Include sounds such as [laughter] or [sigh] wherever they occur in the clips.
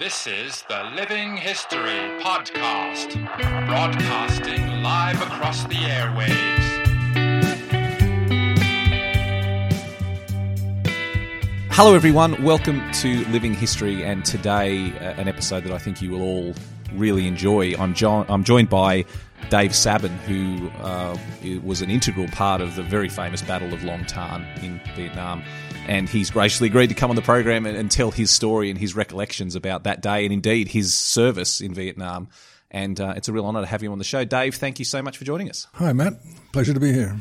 This is the Living History Podcast, broadcasting live across the airwaves. Hello, everyone. Welcome to Living History, and today uh, an episode that I think you will all really enjoy. I'm, jo- I'm joined by Dave Sabben, who uh, was an integral part of the very famous Battle of Long Tan in Vietnam. And he's graciously agreed to come on the program and, and tell his story and his recollections about that day and indeed his service in Vietnam. And uh, it's a real honour to have you on the show. Dave, thank you so much for joining us. Hi, Matt. Pleasure to be here.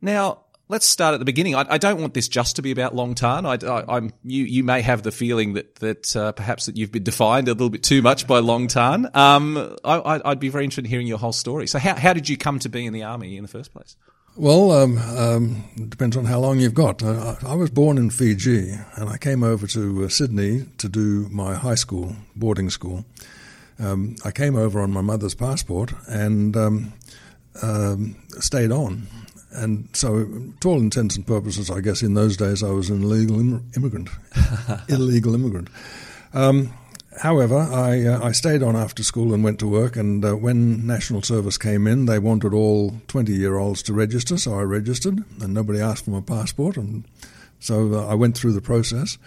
Now, let's start at the beginning. I, I don't want this just to be about Long Tan. I, am you. You may have the feeling that that uh, perhaps that you've been defined a little bit too much by Long Tan. Um, I, would be very interested in hearing your whole story. So, how how did you come to be in the army in the first place? Well, um, um, depends on how long you've got. Uh, I was born in Fiji, and I came over to uh, Sydney to do my high school boarding school. Um, I came over on my mother's passport and um, um, stayed on. And so, to all intents and purposes, I guess in those days I was an illegal Im- immigrant. [laughs] illegal immigrant. Um, However, I, uh, I stayed on after school and went to work. And uh, when national service came in, they wanted all 20 year olds to register, so I registered, and nobody asked for my passport. And so uh, I went through the process.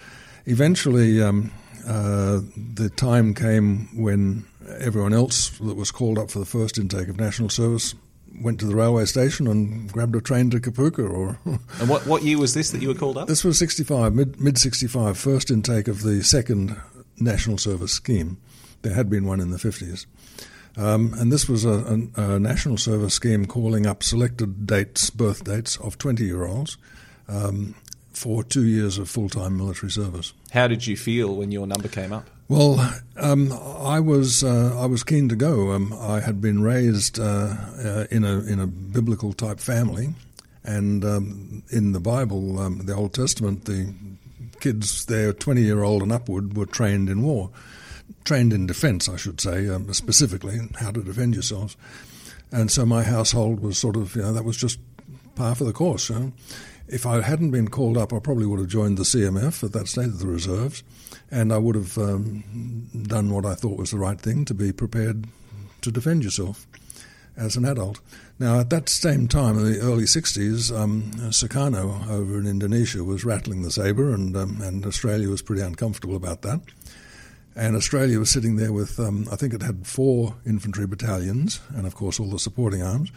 Eventually, um, uh, the time came when everyone else that was called up for the first intake of national service went to the railway station and grabbed a train to Kapooka. Or [laughs] and what what year was this that you were called up? This was sixty five, mid mid sixty five, first intake of the second national service scheme. There had been one in the 50s. Um, and this was a, a, a, national service scheme calling up selected dates, birth dates of 20 year olds um, for two years of full time military service. How did you feel when your number came up? Well, um, I was uh, I was keen to go. Um, I had been raised uh, uh, in a in a biblical type family, and um, in the Bible, um, the Old Testament, the kids there, 20 year old and upward, were trained in war, trained in defence, I should say, um, specifically, how to defend yourselves. And so my household was sort of, you know, that was just par for the course. You know? If I hadn't been called up, I probably would have joined the CMF at that stage of the reserves, and I would have um, done what I thought was the right thing to be prepared to defend yourself as an adult. Now, at that same time, in the early 60s, um, Sukarno over in Indonesia was rattling the sabre, and, um, and Australia was pretty uncomfortable about that. And Australia was sitting there with, um, I think it had four infantry battalions, and of course all the supporting arms.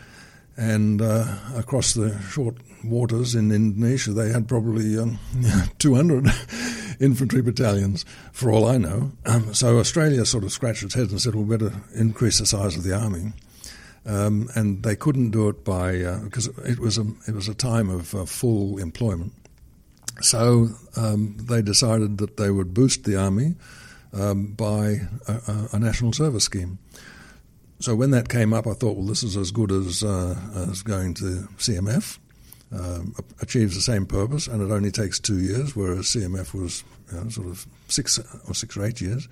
And uh, across the short waters in Indonesia, they had probably um, [laughs] 200 [laughs] infantry battalions, for all I know. Um, so Australia sort of scratched its head and said, well, we better increase the size of the army. Um, and they couldn't do it by because uh, it was a it was a time of uh, full employment. So um, they decided that they would boost the army um, by a, a, national service scheme. So when that came up, I thought, well, this is as good as uh, as going to CMF. Um, achieves the same purpose, and it only takes two years, whereas CMF was you know, sort of six or six or eight years.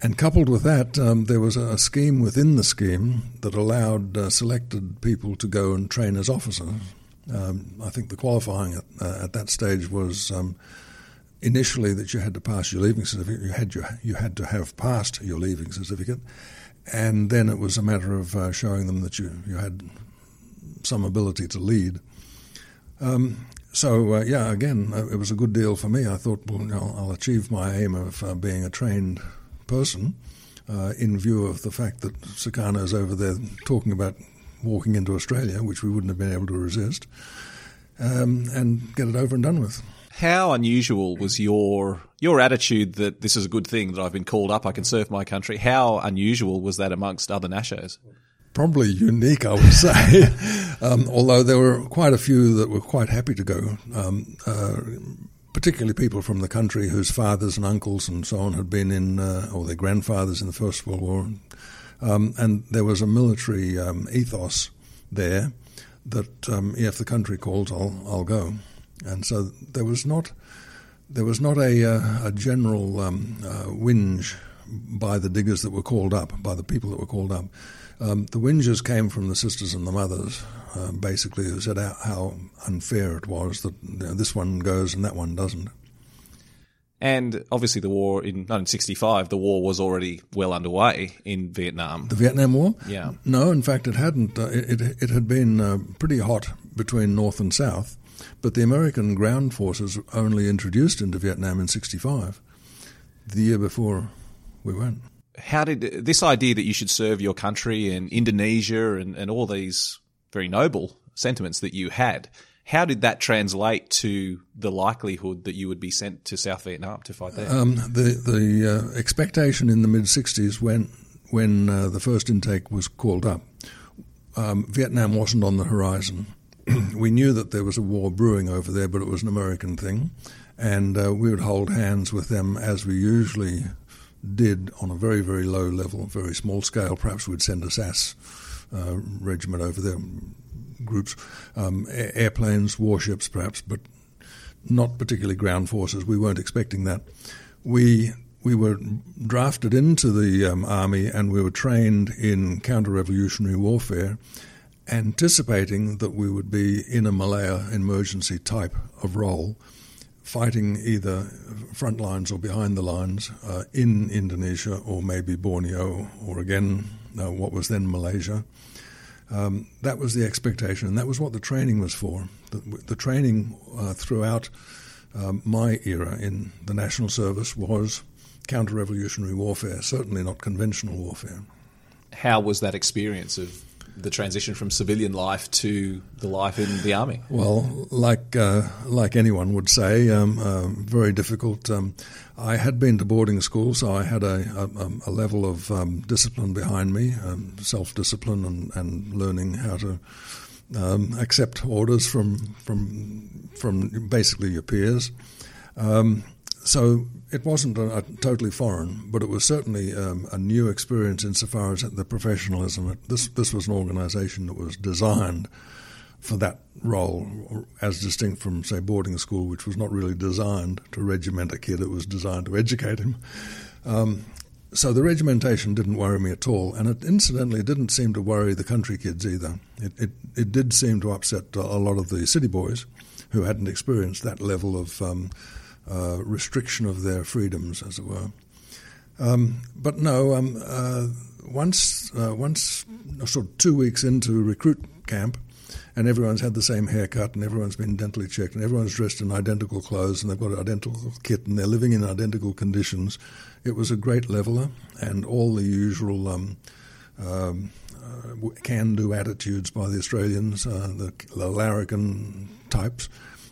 And coupled with that, um, there was a scheme within the scheme that allowed uh, selected people to go and train as officers. Um, I think the qualifying at, uh, at that stage was um, initially that you had to pass your leaving certificate. You had your, you had to have passed your leaving certificate, and then it was a matter of uh, showing them that you you had some ability to lead. Um, so uh, yeah, again, uh, it was a good deal for me. I thought, well, you know, I'll achieve my aim of uh, being a trained person uh, in view of the fact that Sukarno's over there talking about walking into Australia, which we wouldn't have been able to resist, um, and get it over and done with. How unusual was your your attitude that this is a good thing that I've been called up, I can serve my country? How unusual was that amongst other Nashos? Probably unique, I would [laughs] say. um, although there were quite a few that were quite happy to go, um, uh, particularly people from the country whose fathers and uncles and so on had been in, uh, or their grandfathers in the First World War. Um, and there was a military um, ethos there that um, if the country calls, I'll, I'll go. And so there was not there was not a, uh, a general um, uh, whinge by the diggers that were called up, by the people that were called up. Um, the whinges came from the sisters and the mothers, uh, basically, who said how, how, unfair it was that you know, this one goes and that one doesn't. And obviously, the war in 1965, the war was already well underway in Vietnam. The Vietnam War? Yeah. No, in fact, it hadn't. Uh, it, it, it, had been uh, pretty hot between North and South. But the American ground forces only introduced into Vietnam in 65, the year before we went. How did this idea that you should serve your country in Indonesia and, and all these very noble sentiments that you had, how did that translate to the likelihood that you would be sent to South Vietnam to fight there? Um, the the uh, expectation in the mid 60s when when uh, the first intake was called up, um, Vietnam wasn't on the horizon. [clears throat] we knew that there was a war brewing over there, but it was an American thing, and uh, we would hold hands with them as we usually did on a very, very low level, very small scale. Perhaps we'd send a SAS uh, regiment over there, groups, um, airplanes, warships, perhaps, but not particularly ground forces. We weren't expecting that. We we were drafted into the um, army and we were trained in counter-revolutionary warfare anticipating that we would be in a Malaya emergency type of role, fighting either front lines or behind the lines uh, in Indonesia or maybe Borneo or again uh, what was then Malaysia. Um, that was the expectation, and that was what the training was for. The, the training uh, throughout um, my era in the National Service was counter revolutionary warfare, certainly not conventional warfare. How was that experience of the transition from civilian life to the life in the army? Well, like uh, like anyone would say, um, uh, very difficult. Um, I had been to boarding school, so I had a, a, a level of um, discipline behind me, um, self discipline, and, and learning how to um, accept orders from from from basically your peers. Um, so it wasn't a, a, totally foreign, but it was certainly um, a new experience insofar as the professionalism. This this was an organisation that was designed for that role, as distinct from say boarding school, which was not really designed to regiment a kid; it was designed to educate him. Um, so the regimentation didn't worry me at all, and it incidentally didn't seem to worry the country kids either. It it, it did seem to upset a lot of the city boys who hadn't experienced that level of um, uh, restriction of their freedoms, as it were. Um, but no, um, uh, once uh, once sort of two weeks into recruit camp, and everyone's had the same haircut, and everyone's been dentally checked, and everyone's dressed in identical clothes, and they've got an identical kit, and they're living in identical conditions. It was a great leveler, and all the usual. Um, um, uh, can-do attitudes by the Australians, uh, the, the larrikin types,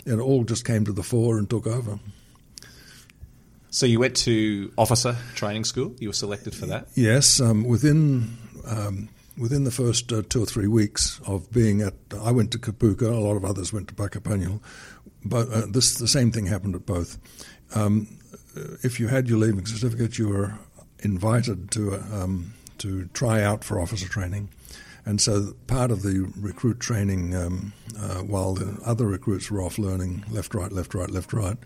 it all just came to the fore and took over. So you went to officer training school. You were selected for that. Yes, um, within um, within the first uh, two or three weeks of being at, I went to Kapooka. A lot of others went to Puckapunyal, but uh, this the same thing happened at both. Um, if you had your leaving certificate, you were invited to um, to try out for officer training. And so part of the recruit training, um, uh, while the other recruits were off learning left, right, left, right, left, right,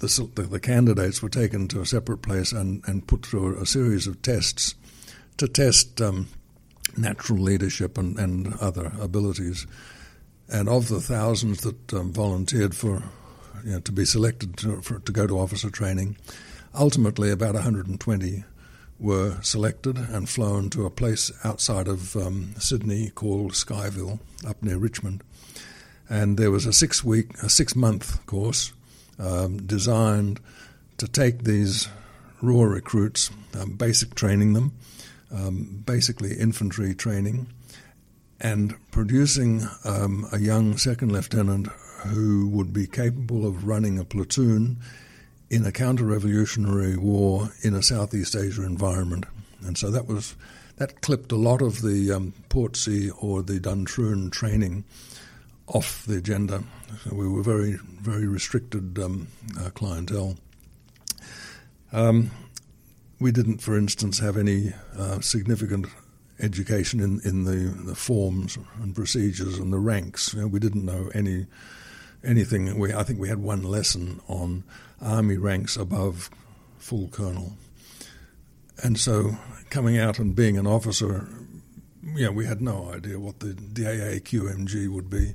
the, the, the, candidates were taken to a separate place and, and put through a, series of tests to test um, natural leadership and, and other abilities. And of the thousands that um, volunteered for you know, to be selected to, for, to go to officer training, ultimately about 120 were selected and flown to a place outside of um, Sydney called Scheyville, up near Richmond. And there was a six week, a six month course um, designed to take these raw recruits, um, basic training them, um, basically infantry training, and producing um, a young second lieutenant who would be capable of running a platoon in a counter-revolutionary war in a Southeast Asia environment. And so that was that clipped a lot of the um, Portsea or the Duntroon training off the agenda. We were very, very restricted um, uh, clientele. Um, we didn't, for instance, have any uh, significant education in, in the, the forms and procedures and the ranks. You know, we didn't know any anything. We, I think we had one lesson on army ranks above full colonel. And so coming out and being an officer, know, we had no idea what the, the AAQMG would be.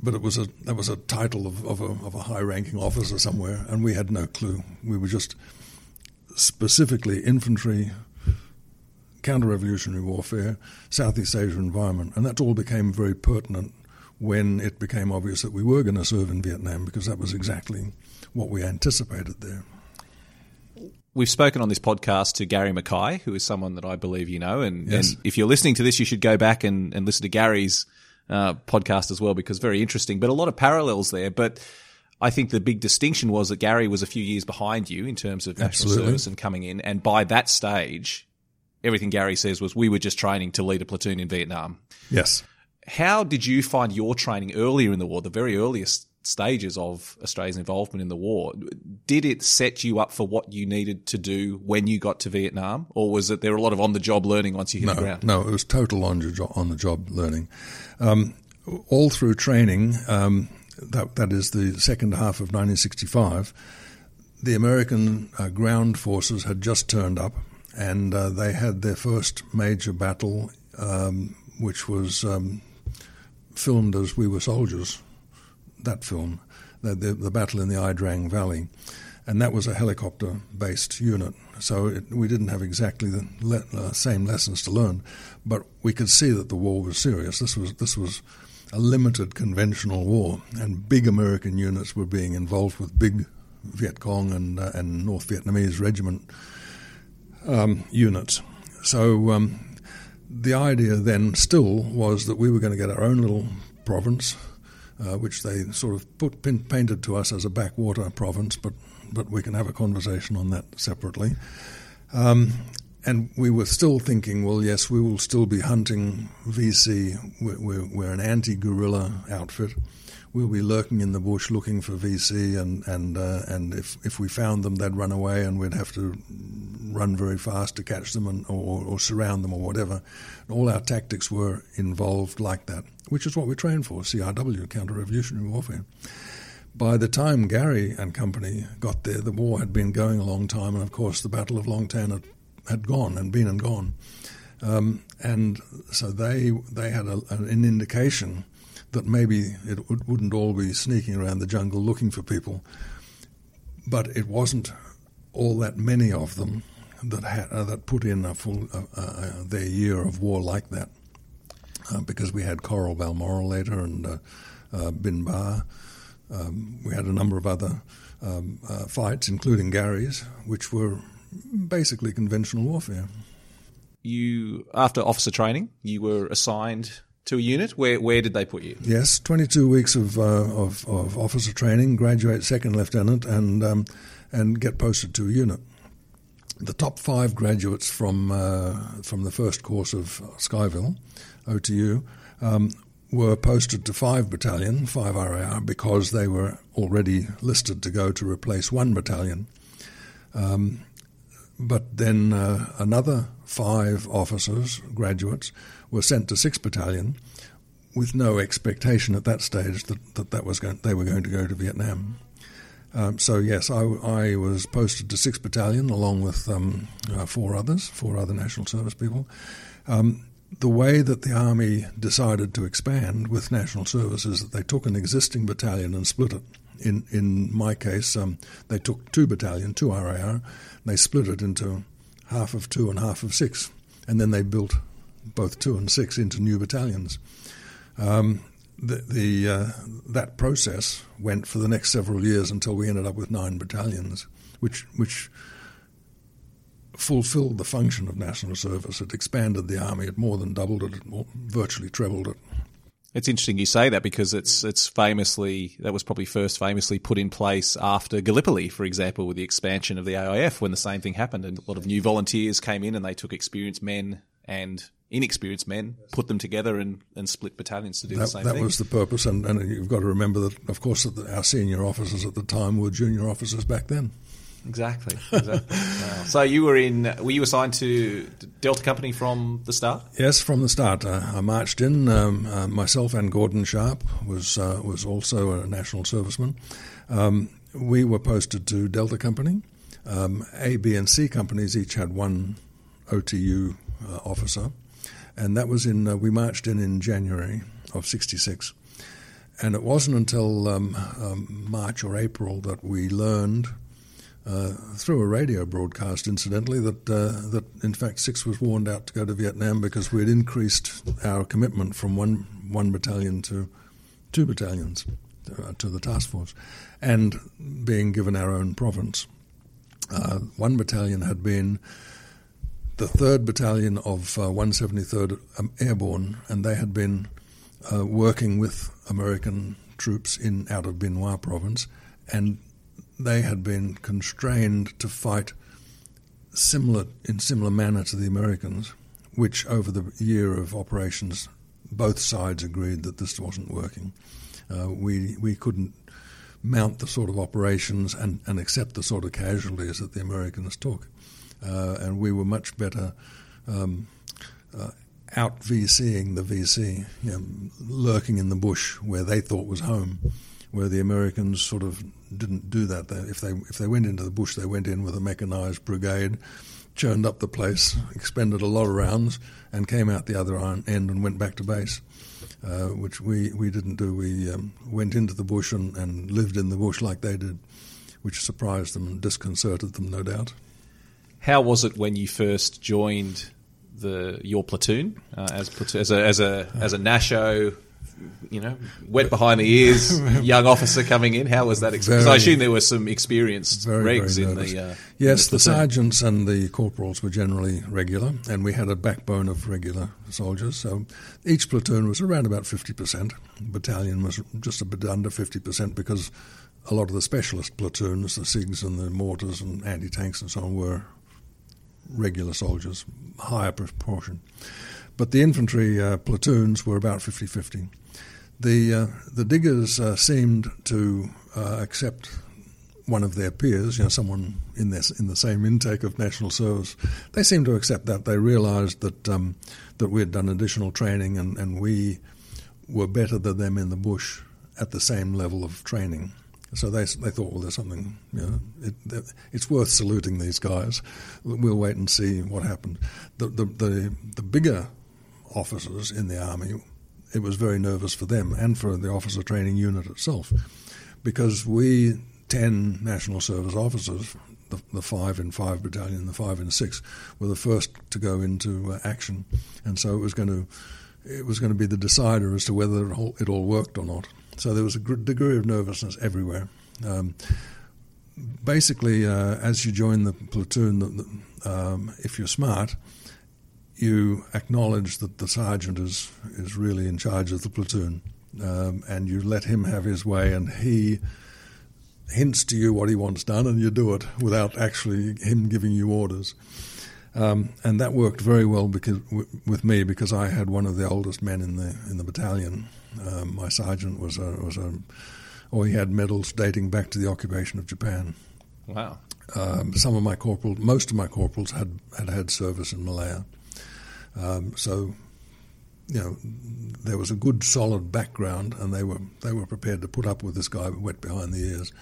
But it was a that was a title of, of a, of a high ranking officer somewhere, and we had no clue. We were just specifically infantry, counter revolutionary warfare, Southeast Asia environment, and that all became very pertinent when it became obvious that we were going to serve in Vietnam because that was exactly what we anticipated there. We've spoken on this podcast to Gary McKay, who is someone that I believe you know. And, yes. and if you're listening to this, you should go back and, and listen to Gary's uh, podcast as well because very interesting, but a lot of parallels there. But I think the big distinction was that Gary was a few years behind you in terms of national Absolutely. service and coming in. And by that stage, everything Gary says was we were just training to lead a platoon in Vietnam. Yes. How did you find your training earlier in the war, the very earliest stages of Australia's involvement in the war? Did it set you up for what you needed to do when you got to Vietnam, or was it there were a lot of on the job learning once you hit no, the ground? No, it was total on the job, on the job learning. Um, all through training, um, that, that is the second half of 1965, the American uh, ground forces had just turned up and uh, they had their first major battle, um, which was um, filmed as We Were Soldiers, that film, the, the, the, battle in the Ia Drang Valley. And that was a helicopter based unit. So it, we didn't have exactly the le- uh, same lessons to learn, but we could see that the war was serious. This was, this was a limited conventional war, and big American units were being involved with big Viet Cong and, uh, and North Vietnamese regiment um, units. So um, the idea then still was that we were going to get our own little province, uh, which they sort of put pin, painted to us as a backwater province, but but we can have a conversation on that separately. Um, and we were still thinking, well, yes, we will still be hunting VC. We're, we're, we're an anti-guerrilla outfit. We'll be lurking in the bush looking for VC, and and uh, and if if we found them, they'd run away, and we'd have to run very fast to catch them and or, or surround them or whatever. All our tactics were involved like that, which is what we trained for, CRW, counter-revolutionary warfare. By the time Gary and company got there, the war had been going a long time, and of course the Battle of Long Tan had, had gone and been and gone. Um, and so they they had a, an indication that maybe it would, wouldn't all be sneaking around the jungle looking for people, but it wasn't all that many of them that had, uh, that put in a full uh, uh, their year of war like that, uh, because we had Coral Balmoral later and uh, uh, Binh Ba. Um, we had a number of other um, fights, including Gary's, which were basically conventional warfare. You, after officer training, you were assigned to a unit. Where where did they put you? Yes, 22 weeks of, uh, of, of, officer training, graduate second lieutenant, and um, and get posted to a unit. The top five graduates from uh, from the first course of Scheyville, OTU, um, were posted to five battalion, five RAR, because they were already listed to go to replace one battalion. Um, but then uh, another five officers, graduates, were sent to 6th Battalion with no expectation at that stage that, that, that was going, they were going to go to Vietnam. Um, so, yes, I, I, was posted to 6th Battalion along with um, uh, four others, four other National Service people. Um, the way that the Army decided to expand with National Service is that they took an existing battalion and split it. In, in my case, um, they took two battalion, two RAR, they split it into half of two and half of six, and then they built both two and six into new battalions. Um, the, the uh, that process went for the next several years until we ended up with nine battalions, which which fulfilled the function of national service. It expanded the army. It more than doubled it. It virtually trebled it. It's interesting you say that because it's it's famously that was probably first famously put in place after Gallipoli, for example, with the expansion of the AIF when the same thing happened and a lot of new volunteers came in and they took experienced men and inexperienced men, put them together and, and split battalions to do that, the same that thing. That was the purpose, and, and, you've got to remember that, of course, that our senior officers at the time were junior officers back then. Exactly. exactly. [laughs] wow. So you were in? Were you assigned to Delta Company from the start? Yes, from the start. Uh, I marched in. Um, uh, myself and Gordon Sharp was uh, was also a national serviceman. Um, we were posted to Delta Company. Um, a, B, and C companies each had one OTU uh, officer, and that was in. Uh, we marched in in January of '66. And it wasn't until um, um, March or April that we learned uh, through a radio broadcast, incidentally, that uh, that in fact Six was warned out to go to Vietnam because we had increased our commitment from one one battalion to two battalions uh, to the task force, and being given our own province. Uh, one battalion had been the third battalion of 173rd uh, Airborne, and they had been uh, working with American troops in out of Hoa province, and they had been constrained to fight similar in similar manner to the Americans, which over the year of operations, both sides agreed that this wasn't working. Uh, we we couldn't mount the sort of operations and, and accept the sort of casualties that the Americans took, uh, and we were much better. Um, uh, out VCing the VC, you know, lurking in the bush where they thought was home, where the Americans sort of didn't do that. They, if they if they went into the bush, they went in with a mechanised brigade, churned up the place, expended a lot of rounds, and came out the other end and went back to base. Uh, which we, we didn't do. We um, went into the bush and, and lived in the bush like they did, which surprised them and disconcerted them, no doubt. How was it when you first joined the your platoon uh, as as a as a as a Nasho you know, wet behind the ears, [laughs] young officer coming in. How was that experience? I assume there were some experienced very, regs very in the. Uh, yes, in the, the, sergeants and the corporals were generally regular, and we had a backbone of regular soldiers. So each platoon was around about 50%. Battalion was just a bit under 50% because a lot of the specialist platoons, the SIGs and the mortars and anti tanks and so on, were regular soldiers, higher proportion. But the infantry uh, platoons were about 50 50. The, uh, the diggers uh, seemed to uh, accept one of their peers, you know, someone in, this, in the same intake of national service. They seemed to accept that. They realised that, um, that we had done additional training and, and we were better than them in the bush at the same level of training. So they they thought, well, there's something, you know, it, it's worth saluting these guys. We'll wait and see what happened. The the the, the bigger officers in the army, it was very nervous for them and for the officer training unit itself, because we ten national service officers, the, the five in five battalion, the five in six, were the first to go into uh, action, and so it was going to it was going to be the decider as to whether it all, worked or not. So there was a degree of nervousness everywhere. Um, basically, uh, as you join the platoon, the, the, um, if you're smart, you acknowledge that the sergeant is is really in charge of the platoon, um, and you let him have his way, and he hints to you what he wants done, and you do it without actually him giving you orders. Um, and that worked very well because w- with me because I had one of the oldest men in the in the battalion. Um, my sergeant was a was a, or he had medals dating back to the occupation of Japan. Wow. Um, some of my corporals, most of my corporals had had had service in Malaya. Um, so, you know, there was a good solid background, and they were they were prepared to put up with this guy wet behind the ears.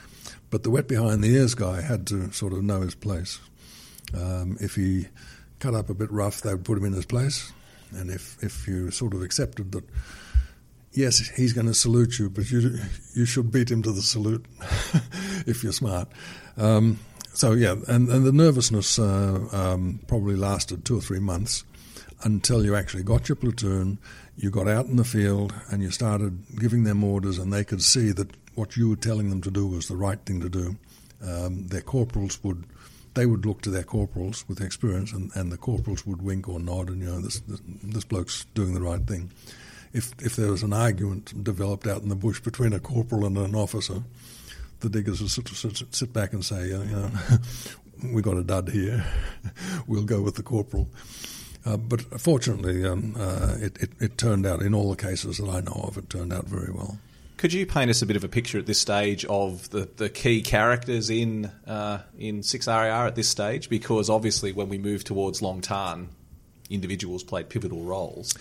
But the wet behind the ears guy had to sort of know his place. Um, if he cut up a bit rough, they would put him in his place, and if if you sort of accepted that. Yes, he's going to salute you, but you you should beat him to the salute [laughs] if you're smart. Um, so yeah, and, and the nervousness uh, um, probably lasted two or three months until you actually got your platoon, you got out in the field, and you started giving them orders, and they could see that what you were telling them to do was the right thing to do. Um, their corporals would they would look to their corporals with experience, and, and the corporals would wink or nod, and you know this, this bloke's doing the right thing. If if there was an argument developed out in the bush between a corporal and an officer, the diggers would sit, sit, sit back and say, you know, [laughs] we got a dud here, [laughs] we'll go with the corporal. Uh, but fortunately, um, uh, it, it, it, turned out, in all the cases that I know of, it turned out very well. Could you paint us a bit of a picture at this stage of the, the key characters in uh, in 6RAR at this stage? Because obviously, when we move towards Long Tan, individuals played pivotal roles.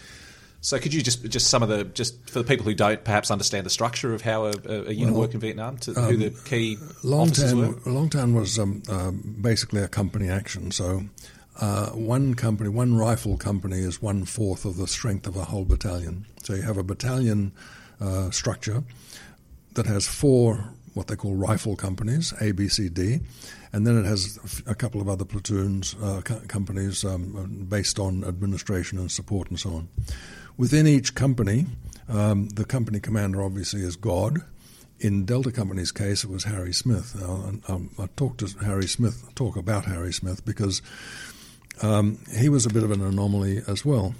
So could you just just some of the just for the people who don't perhaps understand the structure of how a, a unit well, worked in Vietnam, to um, who the key Long Tan? Long Tan was um, uh, basically a company action. So uh, one company, one rifle company, is one fourth of the strength of a whole battalion. So you have a battalion uh, structure that has four what they call rifle companies, A, B, C, D, and then it has a couple of other platoons, uh, co- companies um, based on administration and support and so on. Within each company, um, the company commander obviously is God. In Delta Company's case, it was Harry Smith. Um, I talked to Harry Smith, talk about Harry Smith because um, he was a bit of an anomaly as well.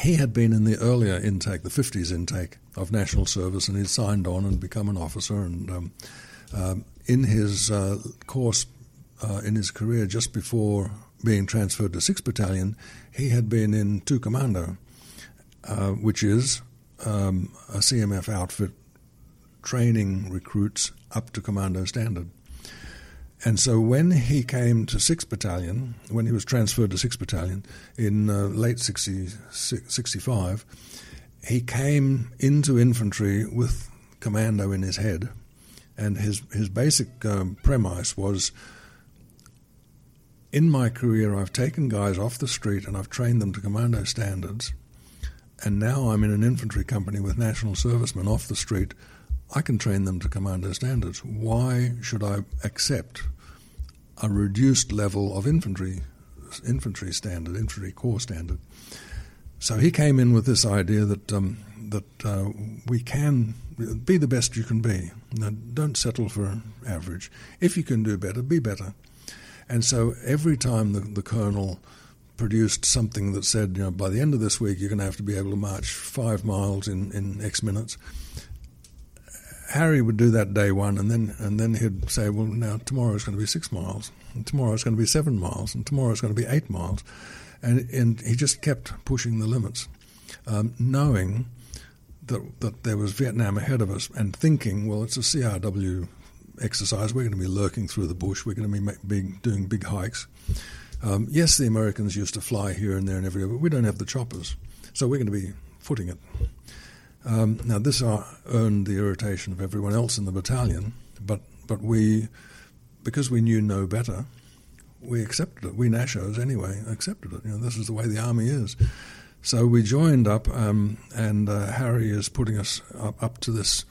He had been in the earlier intake, the 50s intake of national service, and he'd signed on and become an officer. And um, um, in his uh, course, uh, in his career, just before being transferred to 6th Battalion, he had been in 2 Commando, uh, which is um, a CMF outfit training recruits up to commando standard. And so when he came to 6th Battalion, when he was transferred to 6th Battalion in uh, late 60, 65, he came into infantry with commando in his head. And his, his basic um, premise was in my career, I've taken guys off the street and I've trained them to commando standards. And now I'm in an infantry company with national servicemen off the street I can train them to commando standards. Why should I accept a reduced level of infantry infantry standard, infantry corps standard? So he came in with this idea that um, that uh, we can be the best you can be. Now, don't settle for average. If you can do better, be better. And so every time the, the colonel produced something that said, you know, by the end of this week, you're going to have to be able to march five miles in, in X minutes, Harry would do that day one, and then and then he'd say, "Well, now tomorrow is going to be six miles, and tomorrow is going to be seven miles, and tomorrow is going to be eight miles," and and he just kept pushing the limits, um, knowing that that there was Vietnam ahead of us, and thinking, "Well, it's a CRW exercise. We're going to be lurking through the bush. We're going to be big, doing big hikes." Um, yes, the Americans used to fly here and there and everywhere, but we don't have the choppers, so we're going to be footing it. Um, now, this earned the irritation of everyone else in the battalion, but, but we, because we knew no better, we accepted it. We Nashos, anyway, accepted it. You know, this is the way the army is. So we joined up, um, and uh, Harry is putting us up, up, to this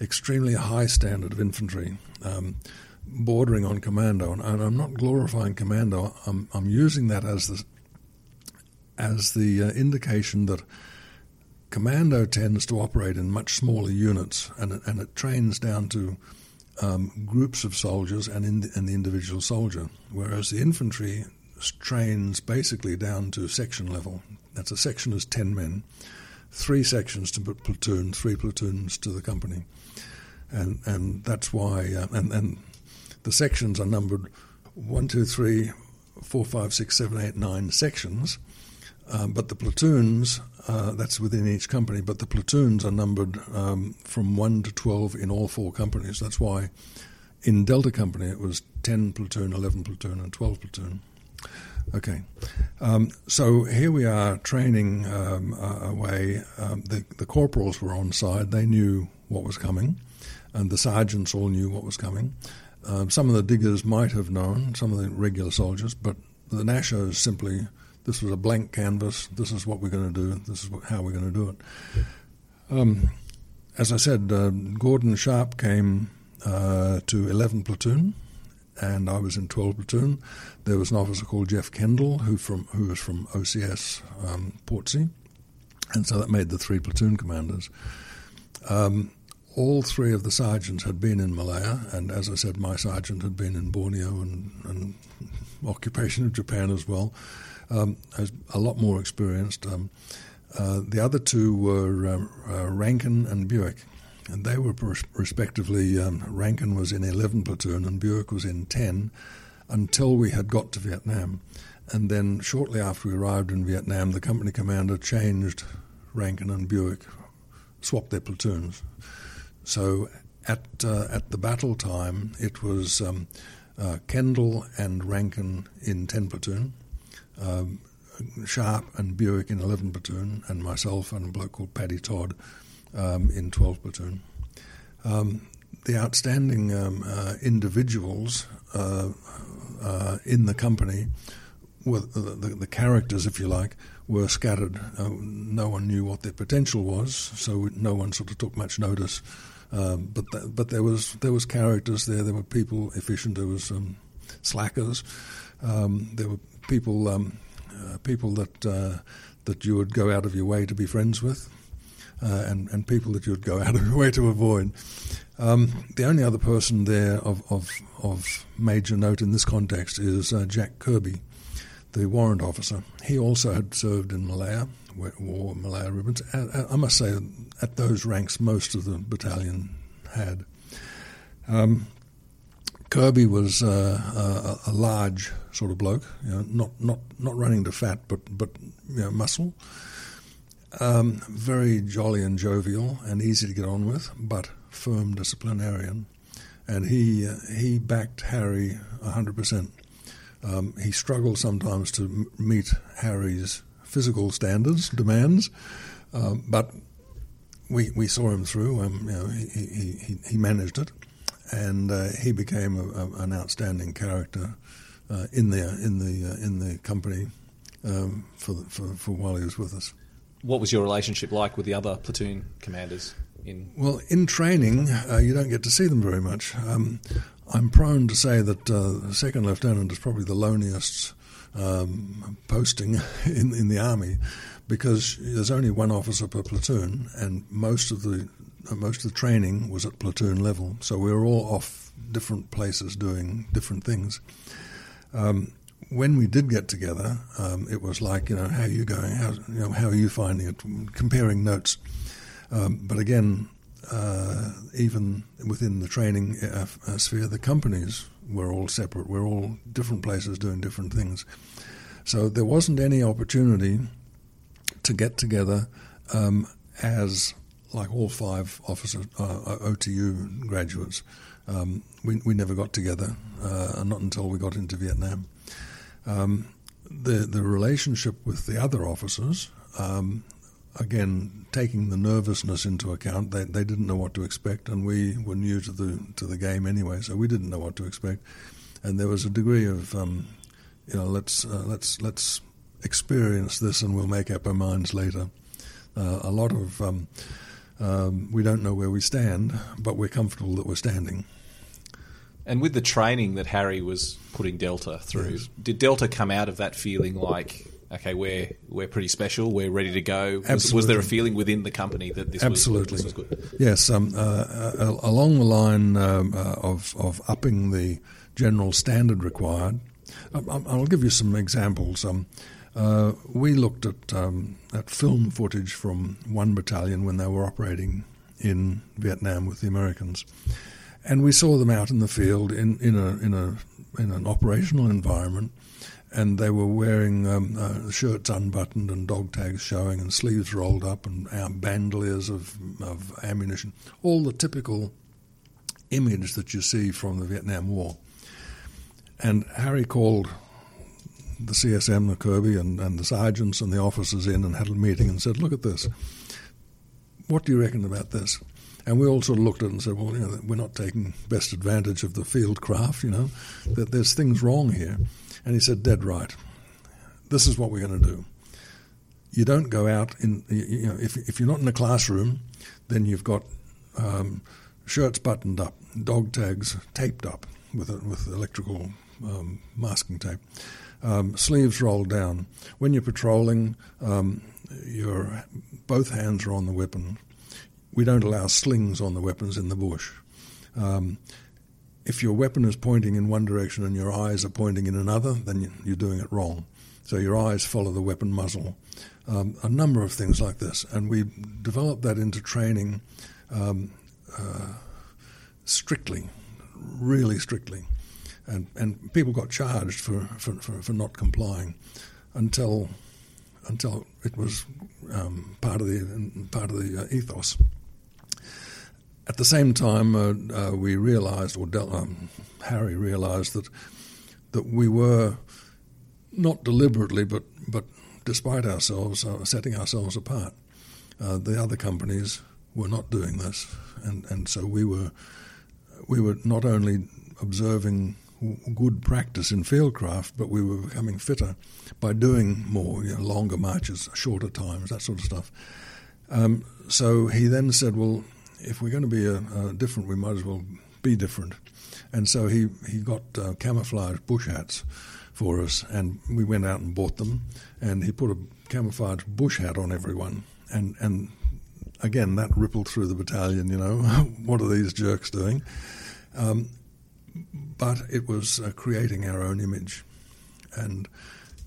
extremely high standard of infantry, um, bordering on commando. And, and, I'm not glorifying commando. I'm, I'm using that as the as the uh, indication that Commando tends to operate in much smaller units, and it, and it trains down to um, groups of soldiers and, in the, and the individual soldier, whereas the infantry trains basically down to section level. That's a section is 10 men, three sections to platoon, three platoons to the company. And, and that's why, uh, and, and the sections are numbered one, two, three, four, five, six, seven, eight, nine sections. Um, but the platoons uh, that's within each company, but the platoons are numbered um, from 1 to 12 in all four companies. That's why in Delta Company it was 10 platoon, 11 platoon, and 12 platoon. Okay, um, so here we are training um, away. Um, the, the corporals were on side, they knew what was coming, and the sergeants all knew what was coming. Um, some of the diggers might have known, some of the regular soldiers, but the Nashos simply this was a blank canvas. This is what we're going to do. This is what, how we're going to do it. Um, as I said, uh, Gordon Sharp came uh, to 11 platoon, and I was in 12 platoon. There was an officer called Geoff Kendall, who from who was from OCS um, Portsea, and so that made the three platoon commanders. Um, all three of the sergeants had been in Malaya, and as I said, my sergeant had been in Borneo and, and occupation of Japan as well. Um, a lot more experienced. Um, uh, the other two were um, uh, Rankin and Buick, and they were respectively. Um, Rankin was in 11 platoon and Buick was in 10 until we had got to Vietnam. And then shortly after we arrived in Vietnam, the company commander changed Rankin and Buick, swapped their platoons. So at uh, at the battle time, it was um, uh, Kendall and Rankin in 10 platoon, um, Sharp and Buick in 11 platoon, and myself and a bloke called Paddy Todd um, in 12 platoon. Um, the outstanding um, uh, individuals uh, uh, in the company were the, the, characters, if you like, were scattered. Uh, no one knew what their potential was, so no one sort of took much notice. Um, but th- but there was there was characters there. There were people efficient. There was um, slackers. Um, there were people um, uh, people that uh, that you would go out of your way to be friends with, uh, and and people that you would go out of your way to avoid. Um, the only other person there of, of, of major note in this context is uh, Jack Kirby, the warrant officer. He also had served in Malaya, wore Malaya ribbons. I must say, at those ranks, most of the battalion had. Um, Kirby was uh, a, a, large sort of bloke, you know, not not not running to fat, but but you know, muscle. Um, very jolly and jovial and easy to get on with, but firm disciplinarian. And he uh, he backed Harry hundred percent. Um, he struggled sometimes to m- meet Harry's physical standards, demands, um, but we we saw him through. You know, he, he, he, he managed it, and uh, he became a, a, an outstanding character uh, in the in the uh, in the company um, for, for for while he was with us. What was your relationship like with the other platoon commanders? In well, in training, uh, you don't get to see them very much. Um, I'm prone to say that uh, second lieutenant is probably the loneliest um, posting [laughs] in in the army because there's only one officer per platoon, and most of the most of the training was at platoon level. So we were all off different places doing different things. Um, when we did get together, um, it was like, you know, how are you going? How, you know, how are you finding it? Comparing notes. Um, but again, uh, even within the training uh, uh, sphere, the companies were all separate. We're all different places doing different things. So there wasn't any opportunity to get together um, as like all five officer uh, OTU graduates. Um, we, we never got together, uh, not until we got into Vietnam. Um, the the relationship with the other officers um, again, taking the nervousness into account, they, they didn't know what to expect, and we were new to the to the game anyway, so we didn't know what to expect, and there was a degree of, um, you know, let's uh, let's let's experience this, and we'll make up our minds later. Uh, a lot of um, um, we don't know where we stand, but we're comfortable that we're standing. And with the training that Harry was putting Delta through, yes. did Delta come out of that feeling like okay, we're we're pretty special, we're ready to go. Was, was there a feeling within the company that this absolutely was, this was good? Yes, um, uh, uh, along the line um, uh, of of upping the general standard required. Um, um, I'll give you some examples. Um, uh, we looked at um, at film footage from one battalion when they were operating in Vietnam with the Americans, and we saw them out in the field in, in a in a in an operational environment and they were wearing um, uh, shirts unbuttoned and dog tags showing and sleeves rolled up and bandoliers of, of ammunition, all the typical image that you see from the Vietnam War. And Harry called the CSM, the Kirby, and, and the sergeants and the officers in and had a meeting and said, Look at this. What do you reckon about this? And we all sort of looked at it and said, Well, you know, we're not taking best advantage of the field craft, you know, that there's things wrong here. And he said, Dead right. This is what we're going to do. You don't go out in, you know, if, if you're not in a classroom, then you've got um, shirts buttoned up, dog tags taped up with, a, with electrical um, masking tape, um, sleeves rolled down. When you're patrolling, um, your both hands are on the weapon. We don't allow slings on the weapons in the bush. Um, if your weapon is pointing in one direction and your eyes are pointing in another, then you're doing it wrong. So your eyes follow the weapon muzzle. Um, a number of things like this, and we developed that into training um, uh, strictly, really strictly, and and people got charged for for, for, for not complying until until it was um, part of the part of the uh, ethos. At the same time, uh, uh, we realised, or Del- um, Harry realised that that we were not deliberately, but but despite ourselves uh, setting ourselves apart. Uh, the other companies were not doing this, and, and so we were we were not only observing good practice in fieldcraft, but we were becoming fitter by doing more, you know, longer marches, shorter times, that sort of stuff. Um, so he then said, "Well, if we're going to be a, a different, we might as well be different." And so he he got uh, camouflage bush hats for us, and we went out and bought them. And he put a camouflage bush hat on everyone, and and again that rippled through the battalion. You know, [laughs] what are these jerks doing? Um, but it was uh, creating our own image, and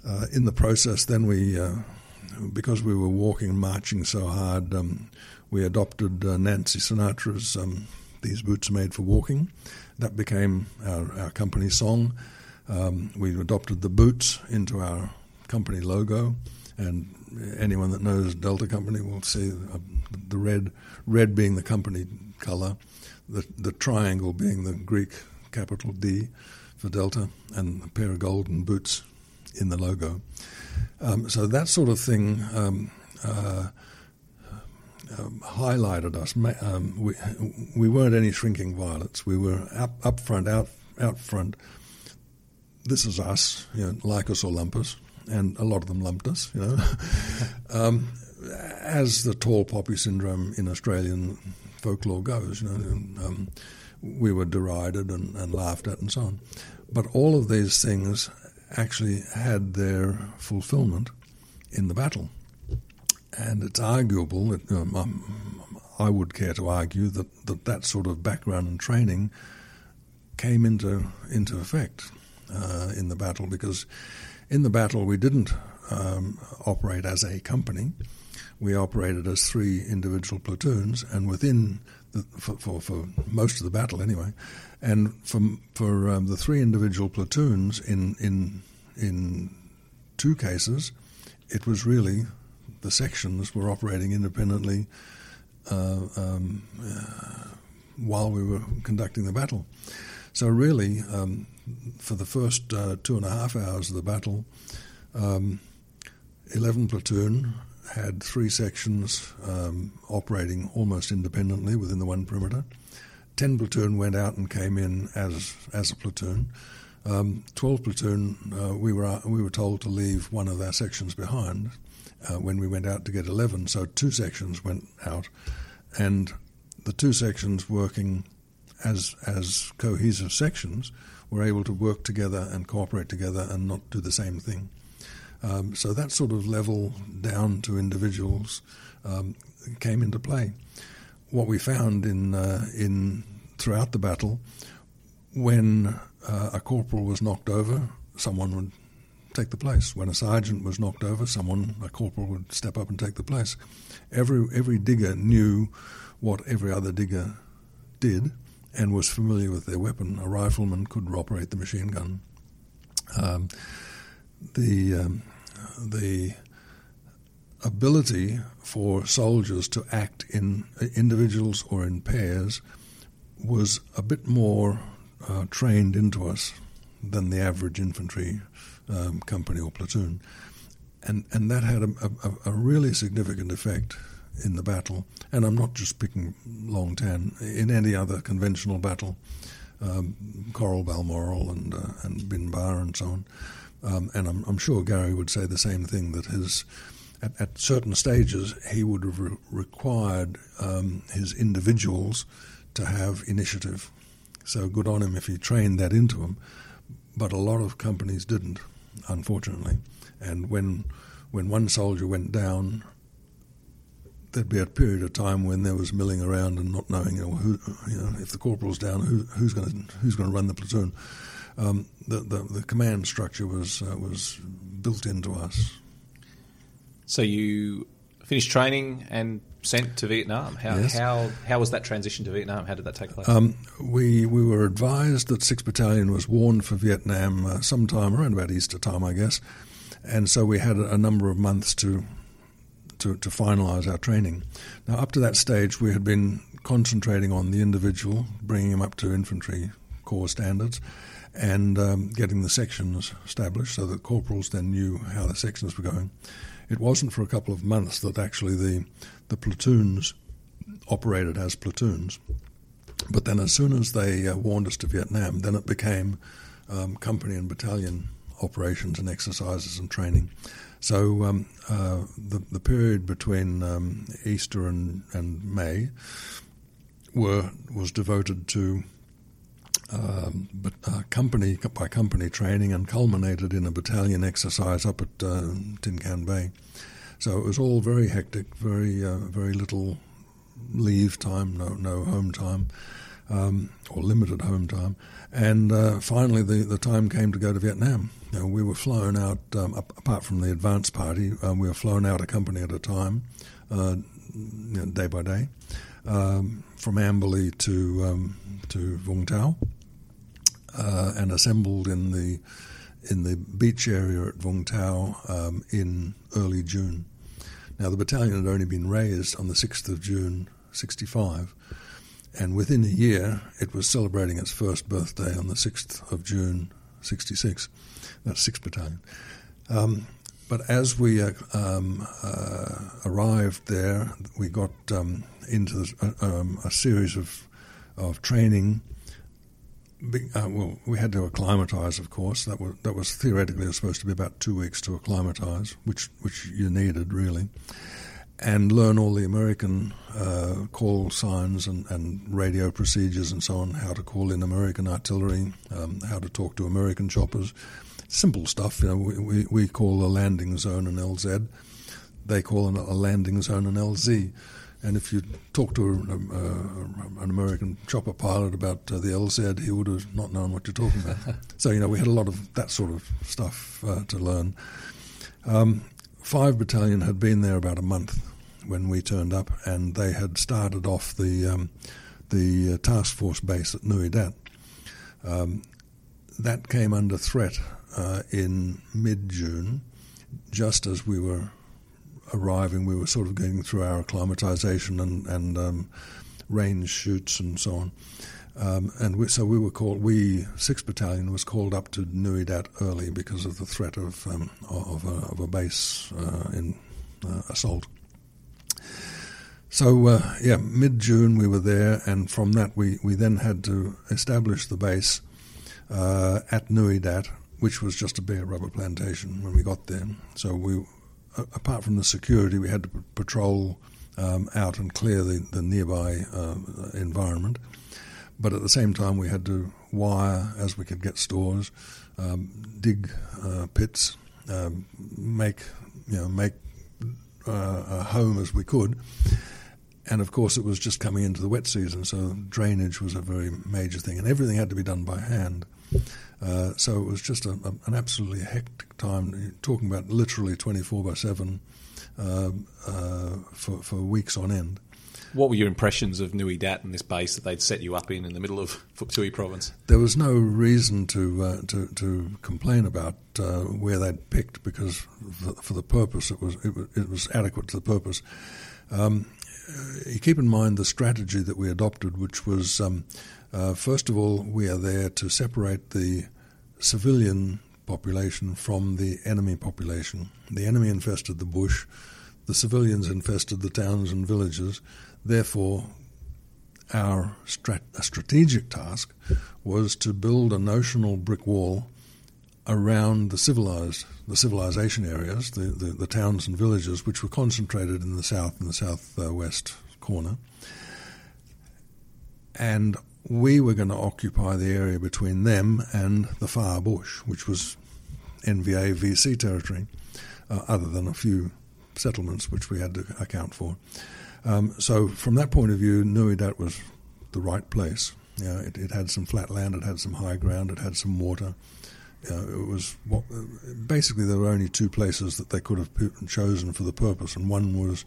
uh, in the process, then we, uh, because we were walking marching so hard, um, we adopted uh, Nancy Sinatra's um, "These Boots Are Made for Walking." That became our, our company song. Um, we adopted the boots into our company logo, and anyone that knows Delta Company will see uh, the red, red being the company color, the the triangle being the Greek capital D for Delta, and a pair of golden boots in the logo. Um, so that sort of thing um, uh, um, highlighted us. Um, we we weren't any shrinking violets. We were up up front, out out front. This is us, you know, like us or lump us, and a lot of them lumped us, you know. [laughs] Um, as the tall poppy syndrome in Australian folklore goes, you know, um, we were derided and, and laughed at and so on. But all of these things actually had their fulfillment in the battle. And it's arguable that um, um, I would care to argue that, that that sort of background and training came into into effect uh, in the battle because in the battle we didn't um, operate as a company. We operated as three individual platoons, and within the, for, for, for most of the battle anyway, and for for um, the three individual platoons in in in two cases, it was really the sections were operating independently uh, um, uh, while we were conducting the battle. So really, um, for the first uh, two and a half hours of the battle, um, 11 platoon had three sections um, operating almost independently within the one perimeter. 10 platoon went out and came in as as a platoon. Um, 12 platoon, uh, we were we were told to leave one of our sections behind uh, when we went out to get 11. So two sections went out, and the two sections working as as cohesive sections were able to work together and cooperate together and not do the same thing. Um, so that sort of level down to individuals um, came into play. What we found in uh, in throughout the battle, when uh, a corporal was knocked over, someone would take the place. When a sergeant was knocked over, someone, a corporal, would step up and take the place. Every every digger knew what every other digger did and was familiar with their weapon. A rifleman could operate the machine gun. Um, the um, the ability for soldiers to act in individuals or in pairs was a bit more uh, trained into us than the average infantry um, company or platoon. And, and that had a, a, a, really significant effect in the battle. And I'm not just picking Long Tan, in any other conventional battle, um, Coral Balmoral and, uh, and Binh Ba and so on. Um, and I'm, I'm, sure Gary would say the same thing that his, at, at certain stages, he would have re- required um, his individuals to have initiative. So good on him if he trained that into them. But a lot of companies didn't, unfortunately. And when when one soldier went down, there'd be a period of time when there was milling around and not knowing, you know, who, you know if the corporal's down, who, who's going to who's going to run the platoon. Um, the, the, the command structure was uh, was built into us. So you finished training and sent to Vietnam. How Yes. how how was that transition to Vietnam? How did that take place? Um, we we were advised that Sixth Battalion was warned for Vietnam uh, sometime around about Easter time, I guess, and so we had a, a number of months to to, to finalise our training. Now, up to that stage, we had been concentrating on the individual, bringing him up to infantry corps standards, and um, getting the sections established so that corporals then knew how the sections were going. It wasn't for a couple of months that actually the the platoons operated as platoons. But then, as soon as they uh, warned us to Vietnam, then it became um, company and battalion operations and exercises and training. So um, uh, the the period between um, Easter and, and May were was devoted to um, but uh, company by company training and culminated in a battalion exercise up at uh, Tin Can Bay. So it was all very hectic, very uh, very little leave time, no no home time, um, or limited home time. And uh, finally, the, the time came to go to Vietnam. You know, we were flown out, um, apart from the advance party, um, we were flown out a company at a time, uh, you know, day by day, um, from Amberley to um, to Vung Tau, uh, and assembled in the in the beach area at Vung Tau um, in early June. Now, the battalion had only been raised on the 6th of June, 65, and within a year it was celebrating its first birthday on the 6th of June, 66. That's 6th Battalion. Um, but as we uh, um, uh, arrived there, we got um, into this, uh, um, a series of, of training uh, well, we had to acclimatise, of course. That was that was theoretically supposed to be about two weeks to acclimatise, which which you needed really, and learn all the American uh, call signs and, and radio procedures and so on. How to call in American artillery, um, how to talk to American choppers, simple stuff. You know, we we, we call a landing zone an LZ, they call a landing zone an LZ. And if you talk to a, a, an American chopper pilot about uh, the LZ, he would have not known what you're talking about. [laughs] so, you know, we had a lot of that sort of stuff uh, to learn. Um, Five Battalion had been there about a month when we turned up, and they had started off the um, the uh, task force base at Nui Dat. Um, that came under threat uh, in mid June, just as we were arriving, we were sort of getting through our acclimatization and, and um, range shoots and so on. Um, and we, so we were called, we, 6th Battalion, was called up to Nui Dat early because of the threat of, um, of, a, of a base uh, in uh, assault. So, uh, yeah, mid June we were there, and from that we, we then had to establish the base uh, at Nui Dat, which was just a bare rubber plantation when we got there. So we apart from the security, we had to patrol um, out and clear the, the nearby uh, environment. But at the same time, we had to wire as we could get stores, um, dig uh, pits, um, make you know make uh, a home as we could. And of course, it was just coming into the wet season, so drainage was a very major thing, and everything had to be done by hand. Uh, so it was just a, a, an absolutely hectic time, talking about literally 24 by 7 uh, uh, for, for weeks on end. What were your impressions of Nui Dat and this base that they'd set you up in in the middle of [laughs] Phuoc Tuy province? There was no reason to uh, to, to complain about uh, where they'd picked because for, for, the purpose it was it, was it was adequate to the purpose. Um, you keep in mind the strategy that we adopted, which was um, uh, first of all, we are there to separate the civilian population from the enemy population. The enemy infested the bush, the civilians infested the towns and villages. Therefore, our strat- strategic task was to build a notional brick wall around the civilized, the civilization areas, the, the, the towns and villages, which were concentrated in the south and the southwest corner. And we were going to occupy the area between them and the far bush, which was NVA VC territory, uh, other than a few settlements which we had to account for. Um, so from that point of view, Nui Dat was the right place. It, it, had some flat land, it had some high ground, it had some water. It was what, basically there were only two places that they could have chosen for the purpose, and one was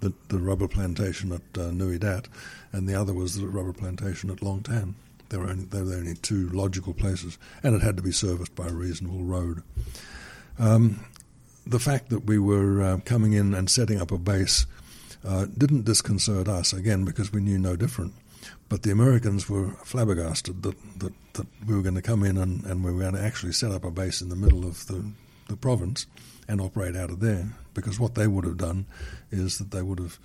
the, the rubber plantation at uh, Nui Dat, and the other was the rubber plantation at Long Tan. There were only there were only two logical places, and it had to be serviced by a reasonable road. Um, the fact that we were uh, coming in and setting up a base uh, didn't disconcert us again because we knew no different. But the Americans were flabbergasted that, that, that we were going to come in and, and we were going to actually set up a base in the middle of the, the province and operate out of there. Because what they would have done is that they would have,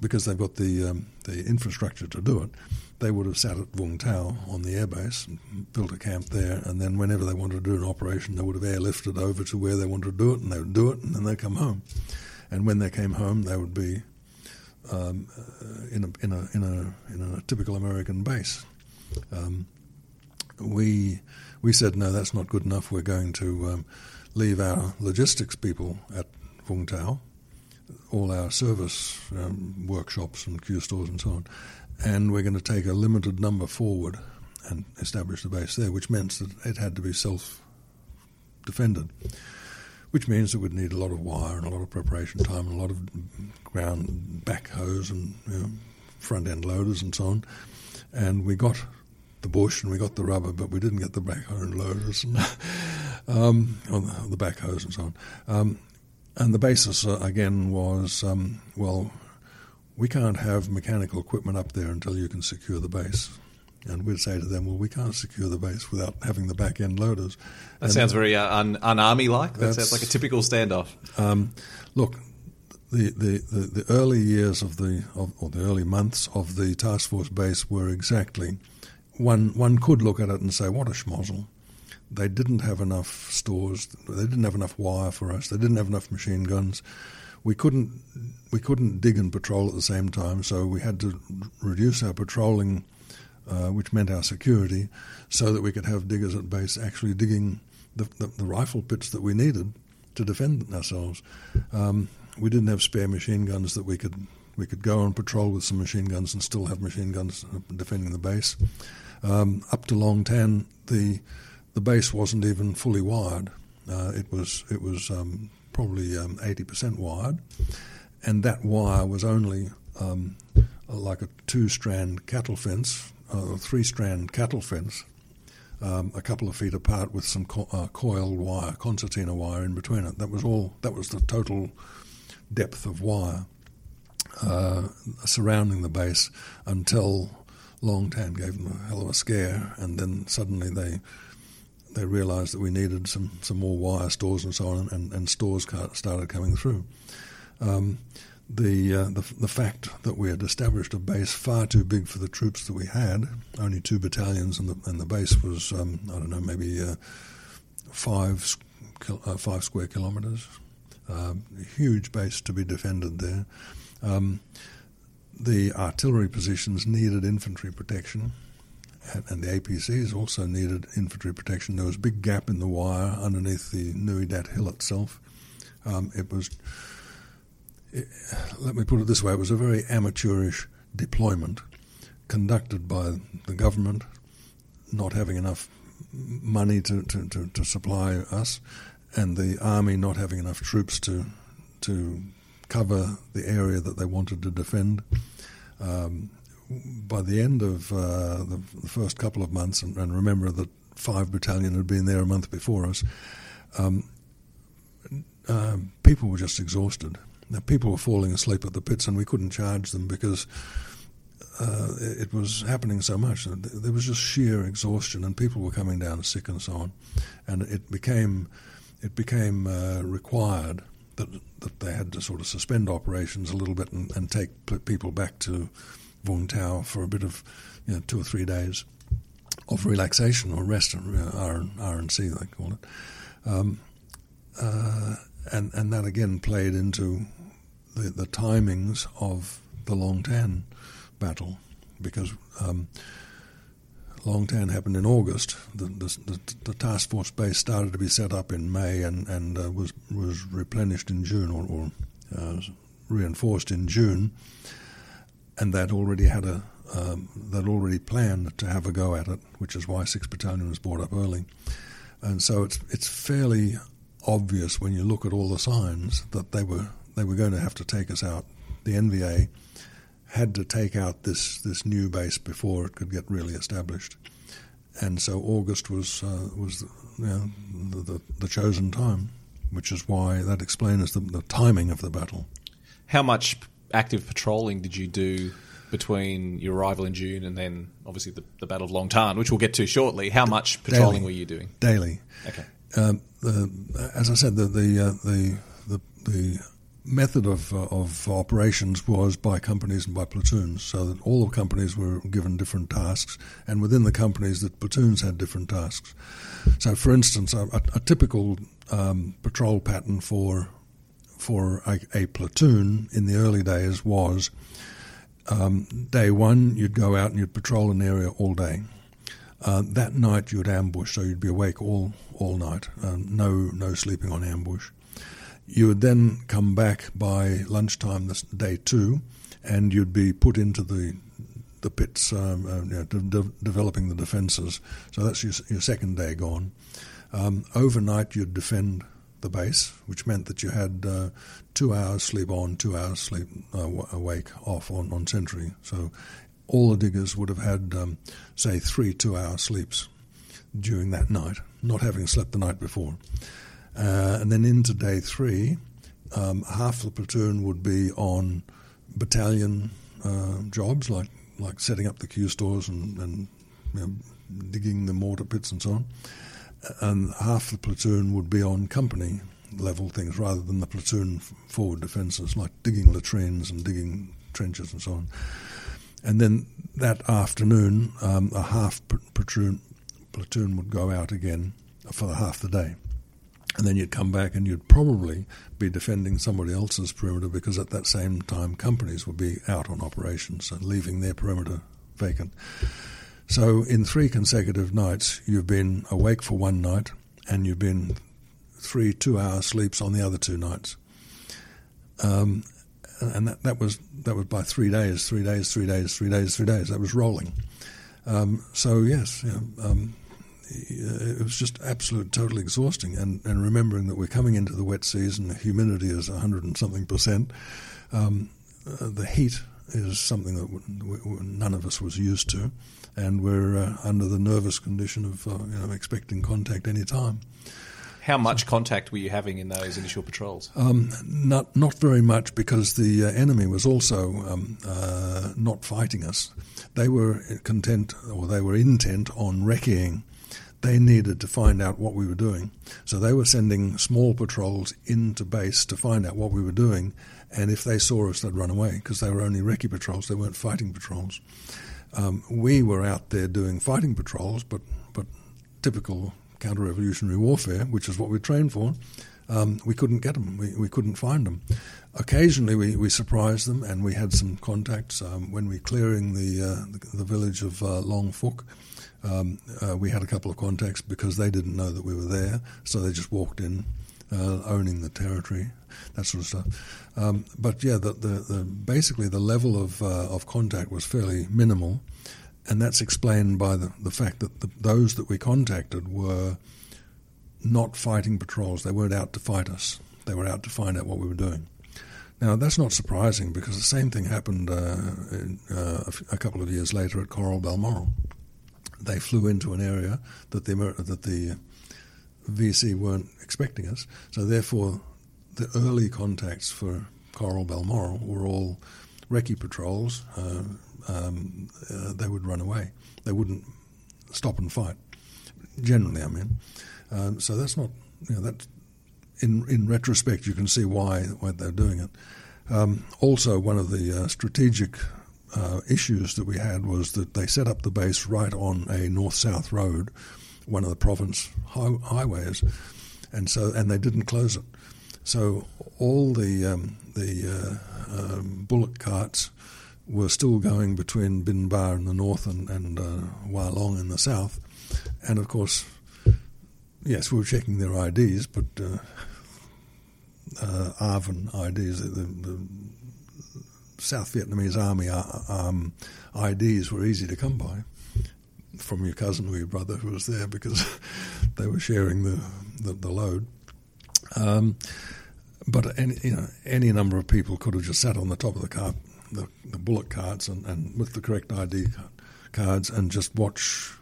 because they've got the um, the infrastructure to do it, they would have sat at Vung Tau on the airbase and built a camp there, and then whenever they wanted to do an operation, they would have airlifted over to where they wanted to do it, and they would do it, and then they'd come home. And when they came home, they would be um, uh, in, a, in, a, in, a, in a typical American base. Um, we, we said, no, that's not good enough. We're going to um, leave our logistics people at Vung Tau, all our service um, workshops and Q stores and so on, and we're going to take a limited number forward and establish the base there, which meant that it had to be self defended which means it would need a lot of wire and a lot of preparation time and a lot of ground backhoes and you know, front end loaders and so on. And we got the bush and we got the rubber, but we didn't get the backhoe and loaders and [laughs] um, the, the backhoes and so on. Um, and the basis uh, again was um, well, we can't have mechanical equipment up there until you can secure the base. And we'd say to them, well, we can't secure the base without having the back end loaders. That and sounds very uh, un, army like. That sounds like a typical standoff. Um, look, the, the, the, the, early years of the, of, or the early months of the task force base were exactly, one, one could look at it and say, what a schmozzle. They didn't have enough stores. They didn't have enough wire for us. They didn't have enough machine guns. We couldn't we couldn't dig and patrol at the same time, so we had to reduce our patrolling uh, which meant our security, so that we could have diggers at base actually digging the, the, the rifle pits that we needed to defend ourselves. Um, we didn't have spare machine guns that we could we could go on patrol with some machine guns and still have machine guns defending the base. Um, up to Long Tan, the the base wasn't even fully wired. Uh, it was it was um, probably um, eighty percent wired, and that wire was only um, like a two strand cattle fence a three strand cattle fence, um, a couple of feet apart with some co- uh, coiled wire, concertina wire in between it. That was all. That was the total depth of wire uh, surrounding the base until Long Tan gave them a hell of a scare, and then suddenly they they realised that we needed some, some more wire stores and so on, and, and stores started coming through. Um, the, uh, the, the fact that we had established a base far too big for the troops that we had, only two battalions, and the and the base was um, I don't know maybe uh, five uh, five square kilometres, um, huge base to be defended there. Um, the artillery positions needed infantry protection, and, the APCs also needed infantry protection. There was a big gap in the wire underneath the Nui Dat hill itself. Um, it was let me put it this way, it was a very amateurish deployment conducted by the government not having enough money to, to, to, to, supply us and the army not having enough troops to to cover the area that they wanted to defend. Um, by the end of uh, the, the, first couple of months, and, and, remember that five battalion had been there a month before us, um, uh, people were just exhausted. Now, people were falling asleep at the pits, and we couldn't charge them because uh, it was happening so much. There was just sheer exhaustion, and people were coming down sick and so on. And it became it became uh, required that that they had to sort of suspend operations a little bit and, and take people back to Vung Tau for a bit of you know, two or three days of relaxation or rest, R and C they call it. Um, uh, and and that again played into the, the timings of the Long Tan battle because um, Long Tan happened in August. The, the, the, the, task force base started to be set up in May and, and uh, was was replenished in June or, or uh, reinforced in June, and that already had a um, that already planned to have a go at it, which is why Sixth Battalion was brought up early. And so it's it's fairly obvious when you look at all the signs that they were they were going to have to take us out. The NVA had to take out this, this new base before it could get really established, and so August was uh, was you know, the, the, the, chosen time, which is why that explains the, the timing of the battle. How much active patrolling did you do between your arrival in June and then obviously the, the Battle of Long Tan, which we'll get to shortly. How much patrolling Daily. were you doing? Daily. Okay. Um, as I said, the the, uh, the the, the method of uh, of operations was by companies and by platoons, so that all the companies were given different tasks, and within the companies, the platoons had different tasks. So, for instance, a, a typical um, patrol pattern for for a, a, platoon in the early days was um, day one, you'd go out and you'd patrol an area all day. Uh, that night you'd ambush, so you'd be awake all all night. Uh, no no sleeping on ambush. You would then come back by lunchtime this day two, and you'd be put into the the pits, um, uh, you know, de- de- developing the defences. So that's your, your second day gone. Um, overnight, you'd defend the base, which meant that you had uh, two hours sleep on, two hours sleep uh, awake off on, on sentry. So all the diggers would have had, um, say, three two hour sleeps during that night, not having slept the night before. Uh, and then into day three, um, half the platoon would be on battalion uh, jobs like like setting up the Q stores and, and you know, digging the mortar pits and so on. And half the platoon would be on company level things rather than the platoon forward defences like digging latrines and digging trenches and so on. And then that afternoon, um, a half platoon, platoon would go out again for half the day. And then you'd come back and you'd probably be defending somebody else's perimeter because at that same time companies would be out on operations and leaving their perimeter vacant. So in three consecutive nights, you've been awake for one night and you've been three two-hour sleeps on the other two nights. Um, and that, that was that was by three days, three days, three days, three days, three days. That was rolling. Um, so yes, you know, um, it was just absolute, totally exhausting. And, and remembering that we're coming into the wet season, the humidity is hundred and something percent. Um, uh, the heat is something that we, we, none of us was used to, and we're uh, under the nervous condition of uh, you know expecting contact any time. How much contact were you having in those initial patrols? Um, not not very much because the uh, enemy was also um, uh, not fighting us. They were content, or they were intent on wrecking. They needed to find out what we were doing, so they were sending small patrols into base to find out what we were doing. And if they saw us, they'd run away because they were only recce patrols. They weren't fighting patrols. Um, we were out there doing fighting patrols, but but typical counter-revolutionary warfare, which is what we trained for, um, we couldn't get them. We, we couldn't find them. Occasionally, we, we surprised them, and we had some contacts um, when we were clearing the, uh, the, the village of uh, Long Phuoc. Um, uh, we had a couple of contacts because they didn't know that we were there, so they just walked in, uh, owning the territory, that sort of stuff. Um, but yeah, the, the, the, basically the level of uh, of contact was fairly minimal and that's explained by the, the fact that the, those that we contacted were not fighting patrols. They weren't out to fight us. They were out to find out what we were doing. Now, that's not surprising because the same thing happened uh, in, uh, a couple of years later at Coral Balmoral. They flew into an area that the, that the VC weren't expecting us, so therefore the early contacts for Coral Balmoral were all recce patrols, uh, um, uh, they would run away. They wouldn't stop and fight. Generally, I mean. Um, so that's not, you know, that. In in retrospect, you can see why why they're doing it. Um, also, one of the uh, strategic uh, issues that we had was that they set up the base right on a north-south road, one of the province high- highways, and so and they didn't close it. So all the um, the uh, um, bullock carts were still going between Binh Ba in the north and, and uh, Hoa Long in the south. And of course, yes, we were checking their IDs, but uh, uh, AVN IDs, the, the, South Vietnamese Army uh, um, IDs were easy to come by from your cousin or your brother who was there because [laughs] they were sharing the, the, the load. Um, but any, you know, any number of people could have just sat on the top of the car, the, the bullet carts, and, and with the correct ID cards, and just watch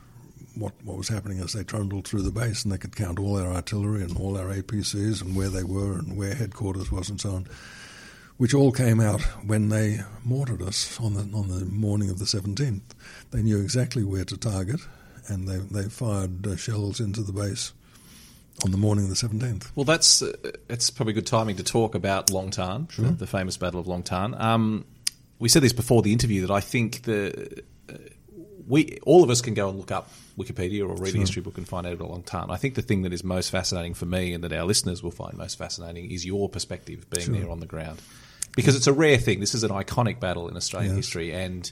what what was happening as they trundled through the base, and they could count all our artillery and all our APCs and where they were and where headquarters was and so on, which all came out when they mortared us on the on the morning of the 17th. They knew exactly where to target, and they they fired uh, shells into the base on the morning of the 17th. Well, that's uh, it's probably good timing to talk about Long Tan, sure. the, the, famous Battle of Long Tan. Um, we said this before the interview that I think the uh, we all of us can go and look up Wikipedia or read sure. a history book and find out about Long Tan. I think the thing that is most fascinating for me and that our listeners will find most fascinating is your perspective being sure. there on the ground. Because it's a rare thing. This is an iconic battle in Australian yes. history, and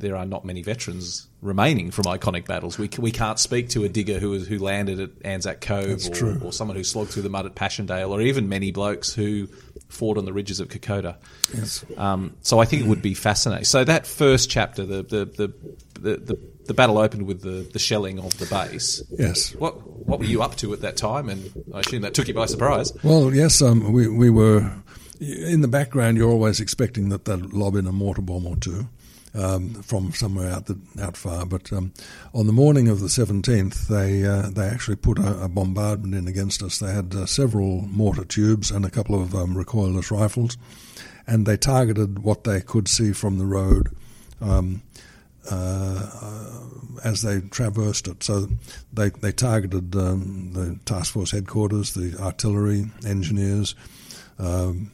there are not many veterans remaining from iconic battles. We, we can't speak to a digger who who landed at Anzac Cove, or, or, someone who slogged through the mud at Passchendaele, or even many blokes who fought on the ridges of Kokoda. Yes. Um, so I think it would be fascinating. So that first chapter, the the the, the, the, the battle opened with the, the shelling of the base. Yes. What what were you up to at that time? And I assume that took you by surprise. Well, yes, um, we we were in the background. You're always expecting that they'd lob in a mortar bomb or two um, from somewhere out the, out far. But um, on the morning of the 17th, they uh, they actually put a, a, bombardment in against us. They had uh, several mortar tubes and a couple of um, recoilless rifles, and they targeted what they could see from the road. Um, uh, as they traversed it, so they they targeted um, the task force headquarters, the artillery engineers, um,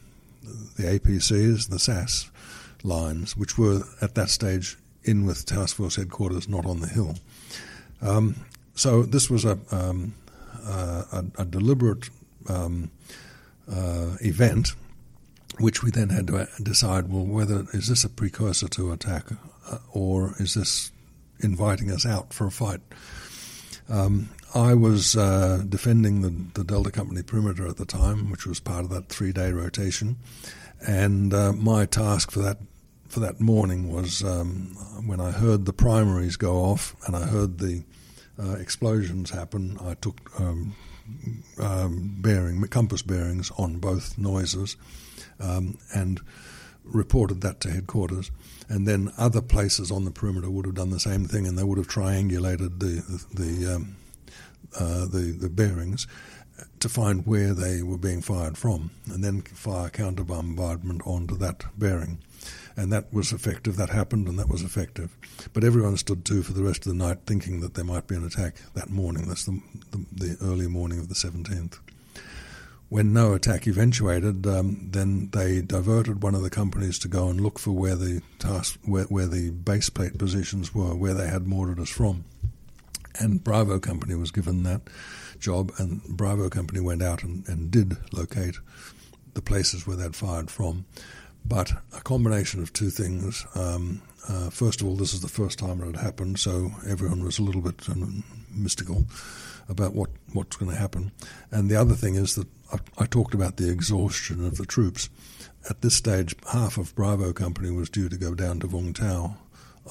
the APCs, the SAS, lines, which were at that stage in with Task Force headquarters, not on the hill. Um, so this was a, um, uh, a, a, deliberate um, uh, event, which we then had to decide: well, whether is this a precursor to attack, uh, or is this inviting us out for a fight? Um, I was uh, defending the, the, Delta Company perimeter at the time, which was part of that three day rotation. And uh, my task for that for that morning was um, when I heard the primaries go off and I heard the uh, explosions happen. I took um, um, bearing compass bearings on both noises um, and reported that to headquarters. And then other places on the perimeter would have done the same thing, and they would have triangulated the the the, um, uh, the, the bearings to find where they were being fired from, and then fire counter bombardment onto that bearing and that was effective. That happened, and that was effective. But everyone stood to for the rest of the night, thinking that there might be an attack that morning. That's the, the, the early morning of the 17th. When no attack eventuated, um, then they diverted one of the companies to go and look for where the task, where, where the base plate positions were, where they had mortared us from. And Bravo Company was given that job, and Bravo Company went out and, and did locate the places where they'd fired from. But a combination of two things. Um, uh, first of all, this is the first time it had happened, so everyone was a little bit um, mystical about what, what's going to happen. And the other thing is that I, I, talked about the exhaustion of the troops. At this stage, half of Bravo Company was due to go down to Vung Tau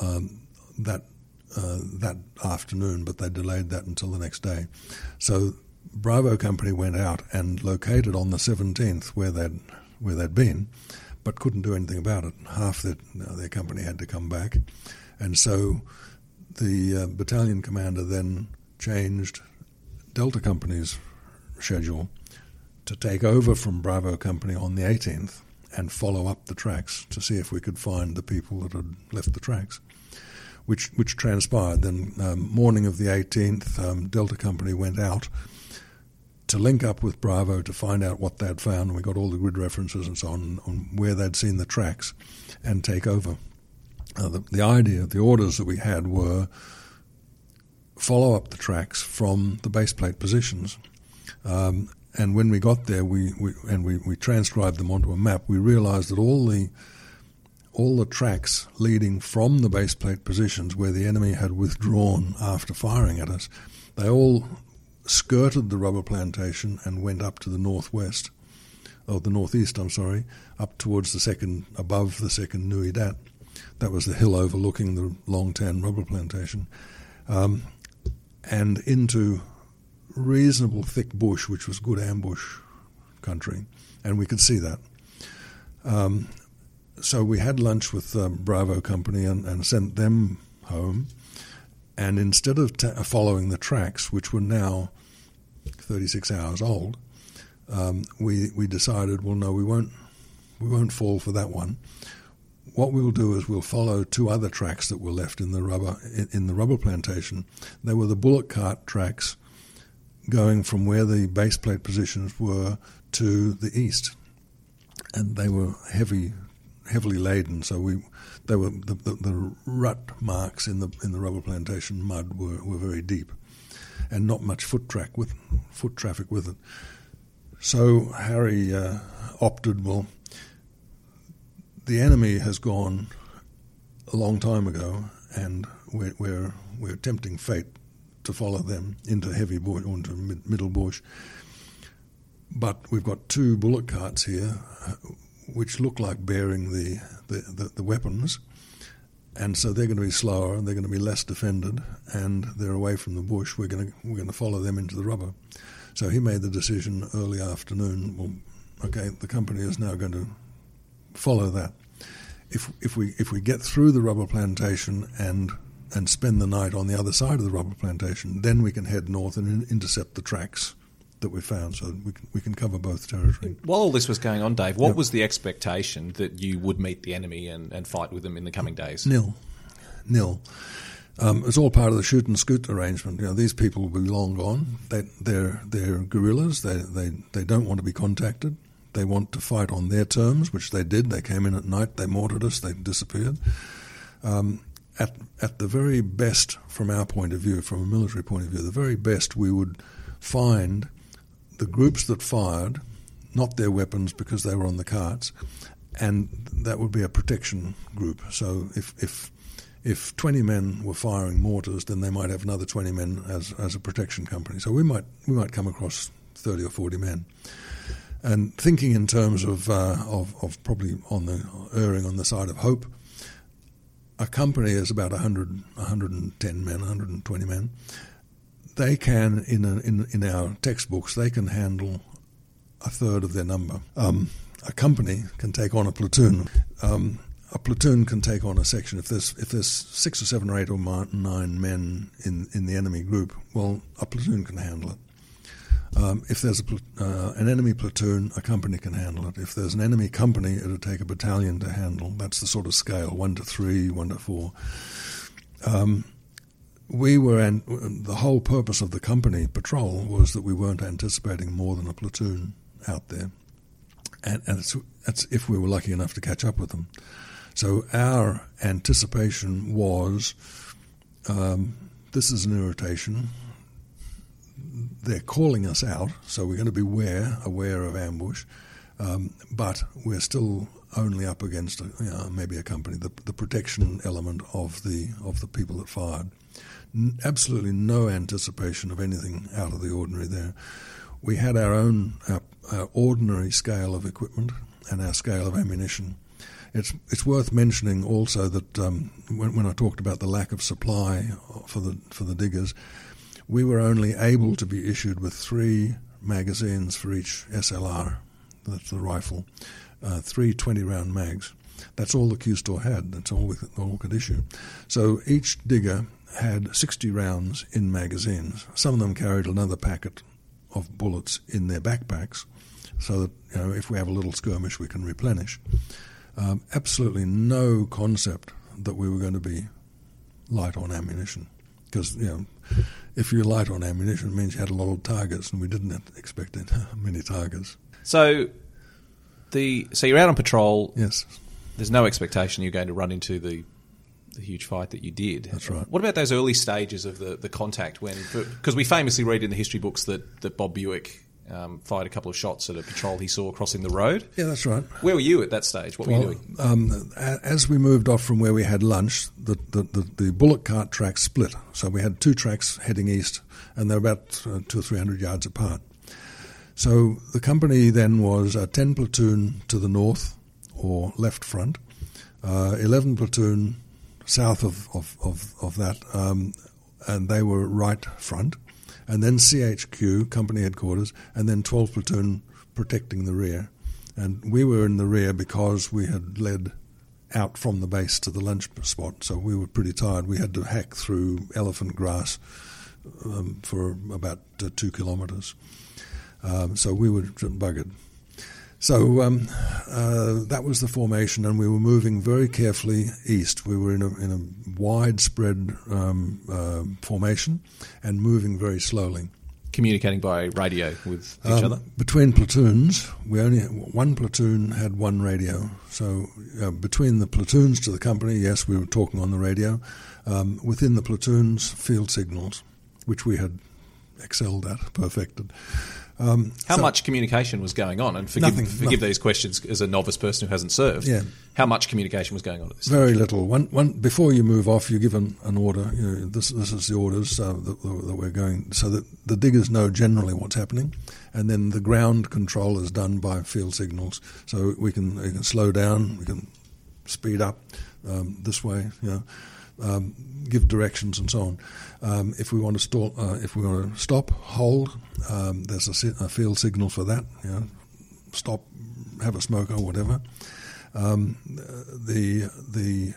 um, that uh, that afternoon, but they delayed that until the next day. So Bravo Company went out and located on the 17th where they'd where they'd been but couldn't do anything about it. Half their, their company had to come back. And so the uh, battalion commander then changed Delta Company's schedule to take over from Bravo Company on the 18th and follow up the tracks to see if we could find the people that had left the tracks, which which transpired. Then, um, morning of the 18th, um, Delta Company went out to link up with Bravo to find out what they'd found. We got all the grid references and so on on where they'd seen the tracks and take over. Uh, the, the idea, the orders that we had were follow up the tracks from the base plate positions. Um, and when we got there, we, we and we, we transcribed them onto a map. We realised that all the all the tracks leading from the base plate positions where the enemy had withdrawn after firing at us, they all skirted the rubber plantation and went up to the northwest, or the northeast, I'm sorry, up towards the second, above the second Nui Dat. That was the hill overlooking the Long Tan rubber plantation, um, and into reasonable thick bush, which was good ambush country, and we could see that. Um, so we had lunch with um, Bravo Company and, and, sent them home. And instead of ta- following the tracks, which were now 36 hours old, um, we we decided, well, no, we won't we won't fall for that one. What we'll do is we'll follow two other tracks that were left in the rubber in, in the rubber plantation. They were the bullock cart tracks going from where the base plate positions were to the east, and they were heavy, heavily laden. So we, they were the, the, the rut marks in the in the rubber plantation mud were, were very deep, and not much foot track with foot traffic with it. So Harry uh, opted well. The enemy has gone a long time ago, and we're, we're, we're tempting fate to follow them into heavy bush, or into middle bush. But we've got two bullock carts here, which look like bearing the, the, the, the weapons, and so they're going to be slower, and they're going to be less defended, and they're away from the bush. We're going to we're going to follow them into the rubber. So he made the decision early afternoon. Well, okay, the company is now going to follow that. If if we if we get through the rubber plantation and and spend the night on the other side of the rubber plantation, then we can head north and in, intercept the tracks that we found, so we can, we can cover both territory. While all this was going on, Dave, what yep. was the expectation that you would meet the enemy and, and fight with them in the coming days? Nil, nil. Um, it's all part of the shoot and scoot arrangement. You know, these people will be long gone. They, they're they're guerrillas. They they they don't want to be contacted. They want to fight on their terms, which they did. They came in at night. They mortared us. They disappeared. Um, at at the very best, from our point of view, from a military point of view, the very best we would find the groups that fired, not their weapons because they were on the carts, and that would be a protection group. So if if if 20 men were firing mortars, then they might have another 20 men as as a protection company. So we might we might come across 30 or 40 men. And thinking in terms of, uh, of, of probably on the erring on the side of hope, a company is about 100, 110 men, 120 men. They can, in, a, in, in our textbooks, they can handle a third of their number. Um, a company can take on a platoon. Um, a platoon can take on a section. If there's if there's six or seven or eight or nine men in, in the enemy group, well, a platoon can handle it. Um, if there's a, uh, an enemy platoon, a company can handle it. If there's an enemy company, it'll take a battalion to handle. That's the sort of scale one to three, one to four. Um, we were, the whole purpose of the company patrol was that we weren't anticipating more than a platoon out there. And, and it's, that's if we were lucky enough to catch up with them. So our anticipation was um, this is an irritation they're calling us out, so we're going to be aware, aware of ambush, um, but we're still only up against a, you know, maybe a company, the, the protection element of the of the people that fired. Absolutely no anticipation of anything out of the ordinary there. We had our own our, our ordinary scale of equipment and our scale of ammunition. It's it's worth mentioning also that um, when, when I talked about the lack of supply for the for the diggers, we were only able to be issued with three magazines for each SLR, that's the rifle, uh, three 20 round mags. That's all the Q store had, that's all we all could issue. So each digger had 60 rounds in magazines. Some of them carried another packet of bullets in their backpacks so that you know, if we have a little skirmish, we can replenish. Um, absolutely no concept that we were going to be light on ammunition because you know if you're light on ammunition, it means you had a lot of targets, and we didn't expect [laughs] many targets. So, the so you're out on patrol. Yes. There's no expectation you're going to run into the the huge fight that you did. That's right. What about those early stages of the, the contact when because we famously read in the history books that, that Bob Buick um, fired a couple of shots at a patrol he saw crossing the road. Yeah, that's right. Where were you at that stage? What were you doing? um, as we moved off from where we had lunch, the, the, the, the bullock cart track split. So we had two tracks heading east, and they're about uh, two or three hundred yards apart. So the company then was a 10 platoon to the north or left front, uh, 11 platoon south of, of, of, of that, um, and they were right front, and then CHQ, company headquarters, and then 12 platoon protecting the rear. And we were in the rear because we had led out from the base to the lunch spot, so we were pretty tired. We had to hack through elephant grass um, for about uh, two kilometres. Um, so we were buggered. So um, uh, that was the formation, and we were moving very carefully east. We were in a, in a widespread um, uh, formation and moving very slowly. Communicating by radio with each Um, other. Between platoons, we only one platoon had one radio. So uh, between the platoons to the company, yes, we were talking on the radio. Um, within the platoons, field signals, which we had excelled at, perfected. Um, How so- much communication was going on? And forgive, Nothing, forgive nothing. these questions as a novice person who hasn't served. Yeah. How much communication was going on at this? Very little. One, one, before you move off, you're given an order. You know, this, this is the orders uh, that, that we're going, so that the diggers know generally what's happening, and then the ground control is done by field signals. So we can we can slow down, we can speed up um, this way. You know, um, give directions and so on. Um, if we want to uh, if we want to stop, hold, um, there's a, si- a field signal for that. You know, stop, have a smoke or whatever. Um, the the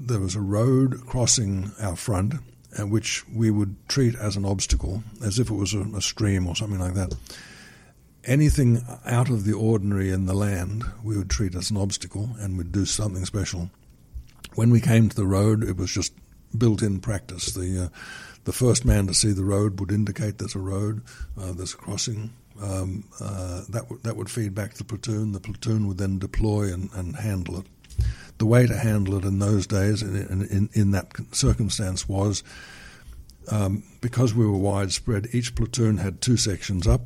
there was a road crossing our front, and which we would treat as an obstacle, as if it was a, a stream or something like that. Anything out of the ordinary in the land, we would treat as an obstacle, and would do something special. When we came to the road, it was just built-in practice. The uh, the first man to see the road would indicate there's a road, uh, there's a crossing. Um, uh, that would that would feed back to the platoon. The platoon would then deploy and, and handle it. The way to handle it in those days, in, in, in that circumstance, was um, because we were widespread. Each platoon had two sections up.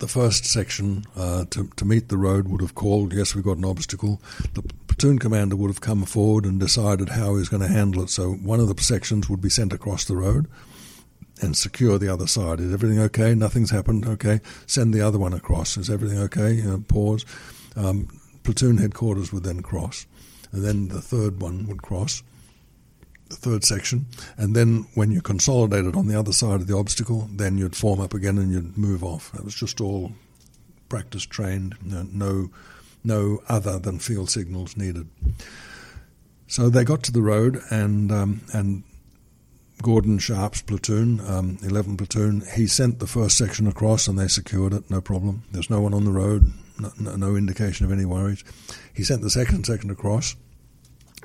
The first section uh, to, to meet the road would have called, yes, we've got an obstacle. The platoon commander would have come forward and decided how he was going to handle it. So one of the sections would be sent across the road and secure the other side. Is everything okay? Nothing's happened. Okay. Send the other one across. Is everything okay? You know, pause. Um, platoon headquarters would then cross. And then the third one would cross, the third section. And then when you consolidated on the other side of the obstacle, then you'd form up again and you'd move off. It was just all practice trained, no, no, other than field signals needed. So they got to the road and um, and Gordon Sharp's platoon, um, 11 platoon, he sent the first section across and they secured it, no problem. There's no one on the road, no, no indication of any worries. He sent the second section across,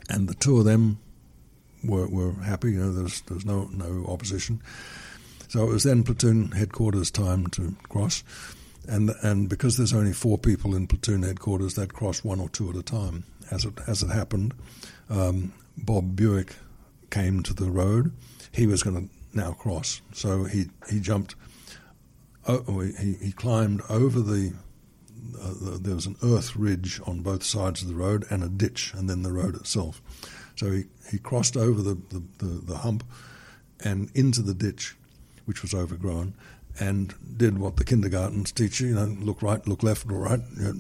and the two of them were, were happy, you know, there's, there's no, no opposition. So it was then platoon headquarters time to cross. And, and because there's only four people in platoon headquarters, they'd cross one or two at a time. As it, as it happened, um, Bob Buick came to the road. He was going to now cross. So he, he jumped, oh, he, he climbed over the, uh, the, there was an earth ridge on both sides of the road and a ditch, and then the road itself. So he, he crossed over the, the, the, the hump and into the ditch, which was overgrown, and did what the kindergartens teach you, you know, look right, look left, look right,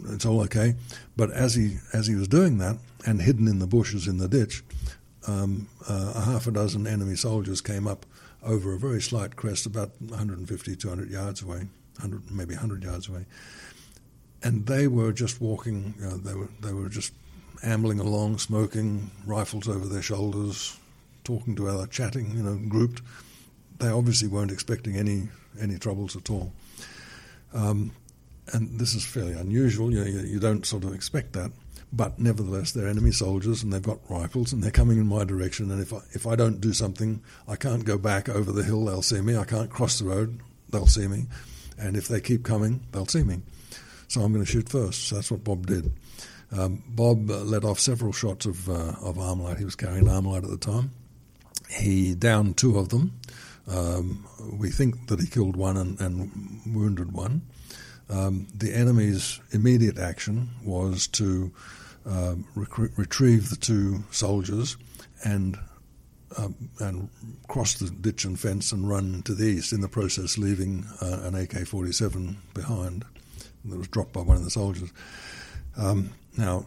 it's all okay. But as he as he was doing that and hidden in the bushes in the ditch, um, uh, a half a dozen enemy soldiers came up over a very slight crest, about 150, 200 yards away, 100, maybe 100 yards away, and they were just walking. You know, they were they were just ambling along, smoking, rifles over their shoulders, talking to other, chatting, you know, grouped. They obviously weren't expecting any any troubles at all. Um, and this is fairly unusual. You, you, you don't sort of expect that, but nevertheless, they're enemy soldiers and they've got rifles and they're coming in my direction. And if I, if I don't do something, I can't go back over the hill. They'll see me. I can't cross the road. They'll see me. And if they keep coming, they'll see me. So I'm going to shoot first. So that's what Bob did. Um, Bob let off several shots of uh, of Armalite. He was carrying Armalite at the time. He downed two of them. Um, we think that he killed one and, and wounded one. Um, the enemy's immediate action was to rec- retrieve the two soldiers and uh, and cross the ditch and fence and run to the east. In the process, leaving uh, an AK-47 behind that was dropped by one of the soldiers. Um, now,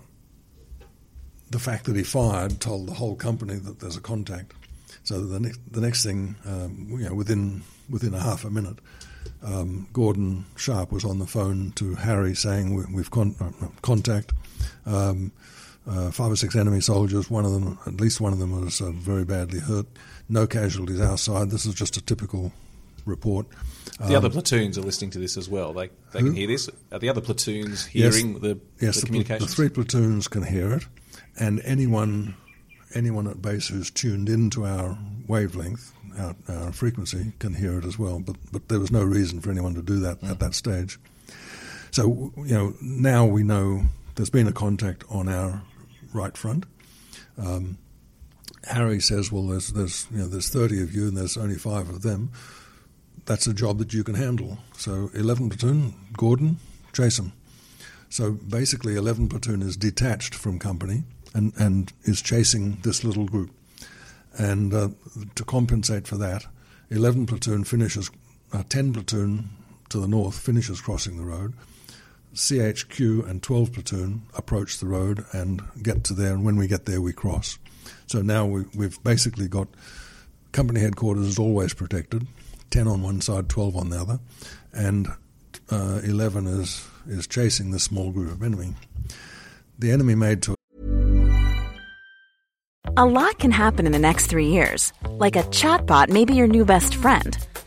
the fact that he fired told the whole company that there's a contact. So the next, the next thing, um, you know, within within a half a minute, um, Gordon Sharp was on the phone to Harry saying we, have con- uh, contact. Um, uh, five or six enemy soldiers. One of them, at least one of them, was uh, very badly hurt. No casualties outside. This is just a typical report. The other um, platoons are listening to this as well. They they who? can hear this. Are the other platoons hearing yes, the, yes, the, the communications? The three platoons can hear it, and anyone anyone at base who's tuned into our wavelength, our, our frequency, can hear it as well. But but there was no reason for anyone to do that at that stage. So you know now we know there's been a contact on our right front. Um, Harry says, "Well, there's there's you know there's 30 of you and there's only five of them. That's a job that you can handle. So 11 platoon, Gordon, chase them." So basically, 11 platoon is detached from company and and is chasing this little group. And uh, to compensate for that, 11 platoon finishes, uh, 10 platoon to the north finishes crossing the road. CHQ and 12 platoon approach the road and get to there, and when we get there, we cross. So now we, have basically got company headquarters is always protected, 10 on one side, 12 on the other, and uh, 11 is, is chasing this small group of enemy. The enemy made to a lot can happen in the next three years. Like a chatbot may be your new best friend.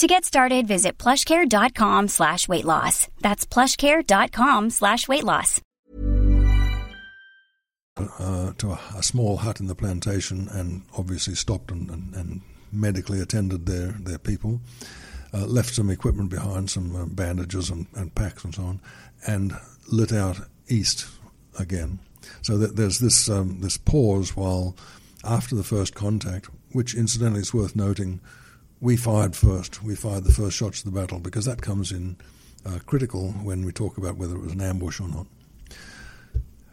To get started, visit plushcare.com slash weight loss. That's plushcare.com slash weight loss. Uh, to a, a, small hut in the plantation and obviously stopped and, and, and medically attended their, their people, uh, left some equipment behind, some uh, bandages and, and, packs and so on, and lit out east again. So that there's this um, this pause while after the first contact, which incidentally is worth noting, we fired first. We fired the first shots of the battle because that comes in uh, critical when we talk about whether it was an ambush or not.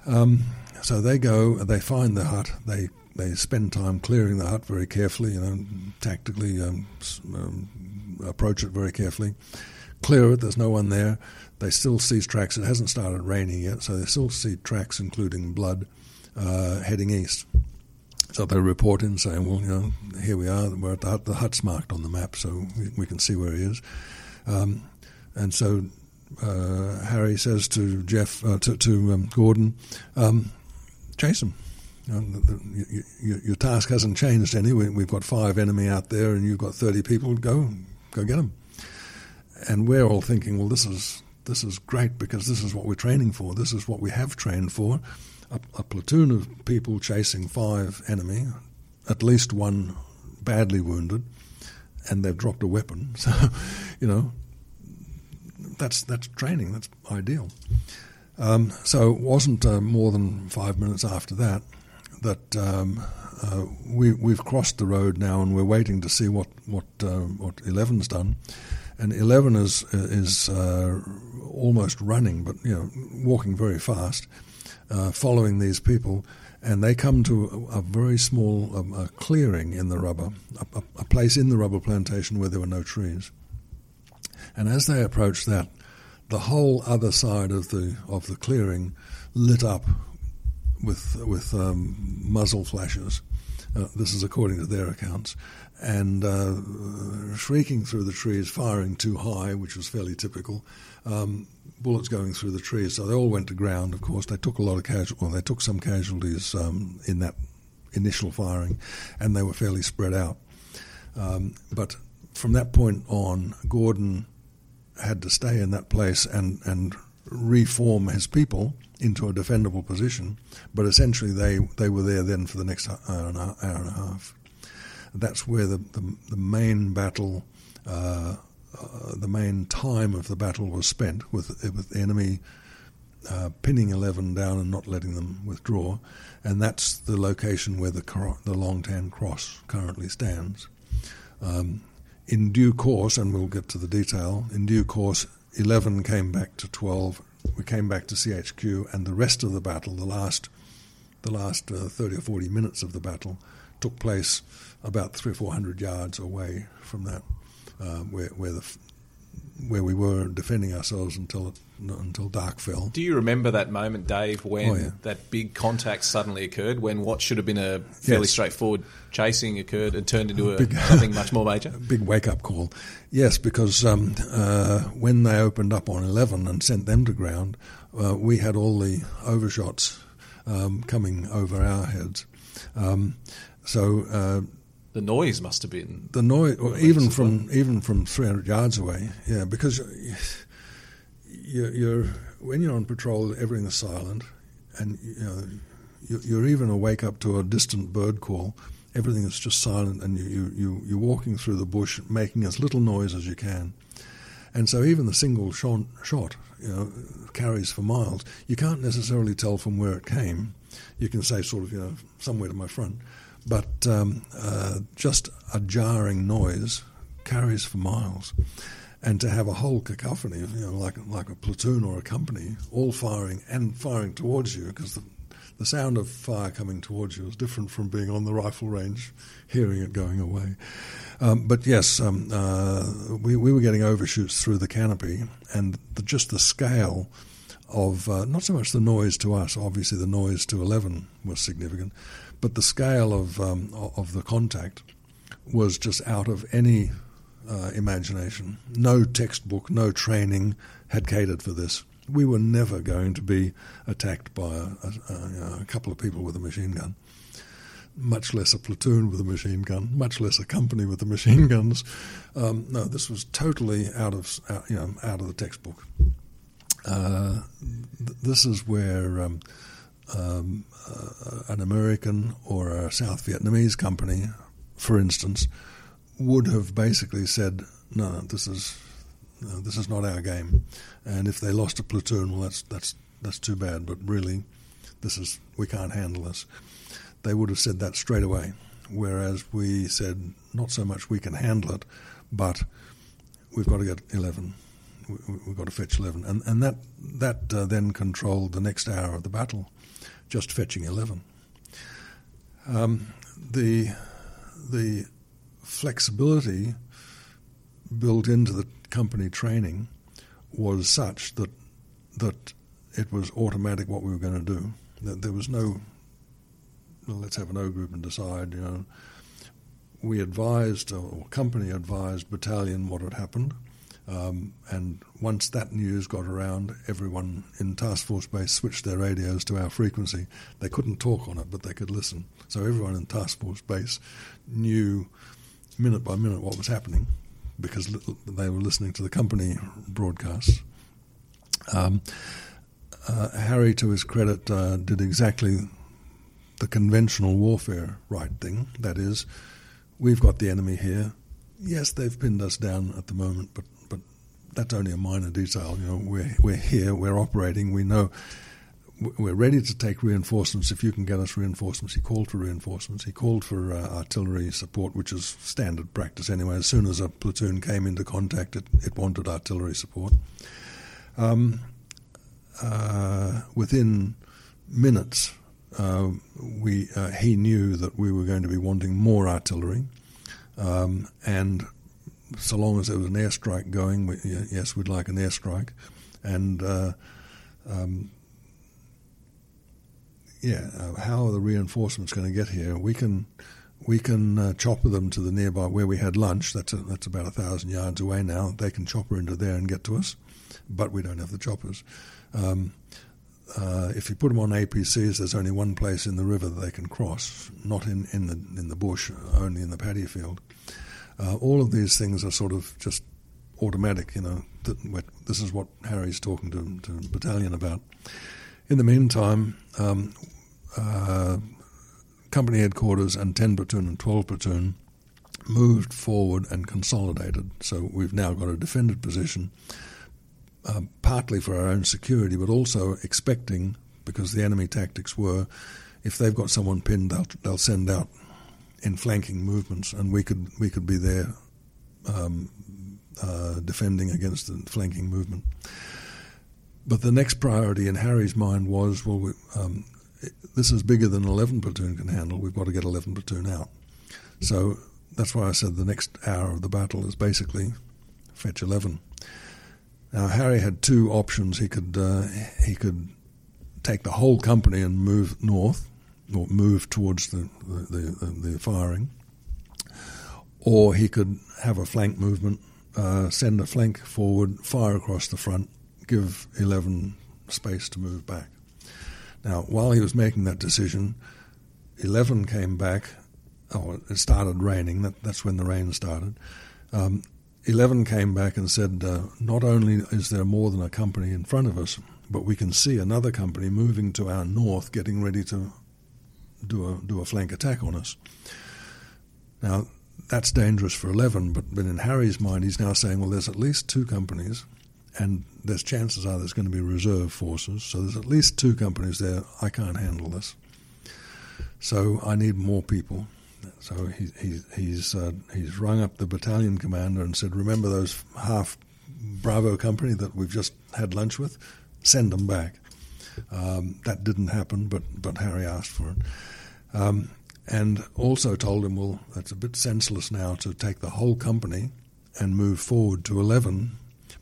Um, so they go, they find the hut, they they spend time clearing the hut very carefully, you know, tactically um, um, approach it very carefully. Clear it, there's no one there. They still see tracks. It hasn't started raining yet, so they still see tracks, including blood, uh, heading east. So they report in saying, well, you know, here we are, we're at the hut, the hut's marked on the map, so we, we can see where he is. Um, and so uh, Harry says to Geoff, uh, to, to um, Gordon, um, chase him. You know, the, the, your, your, task hasn't changed any. We, have got five enemy out there, and you've got thirty people. Go, go get them. And we're all thinking, well, this is this is great because this is what we're training for. This is what we have trained for. A, a platoon of people chasing five enemy, at least one badly wounded, and they've dropped a weapon. [laughs] So, you know, that's that's training. That's ideal. Um, so it wasn't uh, more than five minutes after that that um, uh, we, we've crossed the road now and we're waiting to see what what uh, what 11's done. And 11 is is uh, almost running, but you know, walking very fast, uh, following these people. And they come to a, a very small um, clearing in the rubber, a, a place in the rubber plantation where there were no trees. And as they approach that, the whole other side of the of the clearing lit up with with um, muzzle flashes. Uh, this is according to their accounts, and uh, shrieking through the trees, firing too high, which was fairly typical. Um, bullets going through the trees, so they all went to ground. Of course, they took a lot of casual. Well, they took some casualties um, in that initial firing, and they were fairly spread out. Um, but from that point on, Gordon had to stay in that place and, and reform his people into a defendable position. But essentially, they, they were there then for the next hour and a, hour and a half. That's where the, the, the main battle, uh, uh, the main time of the battle was spent with, with the enemy uh, pinning 11 down and not letting them withdraw. And that's the location where the, the Long Tan Cross currently stands. Um, in due course, and we'll get to the detail, in due course, 11 came back to 12. We came back to CHQ, and the rest of the battle, the last, the last uh, 30 or 40 minutes of the battle, took place about three or four hundred yards away from that, uh, where, where the where we were defending ourselves until it, until dark fell. Do you remember that moment, Dave, when Oh, yeah. that big contact suddenly occurred? When what should have been a fairly Yes. straightforward chasing occurred and turned into a, Big- [laughs] something much more major? [laughs] big wake up call. Yes, because um, uh, when they opened up on 11 and sent them to ground, uh, we had all the overshots um, coming over our heads. Um, so uh, The noise must have been. the noise, or even from even from 300 yards away, yeah, because you're, you're when you're on patrol, everything is silent, and you know you- you're even awake up to a distant bird call. Everything is just silent, and you, you, you you're walking through the bush, making as little noise as you can. And so, even the single shot, shot, you know, carries for miles. You can't necessarily tell from where it came. You can say, sort of, you know, somewhere to my front, but um, uh, just a jarring noise carries for miles. And to have a whole cacophony, you know, like like a platoon or a company, all firing and firing towards you, because the, the sound of fire coming towards you is different from being on the rifle range, hearing it going away. Um, but yes, um, uh, we, we were getting overshoots through the canopy, and the, just the scale of uh, not so much the noise to us, obviously the noise to 11 was significant, but the scale of, um, of the contact was just out of any uh, imagination. No textbook, no training had catered for this. We were never going to be attacked by a, a, a, couple of people with a machine gun much less a platoon with a machine gun, much less a company with the machine [laughs] guns. Um, no, this was totally out of out, you know out of the textbook. Uh, th- this is where um, um, an American or a South Vietnamese company, for instance, would have basically said, "No, no this is this is not our game," and if they lost a platoon, well, that's that's that's too bad. But really, this is we can't handle this they would have said that straight away. Whereas we said, not so much we can handle it, but we've got to get 11. We- we- We've got to fetch 11. And, and that, that uh, then controlled the next hour of the battle, just fetching 11. Um, the, the flexibility built into the company training was such that, that it was automatic what we were going to do. That There was no well, let's have an O group and decide, you know. We advised, or company advised battalion what had happened, um, and once that news got around, everyone in task force base switched their radios to our frequency. They couldn't talk on it, but they could listen. So everyone in task force base knew minute by minute what was happening because they were listening to the company broadcasts. Um, uh, Harry, to his credit, uh, did exactly the conventional warfare right thing. That is, we've got the enemy here. Yes, they've pinned us down at the moment, but that's only a minor detail. You know, we're we're here, we're operating. We know we're ready to take reinforcements if you can get us reinforcements. He called for reinforcements. He called for uh, artillery support, which is standard practice anyway. As soon as a platoon came into contact, it, it wanted artillery support. Um, uh, within minutes, uh, we uh, he knew that we were going to be wanting more artillery, um, and so long as there was an airstrike going, we, yes, we'd like an airstrike, and uh, um, yeah, uh, how are the reinforcements going to get here? We can we can uh, chopper them to the nearby where we had lunch. That's a, that's about a thousand yards away now. They can chopper into there and get to us, but we don't have the choppers. Um, uh, if you put them on APCs, there's only one place in the river that they can cross, not in, in the in the bush, only in the paddy field. Uh, all of these things are sort of just automatic. You know, this is what Harry's talking to, to battalion about. In the meantime, um, uh, company headquarters and 10 platoon and 12 platoon moved forward and consolidated. So we've now got a defended position uh, partly for our own security, but also expecting, because the enemy tactics were, if they've got someone pinned, they'll, they'll send out in flanking movements, and we could we could be there um, uh, defending against the flanking movement. But the next priority in Harry's mind was, well, we, um, this is bigger than 11 platoon can handle. We've got to get 11 platoon out. So that's why I said the next hour of the battle is basically fetch 11. Now Harry had two options. He could uh, he could take the whole company and move north, or move towards the the, the, the firing, or he could have a flank movement, uh, send a flank forward, fire across the front, give eleven space to move back. Now, while he was making that decision, eleven came back. Oh, it started raining. That, that's when the rain started. Um, 11 came back and said, uh, not only is there more than a company in front of us, but we can see another company moving to our north, getting ready to do a, do a flank attack on us. Now, that's dangerous for 11, but, but in Harry's mind, he's now saying, well, there's at least two companies, and there's chances are there's going to be reserve forces, so there's at least two companies there. I can't handle this. So I need more people. So he, he, he's uh, he's rung up the battalion commander and said, "Remember those half Bravo company that we've just had lunch with? Send them back." Um, that didn't happen, but but Harry asked for it, um, and also told him, "Well, that's a bit senseless now to take the whole company and move forward to eleven,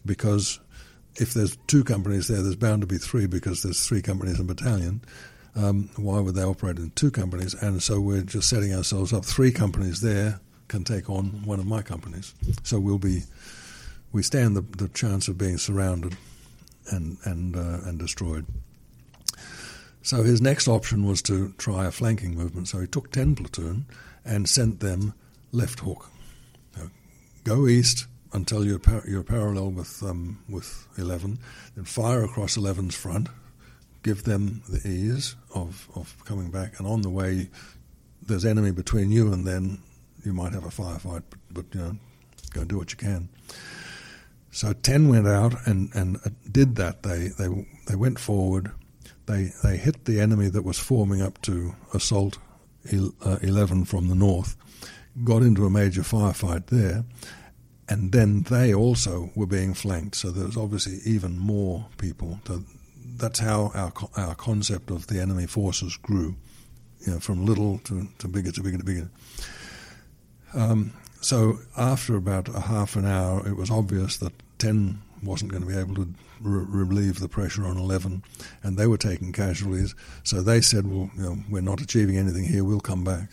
because." If there's two companies there, there's bound to be three because there's three companies in battalion. Um, why would they operate in two companies? And so we're just setting ourselves up. Three companies there can take on one of my companies. So we'll be, we stand the, the chance of being surrounded and and uh, and destroyed. So his next option was to try a flanking movement. So he took ten platoon and sent them left hook. go east until you're, par- you're parallel with um, with eleven, then fire across 11's front give them the ease of, of coming back. And on the way, there's enemy between you and then you might have a firefight, but, but you know, go do what you can. So 10 went out and, and did that. They, they, they went forward. They, they hit the enemy that was forming up to assault uh, 11 from the north, got into a major firefight there, and then they also were being flanked. So there was obviously even more people. So that's how our our concept of the enemy forces grew, you know, from little to, to bigger to bigger to bigger. Um, so after about a half an hour, it was obvious that ten wasn't going to be able to re- relieve the pressure on eleven, and they were taking casualties. So they said, "Well, you know, we're not achieving anything here. We'll come back."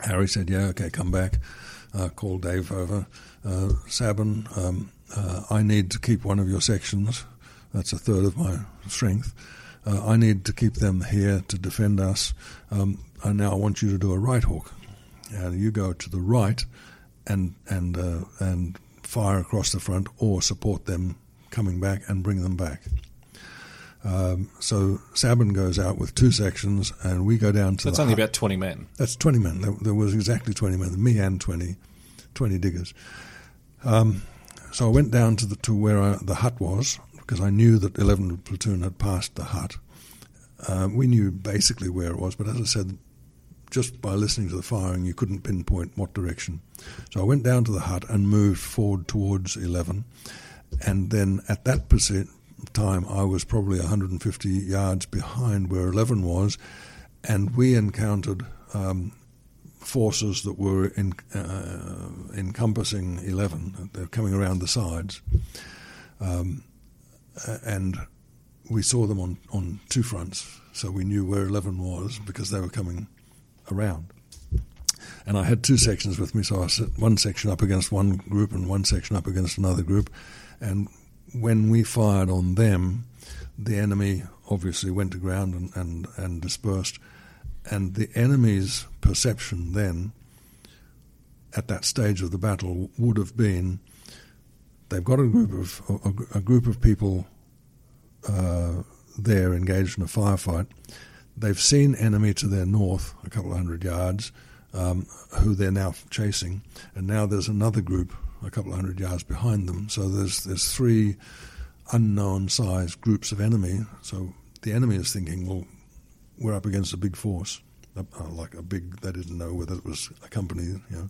Harry said, "Yeah, okay, come back." Uh, called Dave over. Uh, Sabben, um, uh, I need to keep one of your sections that's a third of my strength. Uh, I need to keep them here to defend us. Um, and now I want you to do a right hook. And you go to the right and and uh, and fire across the front, or support them coming back and bring them back. Um, so Sabben goes out with two sections, and we go down to. That's only hut. about twenty men. That's twenty men. There, there, was exactly twenty men, me and 20, 20 diggers. Um, so I went down to the to where I, the hut was, because I knew that 11 platoon had passed the hut. Uh, we knew basically where it was, but as I said, just by listening to the firing, you couldn't pinpoint what direction. So I went down to the hut and moved forward towards 11. And then at that percent time, I was probably 150 yards behind where 11 was, and we encountered um, forces that were in, uh, encompassing 11. They're coming around the sides. Um, and we saw them on, on two fronts, so we knew where 11 was because they were coming around. And I had two sections with me, so I set one section up against one group and one section up against another group. And when we fired on them, the enemy obviously went to ground and, and, and dispersed. And the enemy's perception then, at that stage of the battle, would have been they've got a group of a, a group of people uh, there engaged in a firefight. They've seen enemy to their north, a couple of hundred yards, um, who they're now chasing, and now there's another group a couple of hundred yards behind them. So there's there's three unknown sized groups of enemy. So the enemy is thinking, well, we're up against a big force, like a big. They didn't know whether it was a company, you know,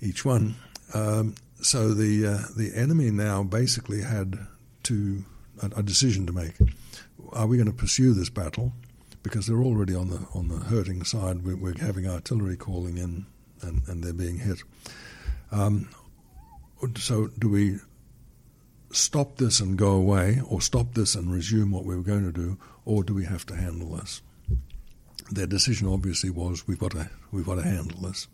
each one. Um, so the uh, the enemy now basically had to a, a decision to make. Are we going to pursue this battle? Because they're already on the on the hurting side. We're, we're having artillery calling in, and, and they're being hit. Um, so do we stop this and go away, or stop this and resume what we were going to do, or do we have to handle this? Their decision obviously was we've got to we've got to handle this.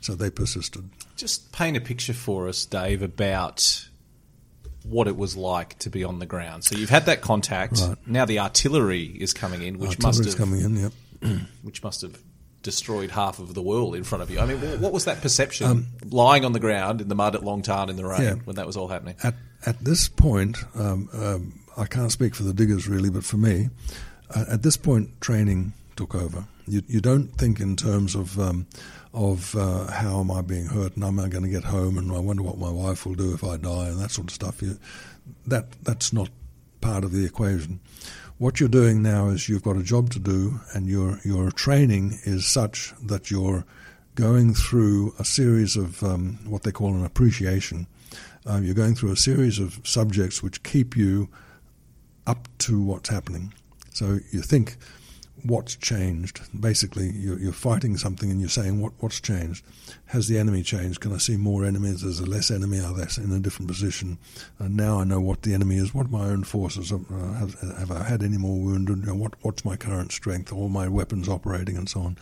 So they persisted. Just paint a picture for us, Dave, about what it was like to be on the ground. So you've had that contact. Right. Now the artillery is coming in, which Artillery's must have coming in. Yep. [clears throat] which must have destroyed half of the world in front of you. I mean, what was that perception Um, lying on the ground in the mud at Long Tan in the rain Yeah. when that was all happening? At at this point, um, um, I can't speak for the diggers really, but for me, uh, at this point, training took over. You you don't think in terms of um, of uh, how am I being hurt and am I going to get home and I wonder what my wife will do if I die and that sort of stuff. You, that that's not part of the equation. What you're doing now is you've got a job to do, and your your training is such that you're going through a series of um, what they call an appreciation. Uh, you're going through a series of subjects which keep you up to what's happening. So you think, what's changed? Basically, you're, you're fighting something and you're saying, what, what's changed? Has the enemy changed? Can I see more enemies? Is there less enemy? Are they in a different position? And now I know what the enemy is. What my own forces? Uh, have, have I had any more wounded? What, what's my current strength? All my weapons operating and so on.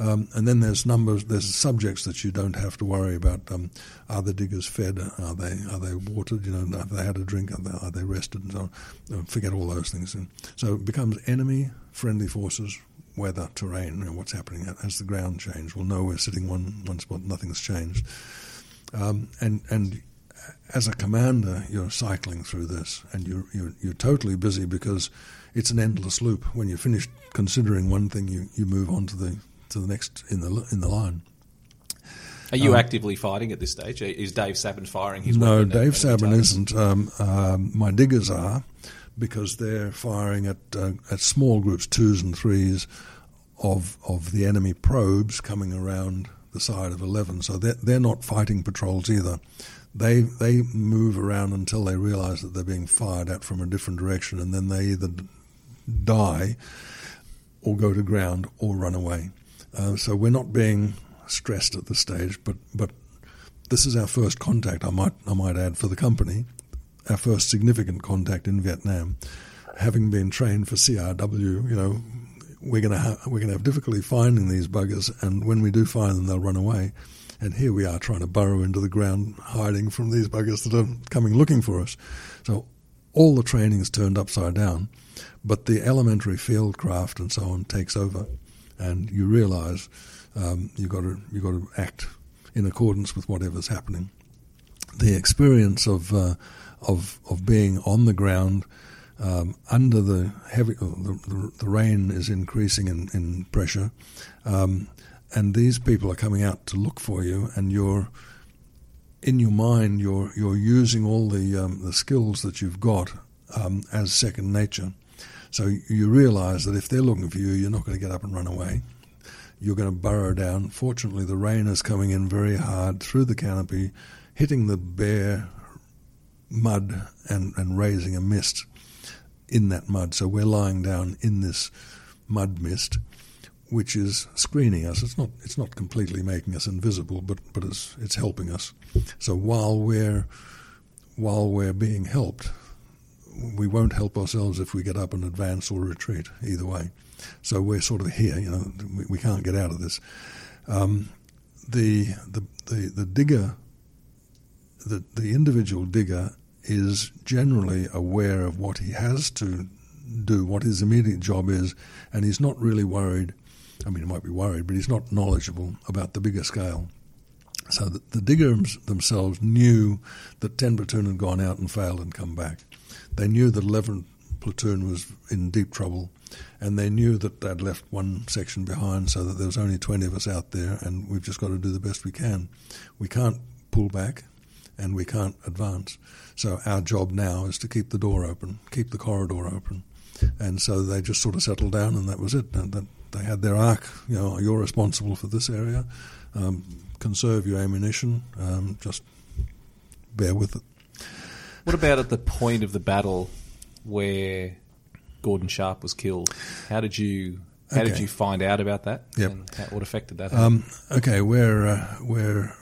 Um, and then there's numbers, there's subjects that you don't have to worry about. Um, are the diggers fed? Are they are they watered? You know, have they had a drink? Are they, are they rested? And so on. Forget all those things. And so it becomes enemy, friendly forces, weather, terrain. You know, what's happening as the ground changed? We'll know we're sitting one one spot. Nothing's changed. Um, and and as a commander, you're cycling through this, and you're, you're you're totally busy because it's an endless loop. When you're finished considering one thing, you, you move on to the to the next in the in the line. Are you actively fighting at this stage? Is Dave Sabben firing his Um, no? Dave Sabben isn't. Um, um, my diggers are because they're firing at uh, at small groups, twos and threes, of of the enemy probes coming around the side of eleven. So they're they're not fighting patrols either. They they move around until they realise that they're being fired at from a different direction, and then they either die or go to ground or run away. Uh, so we're not being stressed at this stage, but but this is our first contact. I might I might add for the company, our first significant contact in Vietnam. Having been trained for CRW, you know, we're gonna ha- we're gonna have difficulty finding these buggers, and when we do find them, they'll run away. And here we are trying to burrow into the ground, hiding from these buggers that are coming looking for us. So all the training is turned upside down, but the elementary field craft and so on takes over, and you realise um, you got to you got to act in accordance with whatever's happening. The experience of uh, of of being on the ground um, under the heavy the, the, the rain is increasing in, in pressure, um, and these people are coming out to look for you, and you're in your mind you're you're using all the um, the skills that you've got um, as second nature. So you realise that if they're looking for you, you're not going to get up and run away. You're going to burrow down. Fortunately, the rain is coming in very hard through the canopy, hitting the bare mud and, and raising a mist in that mud. So we're lying down in this mud mist, which is screening us. It's not it's not completely making us invisible, but but it's it's helping us. So while we're while we're being helped, we won't help ourselves if we get up and advance or retreat, either way. So we're sort of here, you know, we, we can't get out of this. Um, the, the, the, the digger, the, the individual digger is generally aware of what he has to do, what his immediate job is, and he's not really worried. I mean, he might be worried, but he's not knowledgeable about the bigger scale. So the, the diggers themselves knew that 10 platoon had gone out and failed and come back. They knew that 11 platoon was in deep trouble, and they knew that they'd left one section behind so that there was only 20 of us out there, and we've just got to do the best we can. We can't pull back, and we can't advance. So our job now is to keep the door open, keep the corridor open. And so they just sort of settled down, and that was it. And that they had their arc. You know, you're responsible for this area. Um, conserve your ammunition. Um, just bear with it. What about at the point of the battle where Gordon Sharp was killed? How did you how Okay. did you find out about that? Yep. And how, what effect did that? Um, okay, we're uh, we're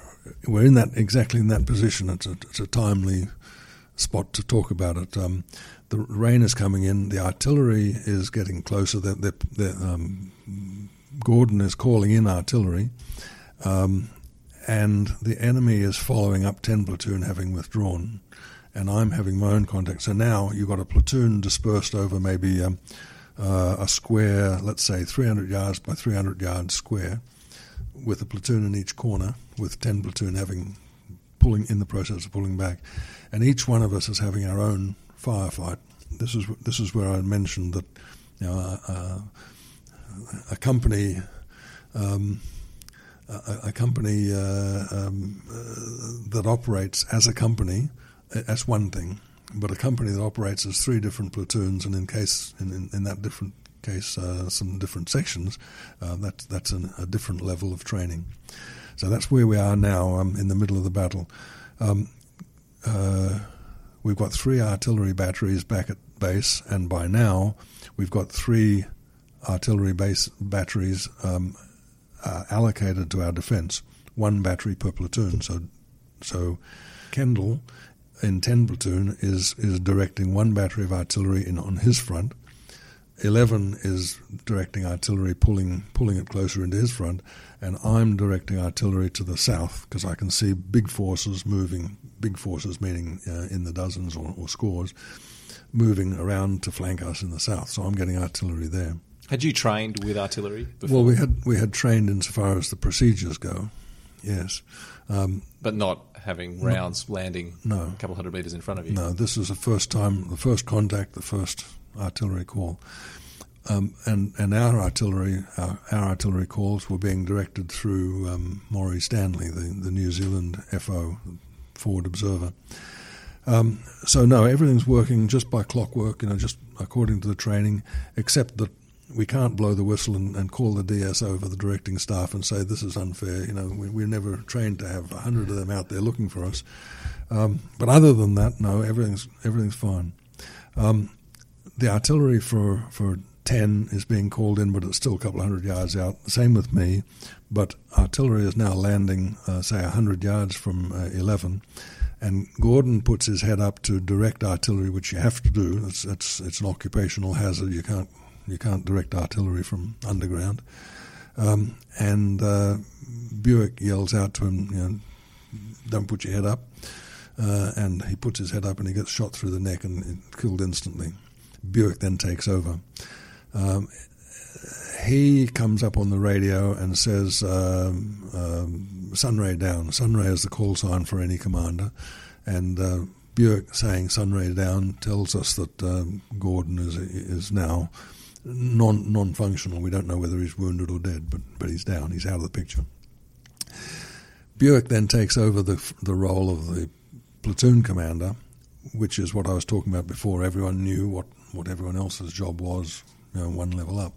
we're in that exactly in that position. It's a, it's a timely spot to talk about it. Um, the rain is coming in. The artillery is getting closer. The, the, the, um, Gordon is calling in artillery, um, and the enemy is following up ten platoon, having withdrawn, and I'm having my own contact. So now you've got a platoon dispersed over maybe. Um, uh, a square, let's say 300 yards by 300 yards square, with a platoon in each corner, with 10 platoon having pulling in the process of pulling back, and each one of us is having our own firefight. This is this is where I mentioned that you know uh, a company. Um, a, a company uh, um, uh, that operates as a company, uh, that's one thing, but a company that operates as three different platoons, and in case in, in, in that different case, uh, some different sections, uh, that's that's an, a different level of training. So that's where we are now, um, in the middle of the battle. Um, uh, we've got three artillery batteries back at base, and by now we've got three artillery base batteries um, uh, allocated to our defence, one battery per platoon. So, so Kendall in 10 platoon is, is directing one battery of artillery in on his front. 11 is directing artillery, pulling pulling it closer into his front, and I'm directing artillery to the south because I can see big forces moving, big forces meaning uh, in the dozens or, or scores, moving around to flank us in the south. So I'm getting artillery there. had you trained with artillery before? Well, we had we had trained insofar as the procedures go, yes. Um, but not having rounds landing No. a couple hundred metres in front of you. No, this is the first time, the first contact, the first artillery call. Um, and, and our artillery, our, our artillery calls were being directed through um, Morrie Stanley, the, the New Zealand FO, Forward Observer. Um, so no, everything's working just by clockwork, you know, just according to the training, except that we can't blow the whistle and, and call the DS over the directing staff and say this is unfair. You know, we, we're never trained to have hundred of them out there looking for us. Um, but other than that, no, everything's everything's fine. Um, the artillery for for ten is being called in, but it's still a couple of hundred yards out. Same with me, but artillery is now landing, uh, say, a hundred yards from uh, eleven. And Gordon puts his head up to direct artillery, which you have to do. It's, it's, it's an occupational hazard. You can't you can't direct artillery from underground. Um, and uh, Buick yells out to him, you know, "Don't put your head up." Uh, and he puts his head up and he gets shot through the neck and killed instantly. Buick then takes over. Um, he comes up on the radio and says, um, um, "Sunray down." Sunray is the call sign for any commander, and uh, Buick saying "Sunray down" tells us that um, Gordon is is now non non functional. We don't know whether he's wounded or dead, but but he's down. He's out of the picture. Buick then takes over the the role of the platoon commander, which is what I was talking about before. Everyone knew what, what everyone else's job was, you know, one level up.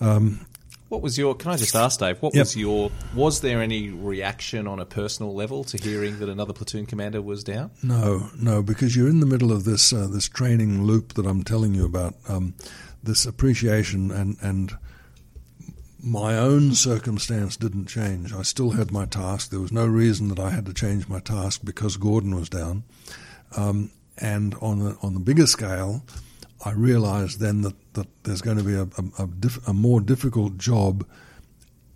Um, What was your? Can I just ask, Dave? What Yep. was your? Was there any reaction on a personal level to hearing that another platoon commander was down? No, no, because you're in the middle of this uh, this training loop that I'm telling you about. Um, this appreciation and and my own circumstance didn't change. I still had my task. There was no reason that I had to change my task because Gordon was down. Um, and on the, on the bigger scale, I realised then that, that there's going to be a, a, a, diff, a more difficult job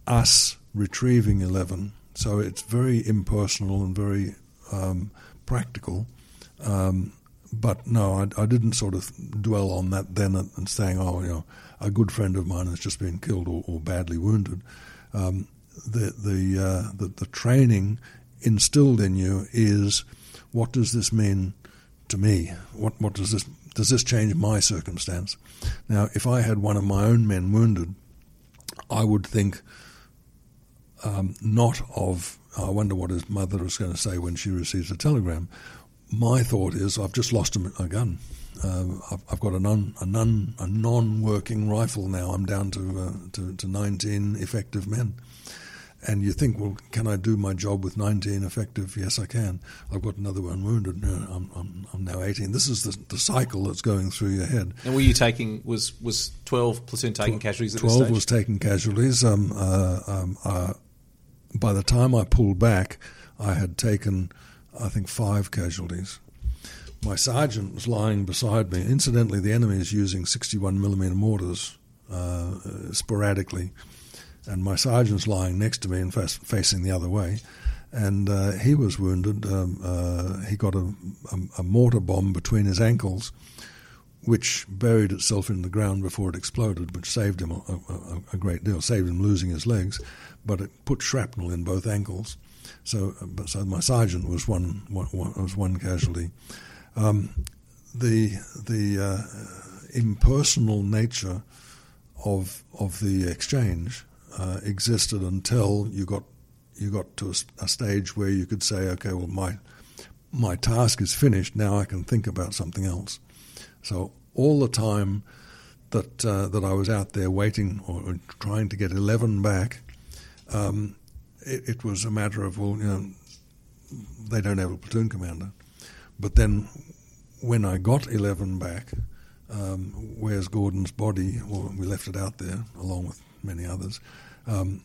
us retrieving 11. So it's very impersonal and very um, practical. Um, but no, I, I, didn't sort of dwell on that then and saying, oh, you know, a good friend of mine has just been killed or, or badly wounded. Um, the the, uh, the the training instilled in you is what does this mean to me? What what does this does this change my circumstance? Now, if I had one of my own men wounded, I would think um, not of. I wonder what his mother is going to say when she receives a telegram. My thought is, I've just lost a, gun. Uh, I've, I've, got a non a non a non-working rifle now. I'm down to, uh, to to 19 effective men and you think, well, can I do my job with 19 effective? Yes, I can. I've got another one wounded. I'm, I'm, I'm now 18. This is the, the, cycle that's going through your head. And were you taking was was 12 platoon taking casualties? At 12 was taking casualties. Um, uh, um, uh, by the time I pulled back, I had taken, I think, five casualties. My sergeant was lying beside me. Incidentally, the enemy is using 61 millimeter mortars uh, sporadically and my sergeant's lying next to me and facing the other way. And uh, he was wounded. Um, uh, he got a, a, a, mortar bomb between his ankles, which buried itself in the ground before it exploded, which saved him a, a, great deal, saved him losing his legs. But it put shrapnel in both ankles. So, uh, so my sergeant was one, one, one was one casualty. Um, the the uh, impersonal nature of of the exchange uh, existed until you got you got to a, a, stage where you could say, okay, well my my task is finished. Now I can think about something else. So all the time that uh, that I was out there waiting or, or trying to get eleven back, um, it, it, was a matter of well, you know, they don't have a platoon commander. But then when I got eleven back, um, where's Gordon's body? Well, we left it out there along with many others. Um,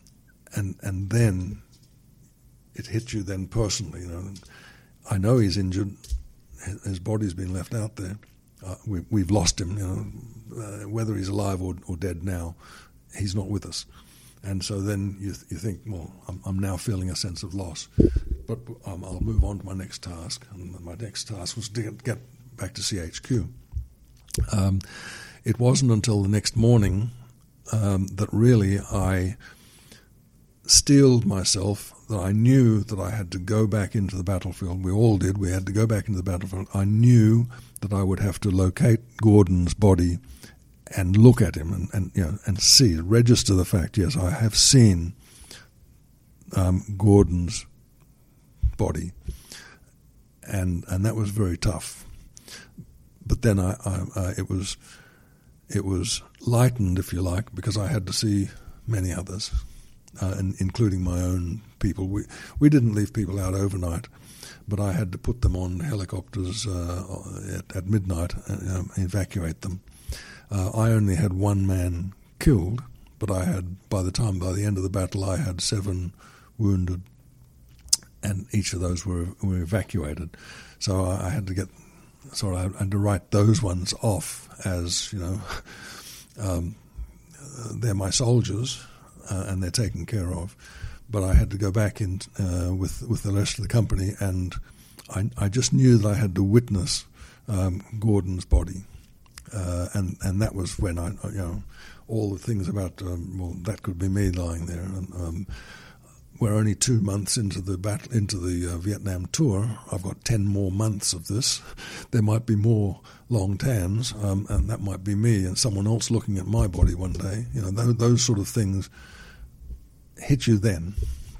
and and then it hits you then personally. You know, I know he's injured. His body's been left out there. Uh, we, have lost him. You know, uh, whether he's alive or, or dead now, he's not with us. And so then you, you think, well, I'm, I'm, now feeling a sense of loss. But um, I'll move on to my next task. And my next task was to get, get back to CHQ. Um, it wasn't until the next morning um, that really I steeled myself that I knew that I had to go back into the battlefield. We all did. We had to go back into the battlefield. I knew that I would have to locate Gordon's body and look at him and, and you know and see, register the fact. Yes, I have seen um, Gordon's body, and and that was very tough. But then I, I, I it was it was lightened, if you like, because I had to see many others, uh, and including my own people. We we didn't leave people out overnight, but I had to put them on helicopters uh, at, at, midnight and uh, evacuate them. Uh, I only had one man killed, but I had by the time by the end of the battle I had seven wounded, and each of those were were evacuated. So I, I had to get so I had to write those ones off as you know [laughs] um, they're my soldiers uh, and they're taken care of. But I had to go back in uh, with with the rest of the company, and I, I just knew that I had to witness um, Gordon's body, uh, and and that was when I you know all the things about um, well that could be me lying there and. Um, we're only two months into the battle, into the uh, Vietnam tour. I've got ten more months of this. [laughs] There might be more Long Tans, um, and that might be me and someone else looking at my body one day. You know, those, those sort of things hit you then,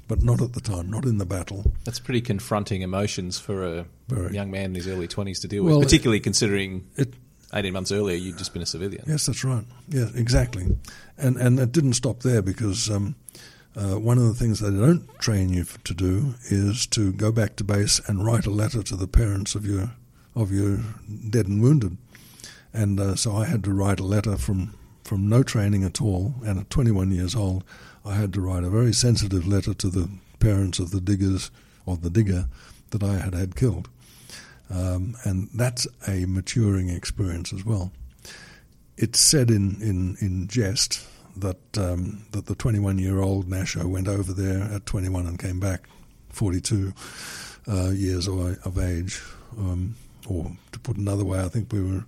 but not at the time, not in the battle. That's pretty confronting emotions for a Very. young man in his early twenties to deal with, well, particularly it, considering. It, 18 months earlier, you'd just been a civilian. Yes, that's right. Yeah, exactly. And and it didn't stop there because um, uh, one of the things they don't train you to do is to go back to base and write a letter to the parents of your of your dead and wounded. And uh, so I had to write a letter from from no training at all, and at 21 years old, I had to write a very sensitive letter to the parents of the diggers or the digger that I had had killed. Um, and that's a maturing experience as well. It's said in, in, in jest that um, that the 21 year old Nasho went over there at 21 and came back 42 uh, years of, of age. Um, or to put another way, I think we were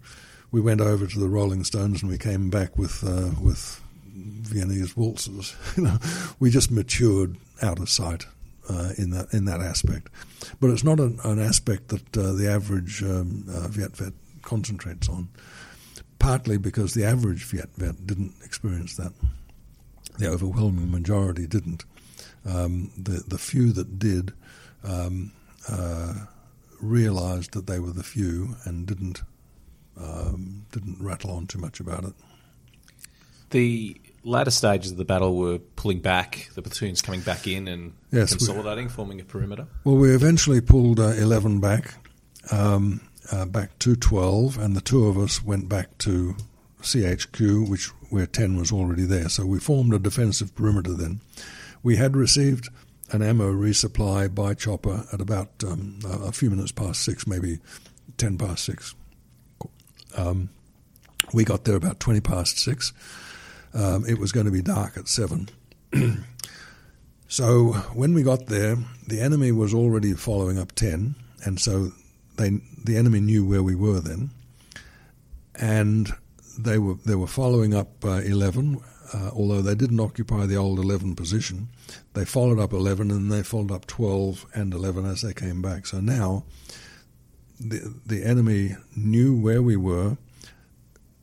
we went over to the Rolling Stones and we came back with uh, with Viennese waltzes. [laughs] you know, we just matured out of sight uh, in that in that aspect. But it's not an, an aspect that uh, the average um, uh, Viet Vet concentrates on. Partly because the average Viet Vet didn't experience that. The overwhelming majority didn't. Um, the the few that did um, realized that they were the few and didn't um, didn't rattle on too much about it. The latter stages of the battle were pulling back, the platoons coming back in and Yes, we- consolidating, forming a perimeter. Well, we eventually pulled uh, 11 back, um, uh, back to 12, and the two of us went back to CHQ, which where 10 was already there. So we formed a defensive perimeter then. We had received an ammo resupply by chopper at about um, a few minutes past six, maybe 10 past six. Um, we got there about 20 past six. Um, it was going to be dark at seven. [clears throat] So when we got there, the enemy was already following up ten, and so they the enemy knew where we were then, and they were they were following up uh, eleven. Uh, although they didn't occupy the old eleven position, they followed up eleven and they followed up twelve and eleven as they came back. So now, the the enemy knew where we were,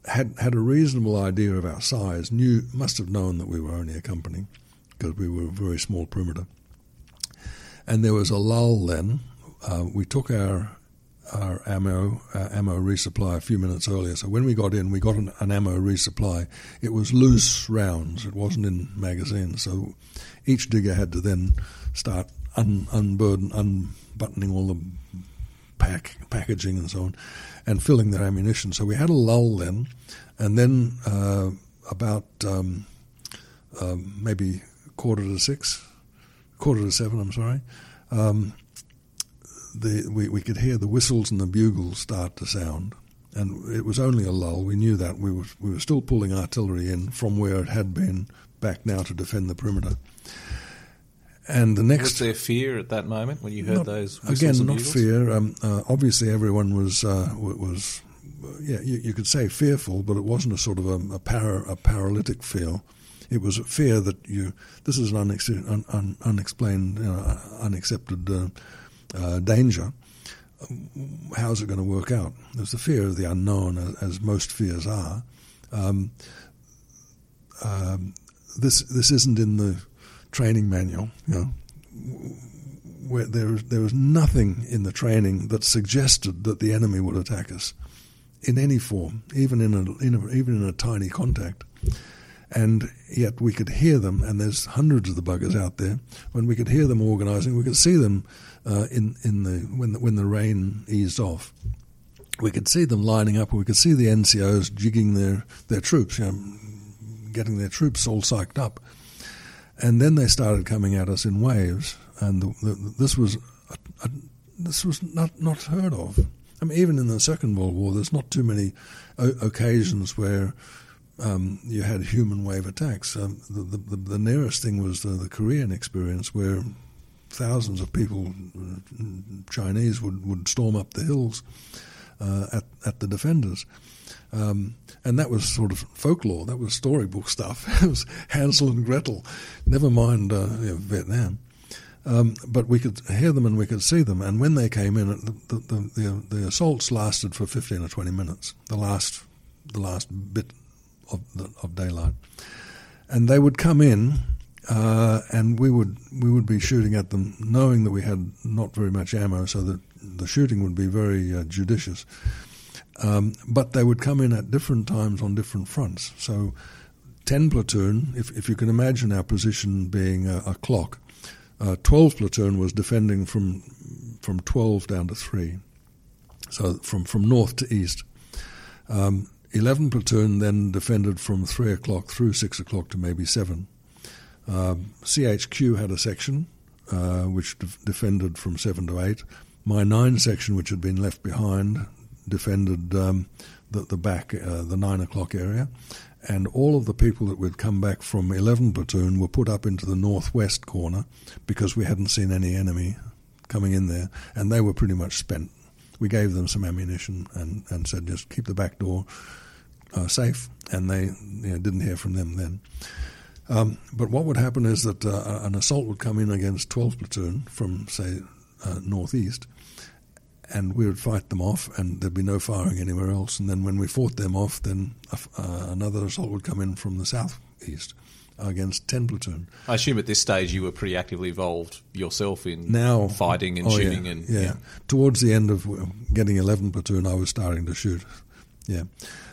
had had a reasonable idea of our size, knew must have known that we were only a company because we were a very small perimeter. And there was a lull then. Uh, we took our our ammo uh, ammo resupply a few minutes earlier. So when we got in, we got an, an ammo resupply. It was loose rounds. It wasn't in magazines. So each digger had to then start un, unburden, unbuttoning all the pack packaging and so on, and filling their ammunition. So we had a lull then, and then uh, about um, um, maybe quarter to six, quarter to seven. I'm sorry. Um, the, we, we could hear the whistles and the bugles start to sound, and it was only a lull. We knew that we were we were still pulling artillery in from where it had been back now to defend the perimeter. And the next Was there fear at that moment when you heard not- those whistles again, not bugles? fear. Um, uh, obviously, everyone was uh, was uh, yeah. You, you could say fearful, but it wasn't a sort of a, a, para, a paralytic feel. It was a fear that you this is an unex- un, un, unexplained, you know, unaccepted uh, uh, danger. How's it going to work out? There's the fear of the unknown, as, most fears are. Um, um, this this isn't in the training manual, you know where there there was nothing in the training that suggested that the enemy would attack us in any form, even in a, in a even in a tiny contact. And yet we could hear them, and there's hundreds of the buggers out there. When we could hear them organising, we could see them uh, in in the when the, when the rain eased off. We could see them lining up, and we could see the NCOs jigging their their troops, you know, getting their troops all psyched up. And then they started coming at us in waves, and the, the, this was a, a, this was not not heard of. I mean, even in the Second World War, there's not too many o- occasions where um, you had human wave attacks. Um, the, the, the nearest thing was the, the Korean experience, where thousands of people, Chinese, would, would storm up the hills uh, at at the defenders. Um, and that was sort of folklore. That was storybook stuff. [laughs] it was Hansel and Gretel. Never mind uh, you know, Vietnam. Um, but we could hear them and we could see them. And when they came in, the, the, the, the, assaults lasted for 15 or 20 minutes, the last, the last bit of, of daylight. And they would come in, uh, and we would, we would be shooting at them, knowing that we had not very much ammo, so that the shooting would be very uh, judicious. Um, but they would come in at different times on different fronts. So, 10 platoon, if, if you can imagine our position being a, a clock, uh, 12 platoon was defending from from 12 down to 3, so from, from north to east. Um, 11 platoon then defended from 3 o'clock through 6 o'clock to maybe 7. Um, CHQ had a section uh, which de- defended from 7 to 8. my nine section, which had been left behind, defended um, the, the back, uh, the nine o'clock area, and all of the people that would come back from 11 platoon were put up into the northwest corner because we hadn't seen any enemy coming in there, and they were pretty much spent. We gave them some ammunition and, and said just keep the back door uh, safe, and they you know, didn't hear from them then. Um, but what would happen is that uh, an assault would come in against 12 platoon from, say, uh, northeast, and we would fight them off, and there'd be no firing anywhere else. And then when we fought them off, then uh, another assault would come in from the southeast against 10 platoon. I assume at this stage you were pretty actively involved yourself in now fighting and oh, shooting yeah, and yeah. yeah. Towards the end of getting 11 platoon, I was starting to shoot. Yeah.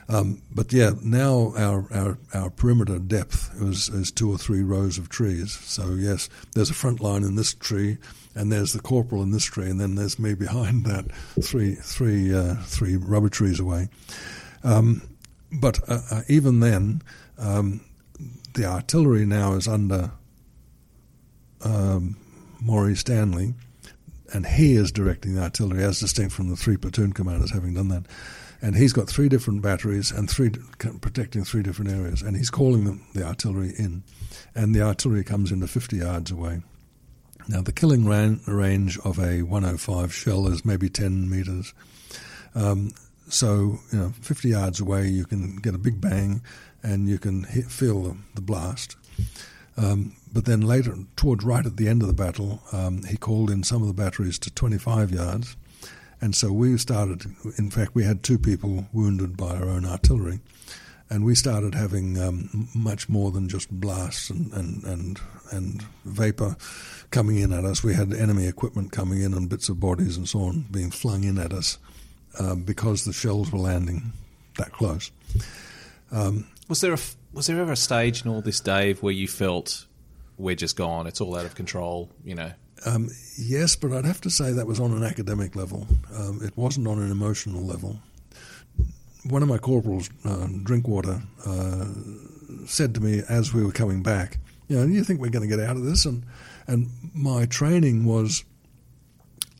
Um, but yeah, now our, our, our perimeter depth is, is two or three rows of trees. So yes, there's a front line in this tree, and there's the corporal in this tree, and then there's me [laughs] behind that, three three uh, three rubber trees away. Um, but uh, uh, even then, um, the artillery now is under um, Morrie Stanley, and he is directing the artillery, as distinct from the three platoon commanders having done that and he's got three different batteries and three protecting three different areas, and he's calling them the artillery in, and the artillery comes into 50 yards away. Now the killing ran, range of a 105 shell is maybe 10 meters. Um, so you know, 50 yards away, you can get a big bang, and you can hit, feel the, the blast. Um, but then later, towards right at the end of the battle, um, he called in some of the batteries to 25 yards and so we started, in fact, we had two people wounded by our own artillery. And we started having um, much more than just blasts and, and, and, and vapor coming in at us. We had enemy equipment coming in and bits of bodies and so on being flung in at us uh, because the shells were landing that close. Um, was there a, was there ever a stage in all this, Dave, where you felt we're just gone, it's all out of control, you know? Um, yes, but I'd have to say that was on an academic level. Um, it wasn't on an emotional level. One of my corporals, uh, Drinkwater, uh, said to me as we were coming back, "You know, you think we're going to get out of this?" And and my training was,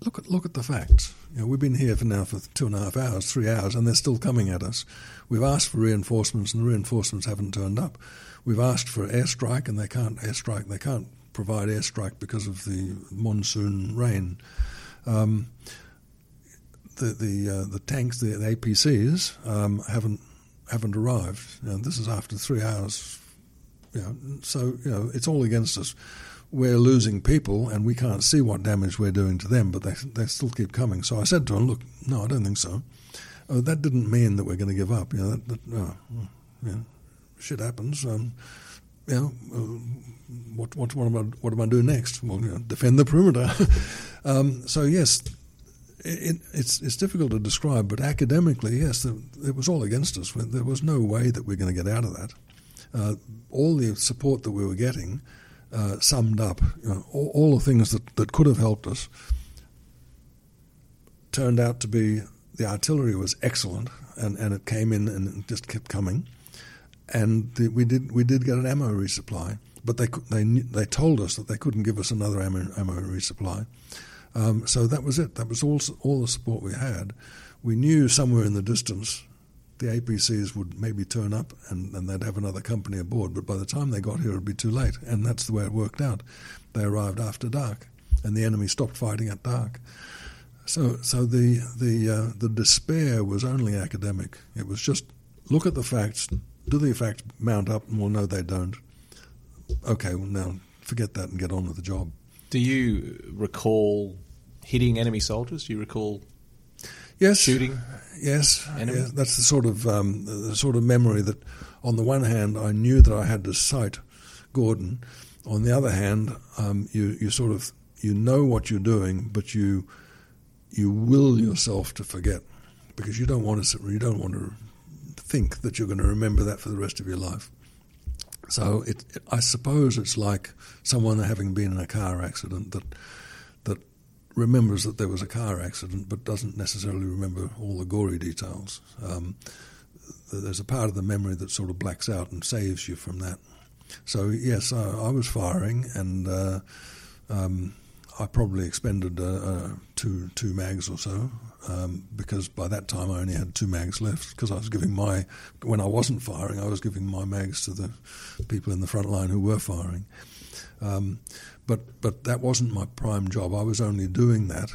look at look at the facts. You know, we've been here for now for two and a half hours, three hours, and they're still coming at us. We've asked for reinforcements, and the reinforcements haven't turned up. We've asked for airstrike, and they can't airstrike. They can't provide airstrike because of the monsoon rain. Um, the the uh, the tanks, the, the APCs, um, haven't haven't arrived. You know, this is after three hours. You know, so you know it's all against us. We're losing people, and we can't see what damage we're doing to them, but they they still keep coming. So I said to him, "Look, no, I don't think so. Uh, that didn't mean that we're going to give up. You know, that, that, know, shit happens. Um, you know, uh, what, what, what, am I, what am I doing next? Well, you know, defend the perimeter. [laughs] um, so, yes, it, it's, it's difficult to describe, but academically, yes, it was all against us. There was no way that we are going to get out of that. Uh, all the support that we were getting uh, summed up, you know, all, all, the things that, that could have helped us turned out to be the artillery was excellent, and, and it came in and just kept coming and the, we did we did get an ammo resupply, but they they they told us that they couldn't give us another ammo, ammo resupply. Um, so that was it. That was all all the support we had. We knew somewhere in the distance the APCs would maybe turn up and, and they'd have another company aboard, but by the time they got here, it'd be too late. And that's the way it worked out. They arrived after dark, and the enemy stopped fighting at dark. So, so the the uh, the despair was only academic. It was just look at the facts, do the facts mount up? Well, no, they don't. Okay, well, now forget that and get on with the job. Do you recall hitting enemy soldiers? Do you recall yes, shooting? Yes, yes. That's the sort of um, the sort of memory that, on the one hand, I knew that I had to sight Gordon. On the other hand, um, you you sort of you know what you're doing, but you you will yourself to forget because you don't want to you don't want to think that you're going to remember that for the rest of your life. So it, I suppose it's like someone having been in a car accident that that remembers that there was a car accident, but doesn't necessarily remember all the gory details. Um, there's a part of the memory that sort of blacks out and saves you from that. So yes, I, I was firing, and uh, um, I probably expended uh, uh, two two mags or so um, because by that time I only had two mags left because I was giving my when I wasn't firing I was giving my mags to the people in the front line who were firing. Um, but but that wasn't my prime job. I was only doing that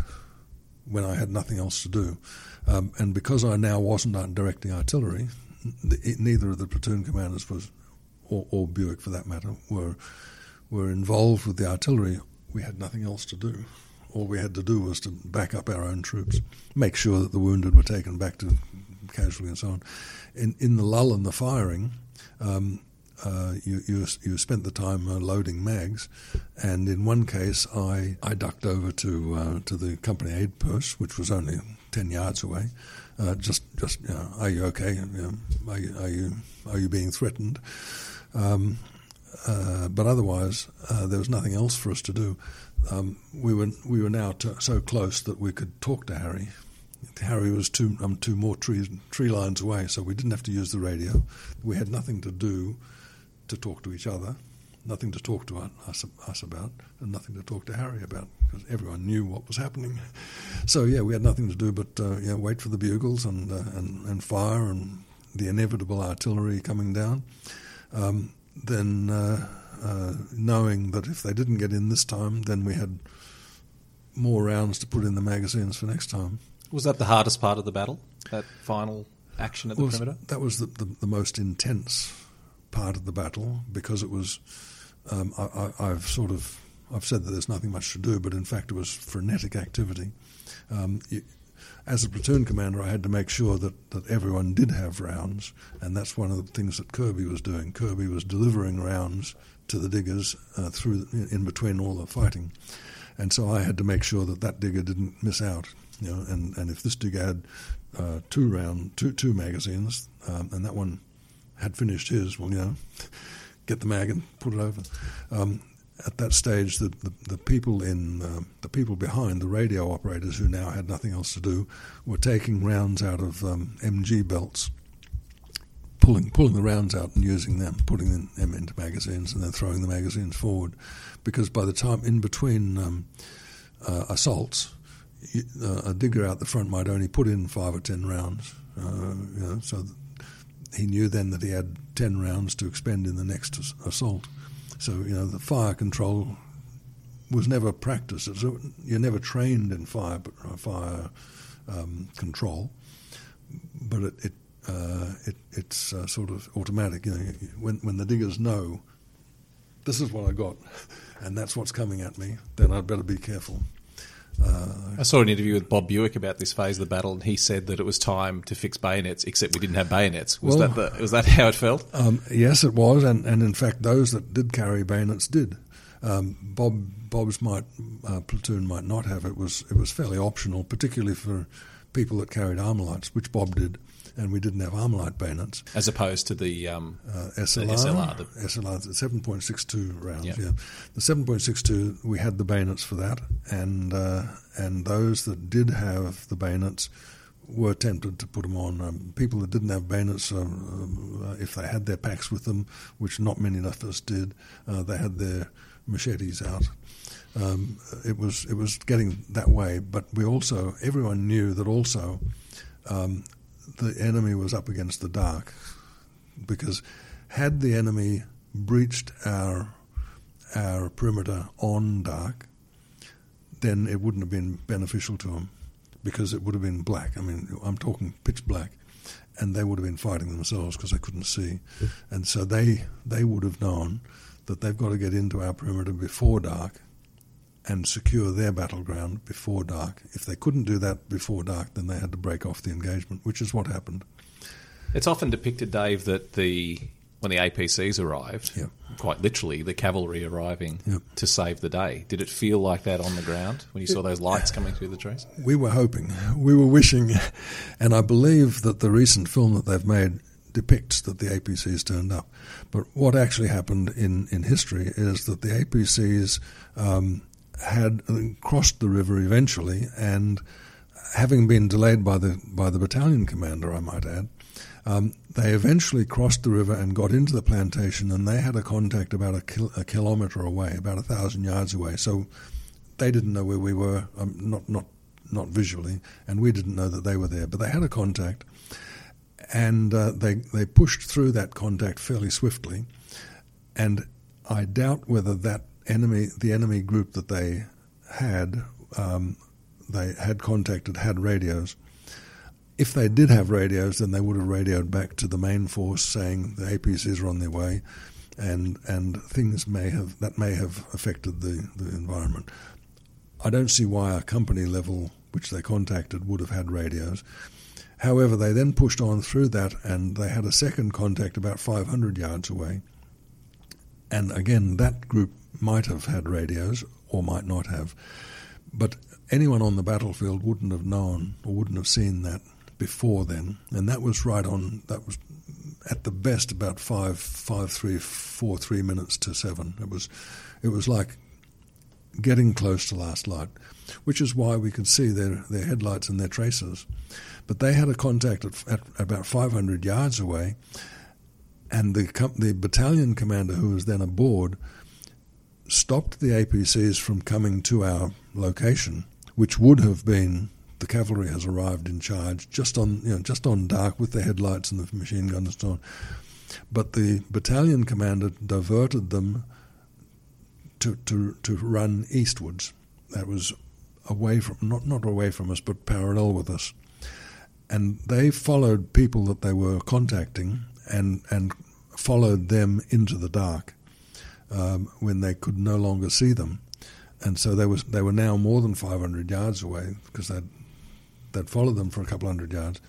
when I had nothing else to do, um, and because I now wasn't directing artillery, neither of the platoon commanders was, or, or Buick for that matter, were were involved with the artillery we had nothing else to do. All we had to do was to back up our own troops, make sure that the wounded were taken back to casualty and so on. In, in the lull in the firing, um, uh, you, you, you spent the time uh, loading mags, and in one case, I, I ducked over to uh, to the company aid post, which was only ten yards away. Uh, just just you know, are you okay? You know, are, you, are you are you being threatened? Um, uh, but otherwise, uh, there was nothing else for us to do. Um, we were we were now so close that we could talk to Harry. Harry was two um, two more trees tree lines away, so we didn't have to use the radio. We had nothing to do to talk to each other, nothing to talk to us, us about, and nothing to talk to Harry about because everyone knew what was happening. So yeah, we had nothing to do but uh, yeah, wait for the bugles and, uh, and and fire and the inevitable artillery coming down. Um, then uh, uh, knowing that if they didn't get in this time, then we had more rounds to put in the magazines for next time. Was that the hardest part of the battle? That final action at the perimeter? That was the, the, the, most intense part of the battle because it was. Um, I, have sort of I've said that there's nothing much to do, but in fact it was frenetic activity. Um, you, as a platoon commander, I had to make sure that, that everyone did have rounds, and that's one of the things that Kirby was doing. Kirby was delivering rounds to the diggers uh, through in between all the fighting, and so I had to make sure that that digger didn't miss out. You know, and, and if this digger had uh, two round two two magazines, um, and that one had finished his, well, you know, get the mag and put it over. Um, at that stage, the, the, the people in uh, the people behind the radio operators who now had nothing else to do were taking rounds out of um, MG belts, pulling pulling the rounds out and using them, putting them into magazines, and then throwing the magazines forward, because by the time in between um, uh, assaults, uh, a digger out the front might only put in five or ten rounds, uh, you know, so he knew then that he had ten rounds to expend in the next assault. So, you know, the fire control was never practiced. you're never trained in fire, uh, fire um, control, but it, it, uh, it it's uh, sort of automatic. You know, when, when the diggers know this is what I got [laughs] and that's what's coming at me, then I'd better be careful. Uh, I saw an interview with Bob Buick about this phase of the battle, and he said that it was time to fix bayonets, except we didn't have bayonets. Was well, that the, was that how it felt? Um, yes, it was, and, and in fact, those that did carry bayonets did. Um, Bob Bob's might uh, platoon might not have. It was it was fairly optional, particularly for people that carried Armalite, which Bob did and we didn't have Armalite bayonets. As opposed to the, um, uh, SLR, the SLR, the SLR, the 7.62 rounds. Yeah. yeah. the 7.62 we had the bayonets for that, and uh, and those that did have the bayonets were tempted to put them on. Um, people that didn't have bayonets, uh, uh if they had their packs with them, which not many of us did, uh, they had their machetes out. Um, it was it was getting that way, but we also everyone knew that also um, the enemy was up against the dark because had the enemy breached our our perimeter on dark, then it wouldn't have been beneficial to them because it would have been black. I mean, I'm talking pitch black, and they would have been fighting themselves because they couldn't see, mm. and so they they would have known that they've got to get into our perimeter before dark and secure their battleground before dark. If they couldn't do that before dark, then they had to break off the engagement, which is what happened. It's often depicted, Dave, that the when the APCs arrived, yep. quite literally, the cavalry arriving yep. to save the day. Did it feel like that on the ground when you saw those lights coming through the trees? We were hoping, we were wishing, and I believe that the recent film that they've made depicts that the APCs turned up. But what actually happened in, in history is that the APCs um, had crossed the river eventually, and having been delayed by the by the battalion commander, I might add, um, they eventually crossed the river and got into the plantation, and they had a contact about a, kil- a kilometre away, about a thousand yards away. So they didn't know where we were, um, not not not visually, and we didn't know that they were there. But they had a contact, and uh, they they pushed through that contact fairly swiftly, and I doubt whether that enemy, the enemy group that they had, um, they had contacted, had radios. If they did have radios, then they would have radioed back to the main force saying the APCs are on their way, and and things may have that may have affected the, the environment. I don't see why a company level, which they contacted, would have had radios. However, they then pushed on through that, and they had a second contact about 500 yards away. And again, that group might have had radios or might not have. But anyone on the battlefield wouldn't have known or wouldn't have seen that before then. And that was right on, that was at the best about five, five, three, four, three minutes to seven. It was, it was like getting close to last light, which is why we could see their, their headlights and their traces. But they had a contact at, at about 500 yards away, and the, the battalion commander who was then aboard stopped the APCs from coming to our location, which would have been the cavalry has arrived in charge just on you know just on dark with the headlights and the machine guns and so on. But the battalion commander diverted them to to to run eastwards. That was away from not not away from us, but parallel with us. And they followed people that they were contacting and and followed them into the dark um, when they could no longer see them, and so they was they were now more than 500 yards away because they'd they'd followed them for a couple hundred yards.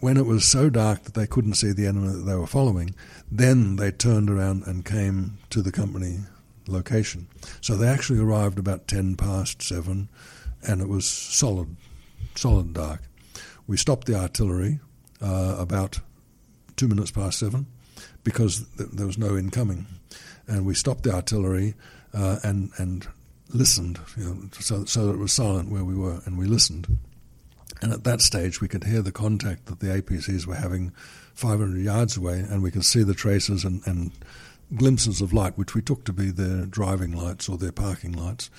When it was so dark that they couldn't see the enemy that they were following, then they turned around and came to the company location. So they actually arrived about 10 past 7, and it was solid, solid dark. We stopped the artillery uh, about two minutes past 7 because th- there was no incoming. And we stopped the artillery uh, and, and listened, you know, so, so that it was silent where we were, and we listened. And at that stage, we could hear the contact that the APCs were having 500 yards away, and we could see the traces and, and glimpses of light, which we took to be their driving lights or their parking lights,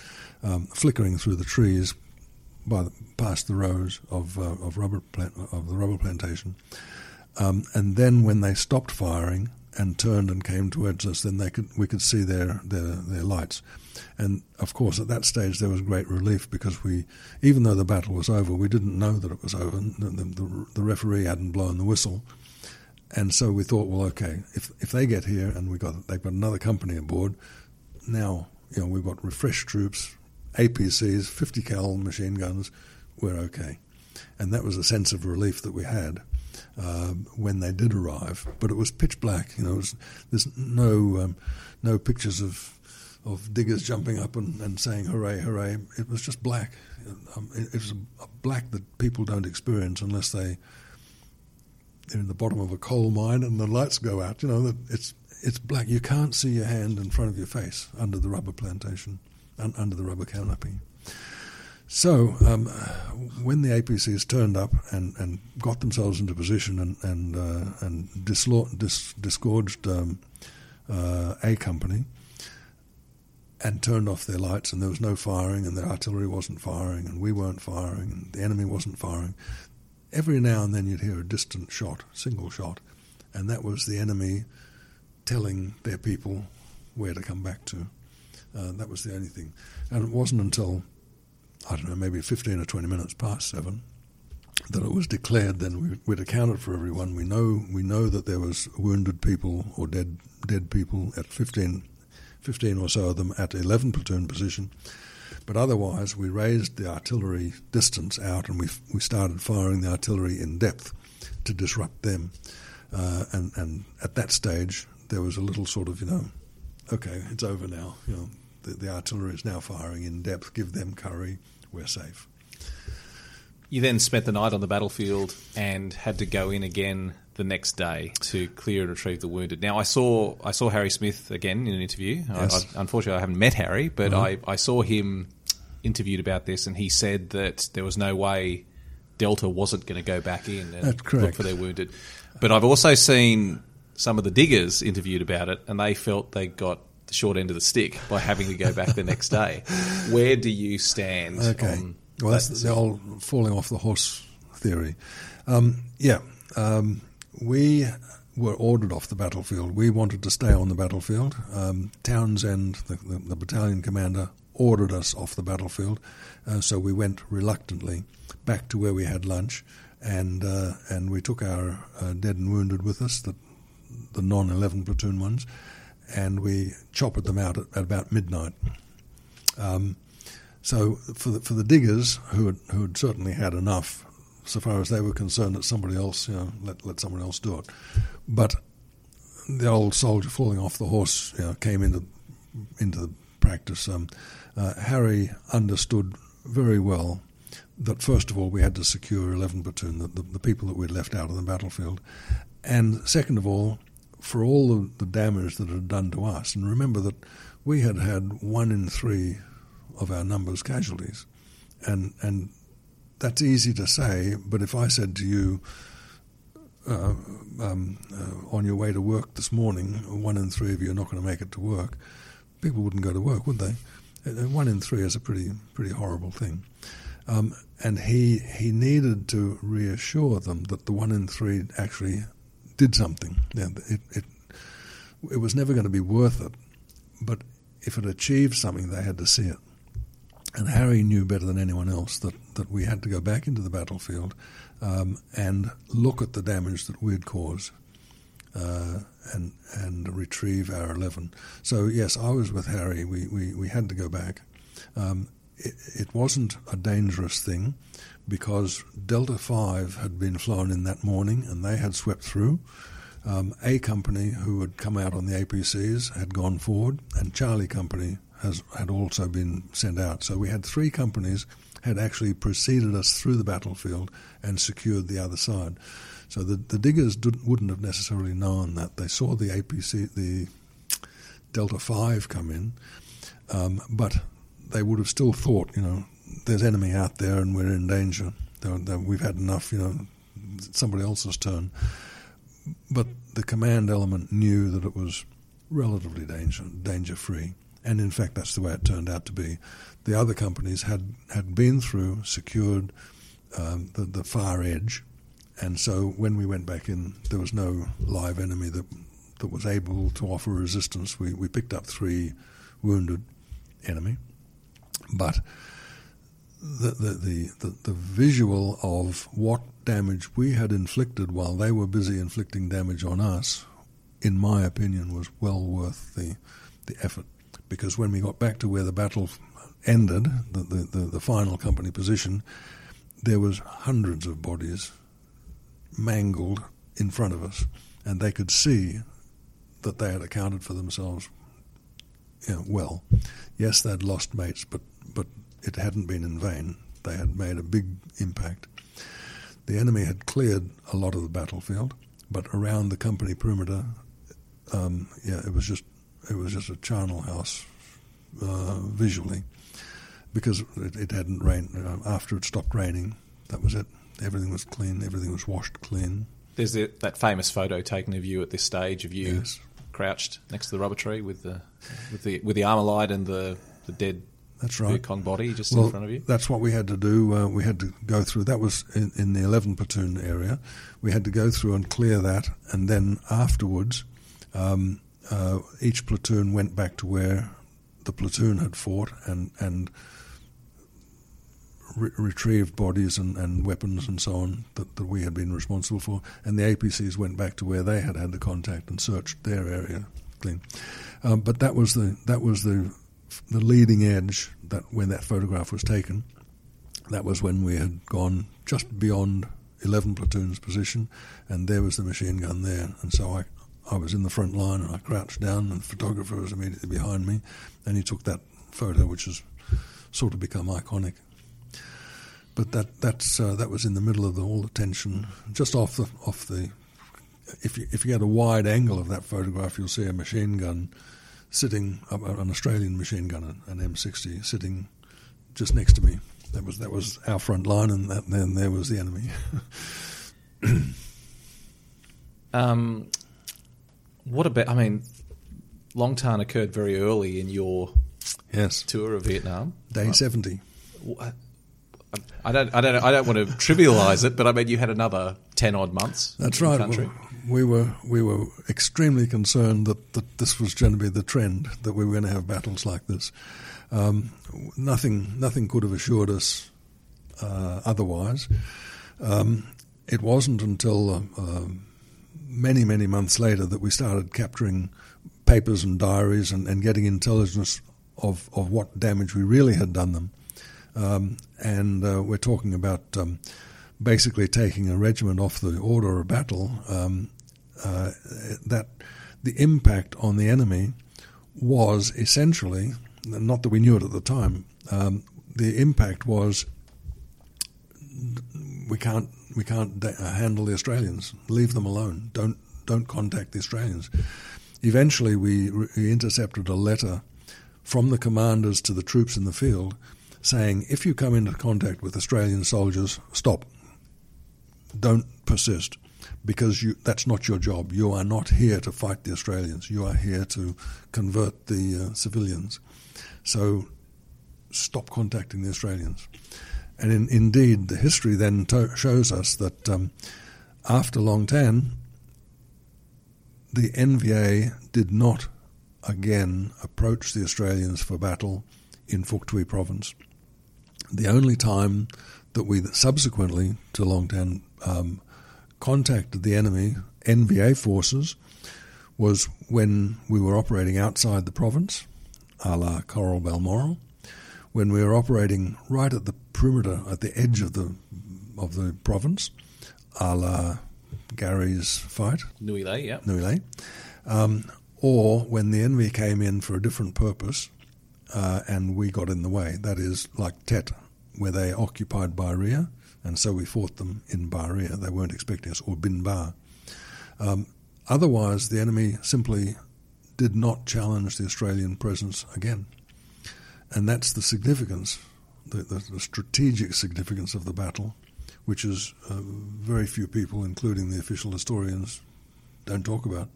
um, flickering through the trees by the, past the rows of, uh, of rubber plant, of the rubber plantation. Um, and then when they stopped firing and turned and came towards us, then they could we could see their, their their lights. And of course, at that stage, there was great relief because we, even though the battle was over, we didn't know that it was over. The, the, the referee hadn't blown the whistle, and so we thought, well, okay, if if they get here and we got they've got another company aboard, now you know we've got refreshed troops, APCs, 50 cal machine guns, we're okay, and that was a sense of relief that we had. Uh, when they did arrive, but it was pitch black. You know, was, there's no um, no pictures of of diggers jumping up and, and saying hooray, hooray. It was just black. Um, it, it, was a, a black that people don't experience unless they they're in the bottom of a coal mine and the lights go out. You know, it's it's black. You can't see your hand in front of your face under the rubber plantation, un, under the rubber canopy. So um, when the APCs turned up and, and got themselves into position and and uh, and dis- disgorged um, uh, a company and turned off their lights and there was no firing and the artillery wasn't firing and we weren't firing and the enemy wasn't firing, every now and then you'd hear a distant shot, single shot, and that was the enemy telling their people where to come back to. Uh, that was the only thing. And it wasn't until, I don't know, maybe 15 or 20 minutes past seven that it was declared then we, would accounted for everyone. We know we know that there was wounded people or dead dead people at 15, 15 or so of them at 11 platoon position. But otherwise, we raised the artillery distance out and we, we started firing the artillery in depth to disrupt them. Uh, and, and at that stage, there was a little sort of, you know, okay, it's over now. You know, the, the artillery is now firing in depth. Give them curry. We're safe. You then spent the night on the battlefield and had to go in again the next day to clear and retrieve the wounded. Now, I saw I saw Harry Smith again in an interview. Yes. I, I, unfortunately, I haven't met Harry, but mm-hmm. I, I saw him interviewed about this, and he said that there was no way Delta wasn't going to go back in and look for their wounded. But I've also seen some of the diggers interviewed about it, and they felt they got the short end of the stick by having to go back the next day. Where do you stand? Okay. on well, that's that the old falling off the horse theory. Um, yeah, um, we were ordered off the battlefield. We wanted to stay on the battlefield. Um, Townsend, the, the, the, battalion commander, ordered us off the battlefield, uh, so we went reluctantly back to where we had lunch, and uh, and we took our uh, dead and wounded with us, the the non eleven platoon ones, and we choppered them out at, at about midnight. Um, so for the, for the diggers who had, who had certainly had enough, so far as they were concerned that somebody else, you know, let let someone else do it, but the old soldier falling off the horse you know, came into into the practice. Um, uh, Harry understood very well that first of all we had to secure 11 platoon, the, the, the people that we'd left out of the battlefield, and second of all, for all the, the damage that had done to us, and remember that we had had one in three of our numbers casualties, and and that's easy to say, but if I said to you, uh, um, uh, on your way to work this morning, one in three of you are not going to make it to work, people wouldn't go to work, would they? And one in three is a pretty pretty horrible thing. Um, and he he needed to reassure them that the one in three actually did something. Yeah, it, it it was never going to be worth it, but if it achieved something, they had to see it. And Harry knew better than anyone else that, that we had to go back into the battlefield um, and look at the damage that we'd caused uh, and and retrieve our 11. So, yes, I was with Harry. We, we, we had to go back. Um, it, it, wasn't a dangerous thing because Delta 5 had been flown in that morning and they had swept through. Um, a company who had come out on the APCs had gone forward, and Charlie Company has had also been sent out. So we had three companies had actually preceded us through the battlefield and secured the other side. So the, the diggers wouldn't have necessarily known that. They saw the APC, the Delta 5 come in, um, but they would have still thought, you know, there's enemy out there and we're in danger. They're, they're, we've had enough, you know, somebody else's turn. But the command element knew that it was relatively danger danger free, and in fact that's the way it turned out to be. The other companies had had been through, secured um, the the far edge, and so when we went back in, there was no live enemy that that was able to offer resistance. We we picked up three wounded enemy, but the, the, the, the, visual of what damage we had inflicted while they were busy inflicting damage on us, in my opinion, was well worth the, the effort. Because when we got back to where the battle ended, the, the, the, the final company position, there was hundreds of bodies mangled in front of us, and they could see that they had accounted for themselves you know, well. Yes, they'd lost mates, but but it hadn't been in vain. They had made a big impact. The enemy had cleared a lot of the battlefield, but around the company perimeter, um, yeah, it was just it was just a charnel house uh, visually because it, it hadn't rained. Uh, after it stopped raining, that was it. Everything was clean. Everything was washed clean. There's the, that famous photo taken of you at this stage of you yes. crouched next to the rubber tree with the with the with the Armalite and the the dead that's right. Body just well, in front of you. That's what we had to do. Uh, we had to go through. That was in, in, the 11 platoon area. We had to go through and clear that, and then afterwards, um, uh, each platoon went back to where the platoon had fought and and re- retrieved bodies and, and weapons and so on that, that we had been responsible for. And the APCs went back to where they had had the contact and searched their area clean. Um, but that was the that was the the leading edge that when that photograph was taken, that was when we had gone just beyond 11 platoon's position, and there was the machine gun there. And so I, I was in the front line, and I crouched down, and the photographer was immediately behind me, and he took that photo, which has sort of become iconic. But that that's uh, that was in the middle of the, all the tension, just off the off the. If you if you get a wide angle of that photograph, you'll see a machine gun sitting, an Australian machine gun, an M60, sitting just next to me. That was that was our front line, and that, then there was the enemy. [coughs] um, what about? I mean, Long Tan occurred very early in your Yes, tour of Vietnam. day seventy. I don't, I don't, I don't want to trivialise it, but I mean, you had another ten odd months. That's right. Country. Well, we were we were extremely concerned that, that this was going to be the trend that we were going to have battles like this. Um, nothing nothing could have assured us uh, otherwise. Um, it wasn't until uh, uh, many many months later that we started capturing papers and diaries and, and getting intelligence of, of what damage we really had done them. Um, and uh, we're talking about um, basically taking a regiment off the order of battle. Um, uh, that the impact on the enemy was essentially, not that we knew it at the time, um, the impact was we can't we can't uh, handle the Australians. Leave them alone. Don't don't contact the Australians. Eventually, we, we intercepted a letter from the commanders to the troops in the field saying, if you come into contact with Australian soldiers, stop. Don't persist because you, that's not your job. You are not here to fight the Australians. You are here to convert the uh, civilians. So stop contacting the Australians. And in, indeed, the history then to- shows us that um, after Long Tan, the NVA did not again approach the Australians for battle in Tuy province. The only time that we subsequently to Long Tan um, contacted the enemy NVA forces was when we were operating outside the province, a la Coral Balmoral, when we were operating right at the perimeter, at the edge of the of the province, a la Gary's fight, Nui Le, yeah. Nui um, or when the enemy came in for a different purpose uh, and we got in the way. That is like Tet, where they occupied Baria, and so we fought them in Baria. They weren't expecting us, or Binh Ba. Um, otherwise, the enemy simply did not challenge the Australian presence again. And that's the significance, the, the, the strategic significance of the battle, which is uh, very few people, including the official historians, don't talk about.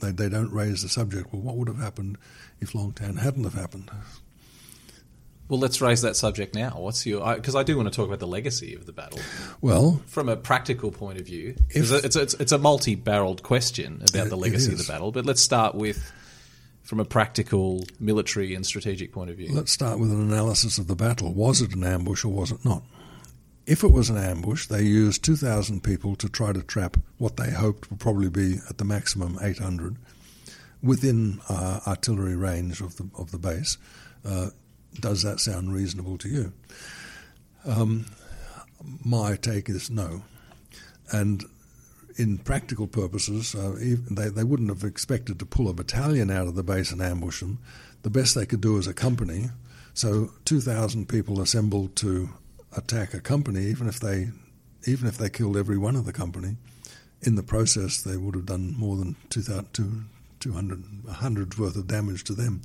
They, they don't raise the subject. Well, what would have happened if Long Tan hadn't have happened? Well, let's raise that subject now. What's your? Because I, I do want to talk about the legacy of the battle Well, from a practical point of view, If- it's, a, it's, it's a multi-barreled question about It- the legacy of the battle, but let's start with from a practical military and strategic point of view. let's start with an analysis of the battle. Was it an ambush or was it not? If it was an ambush, they used 2,000 people to try to trap what they hoped would probably be at the maximum 800 within uh, artillery range of the of the base. Uh, does that sound reasonable to you? Um, my take is no. And in practical purposes, uh, they, they wouldn't have expected to pull a battalion out of the base and ambush them. The best they could do is a company. So 2,000 people assembled to attack a company, even if they even if they killed every one of the company, in the process they would have done more than 2,000, 200, 100 worth of damage to them.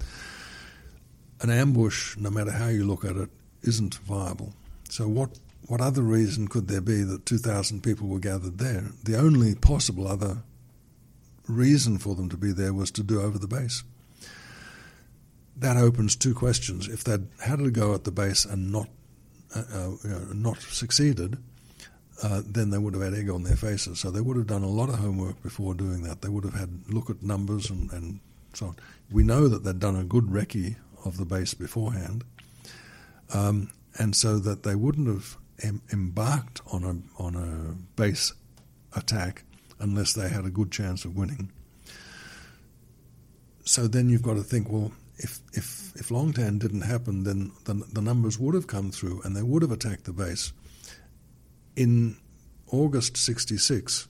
An ambush, no matter how you look at it, isn't viable. So what what other reason could there be that 2,000 people were gathered there? The only possible other reason for them to be there was to do over the base. That opens two questions. If they'd had a go at the base and not uh, uh, you know, not succeeded, uh, then they would have had egg on their faces. So they would have done a lot of homework before doing that. They would have had look at numbers and, and so on. We know that they'd done a good recce of the base beforehand, um, and so that they wouldn't have em- embarked on a on a base attack unless they had a good chance of winning. So then you've got to think, well, if if if Long Tan didn't happen, then the, the numbers would have come through and they would have attacked the base. In August '66,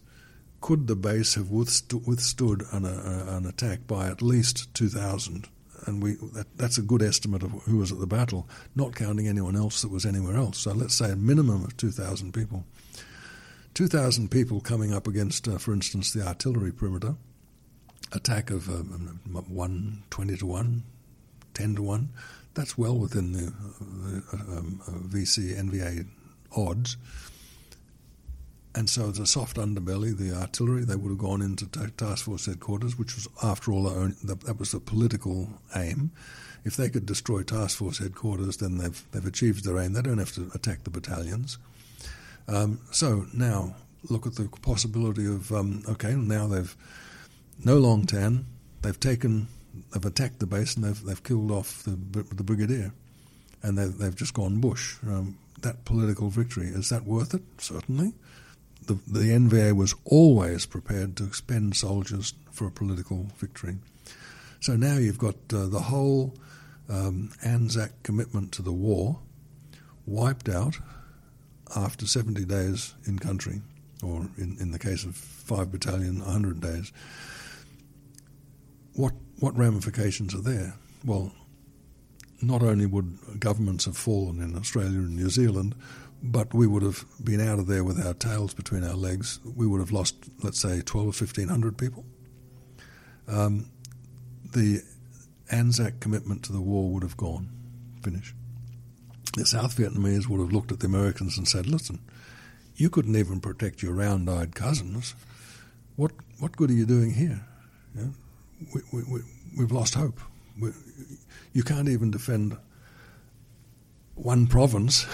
could the base have withstood, withstood an, uh, an attack by at least 2,000? And we that, that's a good estimate of who was at the battle, not counting anyone else that was anywhere else. So let's say a minimum of 2,000 people. 2,000 people coming up against, uh, for instance, the artillery perimeter, attack of um, 1, 20 to 1, 10 to 1, that's well within the, uh, um, uh, VC NVA odds. And so the soft underbelly, the artillery, they would have gone into task force headquarters, which was, after all, that was the political aim. If they could destroy task force headquarters, then they've they've achieved their aim. They don't have to attack the battalions. Um, so now look at the possibility of um, okay, now they've no Long Tan, they've taken, they've attacked the base and they've they've killed off the the brigadier, and they've they've just gone bush. Um, that political victory is that worth it? Certainly. The, the NVA was always prepared to expend soldiers for a political victory. So now you've got uh, the whole um, Anzac commitment to the war wiped out after 70 days in country, or in, in the case of 5 Battalion, 100 days. What, what ramifications are there? Well, not only would governments have fallen in Australia and New Zealand, but we would have been out of there with our tails between our legs. We would have lost, let's say, 12 or 1500 people. Um, the Anzac commitment to the war would have gone, finished. The South Vietnamese would have looked at the Americans and said, listen, you couldn't even protect your round eyed cousins. What, what good are you doing here? We, we, we, we've lost hope. We, you can't even defend one province,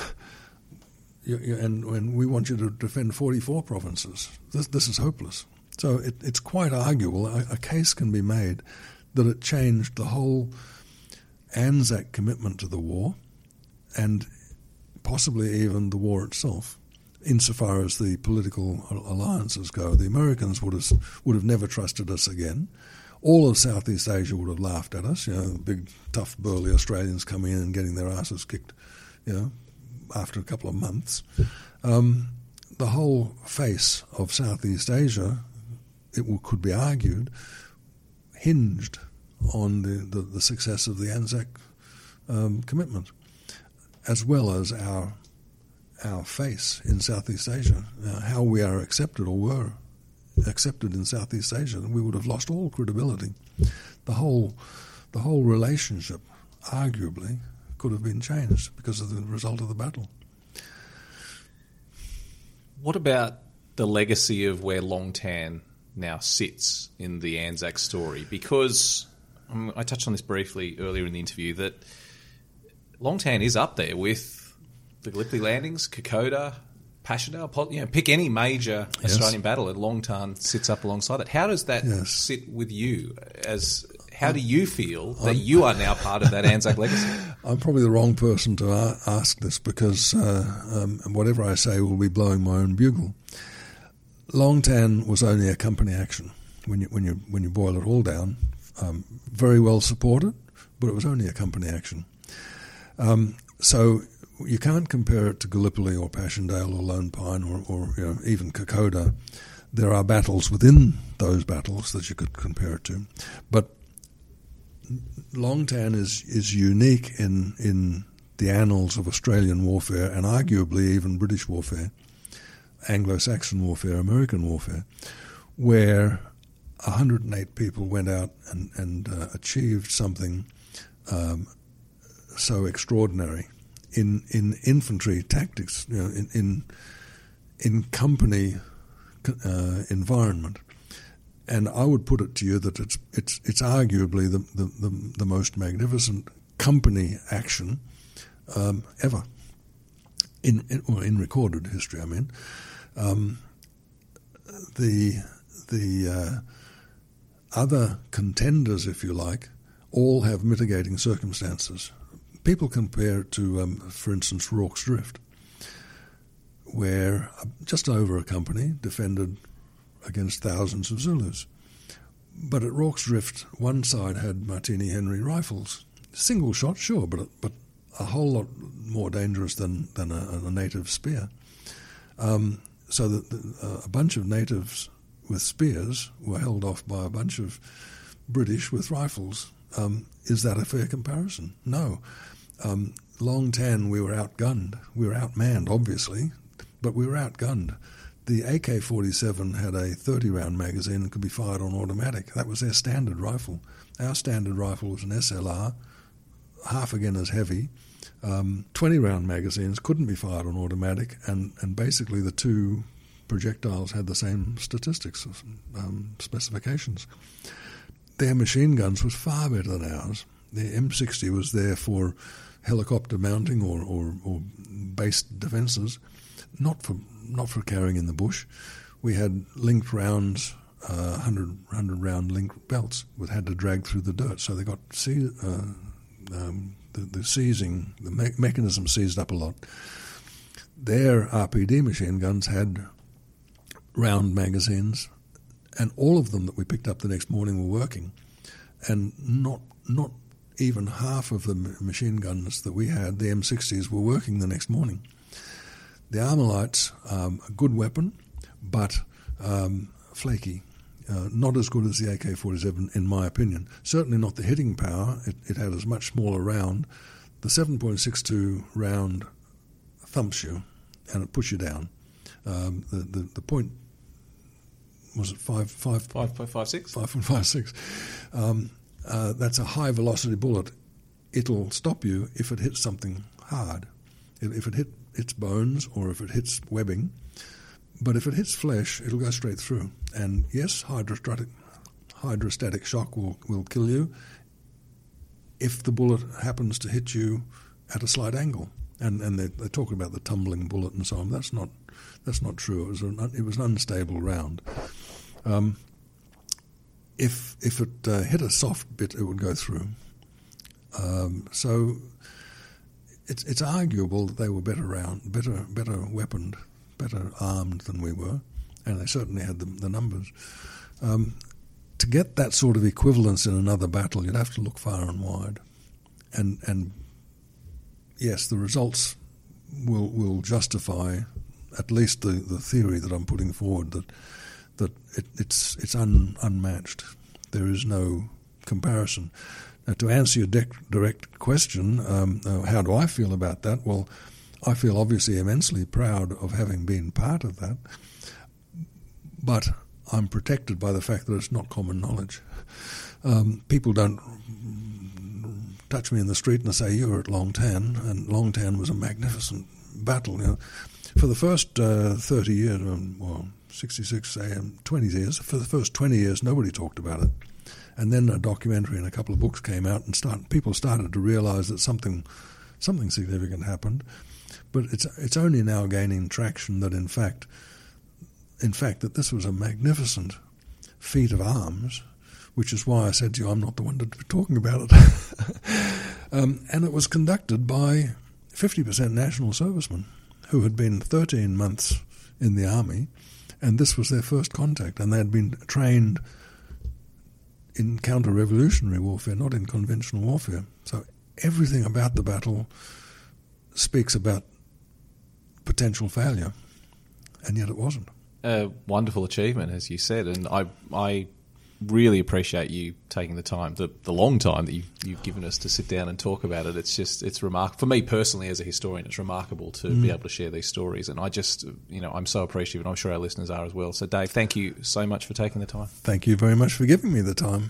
and, and, we want you to defend 44 provinces. This, this is hopeless. So it, it's quite arguable. A, a, case can be made that it changed the whole Anzac commitment to the war and possibly even the war itself. Insofar as the political alliances go, the Americans would have would have never trusted us again. All of Southeast Asia would have laughed at us. You know, big, tough, burly Australians coming in and getting their asses kicked. You know, after a couple of months, um, the whole face of Southeast Asia, it could be argued, hinged on the, the, the success of the Anzac um, commitment, as well as our our face in Southeast Asia, uh, how we are accepted or were accepted in Southeast Asia, we would have lost all credibility. The whole the whole relationship, arguably, could have been changed because of the result of the battle. What about the legacy of where Long Tan now sits in the Anzac story because um, I touched on this briefly earlier in the interview that Long Tan is up there with the Gallipoli landings, Kokoda, Passchendaele. You know, pick any major yes. Australian battle, and Long Tan sits up alongside it. How does that yes. sit with you? As how do you feel that I'm, you are now part of that Anzac legacy? [laughs] I'm probably the wrong person to ask this because uh, um, whatever I say will be blowing my own bugle. Long Tan was only a company action when you when you when you boil it all down. Um, very well supported, but it was only a company action. Um, so you can't compare it to Gallipoli or Passchendaele or Lone Pine or, or you know, even Kokoda. There are battles within those battles that you could compare it to, but Long Tan is is unique in in the annals of Australian warfare and arguably even British warfare Anglo Saxon warfare, American warfare, where 108 people went out and, and uh, achieved something um, so extraordinary in, in infantry tactics, you know, in, in, in company uh, environment. And I would put it to you that it's, it's, it's arguably the, the, the, the most magnificent company action um, ever in, in, well, in recorded history, I mean. Um, the the uh, other contenders, if you like, all have mitigating circumstances. People compare it to, um, for instance, Rorke's Drift, where just over a company defended against thousands of Zulus. But at Rorke's Drift, one side had Martini Henry rifles, single shot, sure, but but a whole lot more dangerous than than a, a native spear. Um, so that the, uh, a bunch of natives with spears were held off by a bunch of British with rifles. Um, is that a fair comparison? No. Um, Long Tan, we were outgunned. We were outmanned, obviously, but we were outgunned. The AK 47 had a 30 round magazine and could be fired on automatic. That was their standard rifle. Our standard rifle was an SLR, half again as heavy, um, 20 round magazines couldn't be fired on automatic, and, and basically the two projectiles had the same statistics, um, specifications. Their machine guns was far better than ours. The M60 was there for helicopter mounting or, or, or base defences, not for not for carrying in the bush. We had linked rounds, uh, 100, 100 round linked belts, that had to drag through the dirt. So they got see, uh, um, the, the, seizing, the me- mechanism seized up a lot. Their RPD machine guns had round magazines, and all of them that we picked up the next morning were working, and not not even half of the machine guns that we had, the M60s, were working the next morning. The Armalite's um, a good weapon, but um, flaky. Uh, not as good as the AK 47, in my opinion. Certainly not the hitting power. It, it had a much smaller round. The 7.62 round thumps you and it puts you down. Um, the, the, the point was it five five five point five six five point five six. Um, uh, that's a high velocity bullet. It'll stop you if it hits something hard. If, if it hit hits bones or if it hits webbing, but if it hits flesh, it'll go straight through. And yes, hydrostatic hydrostatic shock will, will kill you if the bullet happens to hit you at a slight angle. And and they, they talk about the tumbling bullet and so on. That's not that's not true. It was an it was an unstable round. Um, if if it uh, hit a soft bit, it would go through. Um, so it's it's arguable that they were better round, better better weaponed, better armed than we were, and they certainly had the, the numbers. Um, to get that sort of equivalence in another battle, you'd have to look far and wide, and and yes, the results will will justify at least the, the theory that I'm putting forward that that it, it's it's un, unmatched. There is no comparison. Now, to answer your direct question, um, uh, how do I feel about that? Well, I feel obviously immensely proud of having been part of that, but I'm protected by the fact that it's not common knowledge. Um, people don't touch me in the street and say, You were at Long Tan, and Long Tan was a magnificent battle. You know, for the first uh, 30 years, um, well, 66 AM, 20 years, for the first 20 years, nobody talked about it. And then a documentary and a couple of books came out, and start, people started to realize that something, something significant happened. But it's, it's only now gaining traction that, in fact, in fact, that this was a magnificent feat of arms which is why I said to you, I'm not the one to be talking about it. [laughs] um, and it was conducted by 50% national servicemen who had been 13 months in the army, and this was their first contact, and they had been trained in counter revolutionary warfare, not in conventional warfare. So everything about the battle speaks about potential failure, and yet it wasn't. A wonderful achievement, as you said, and I, I really appreciate you taking the time, the, the long time that you've, you've, given us to sit down and talk about it. It's just, it's remarkable. For me personally, as a historian, it's remarkable to mm. be able to share these stories. And I just, you know, I'm so appreciative, and I'm sure our listeners are as well. So, Dave, thank you so much for taking the time. Thank you very much for giving me the time.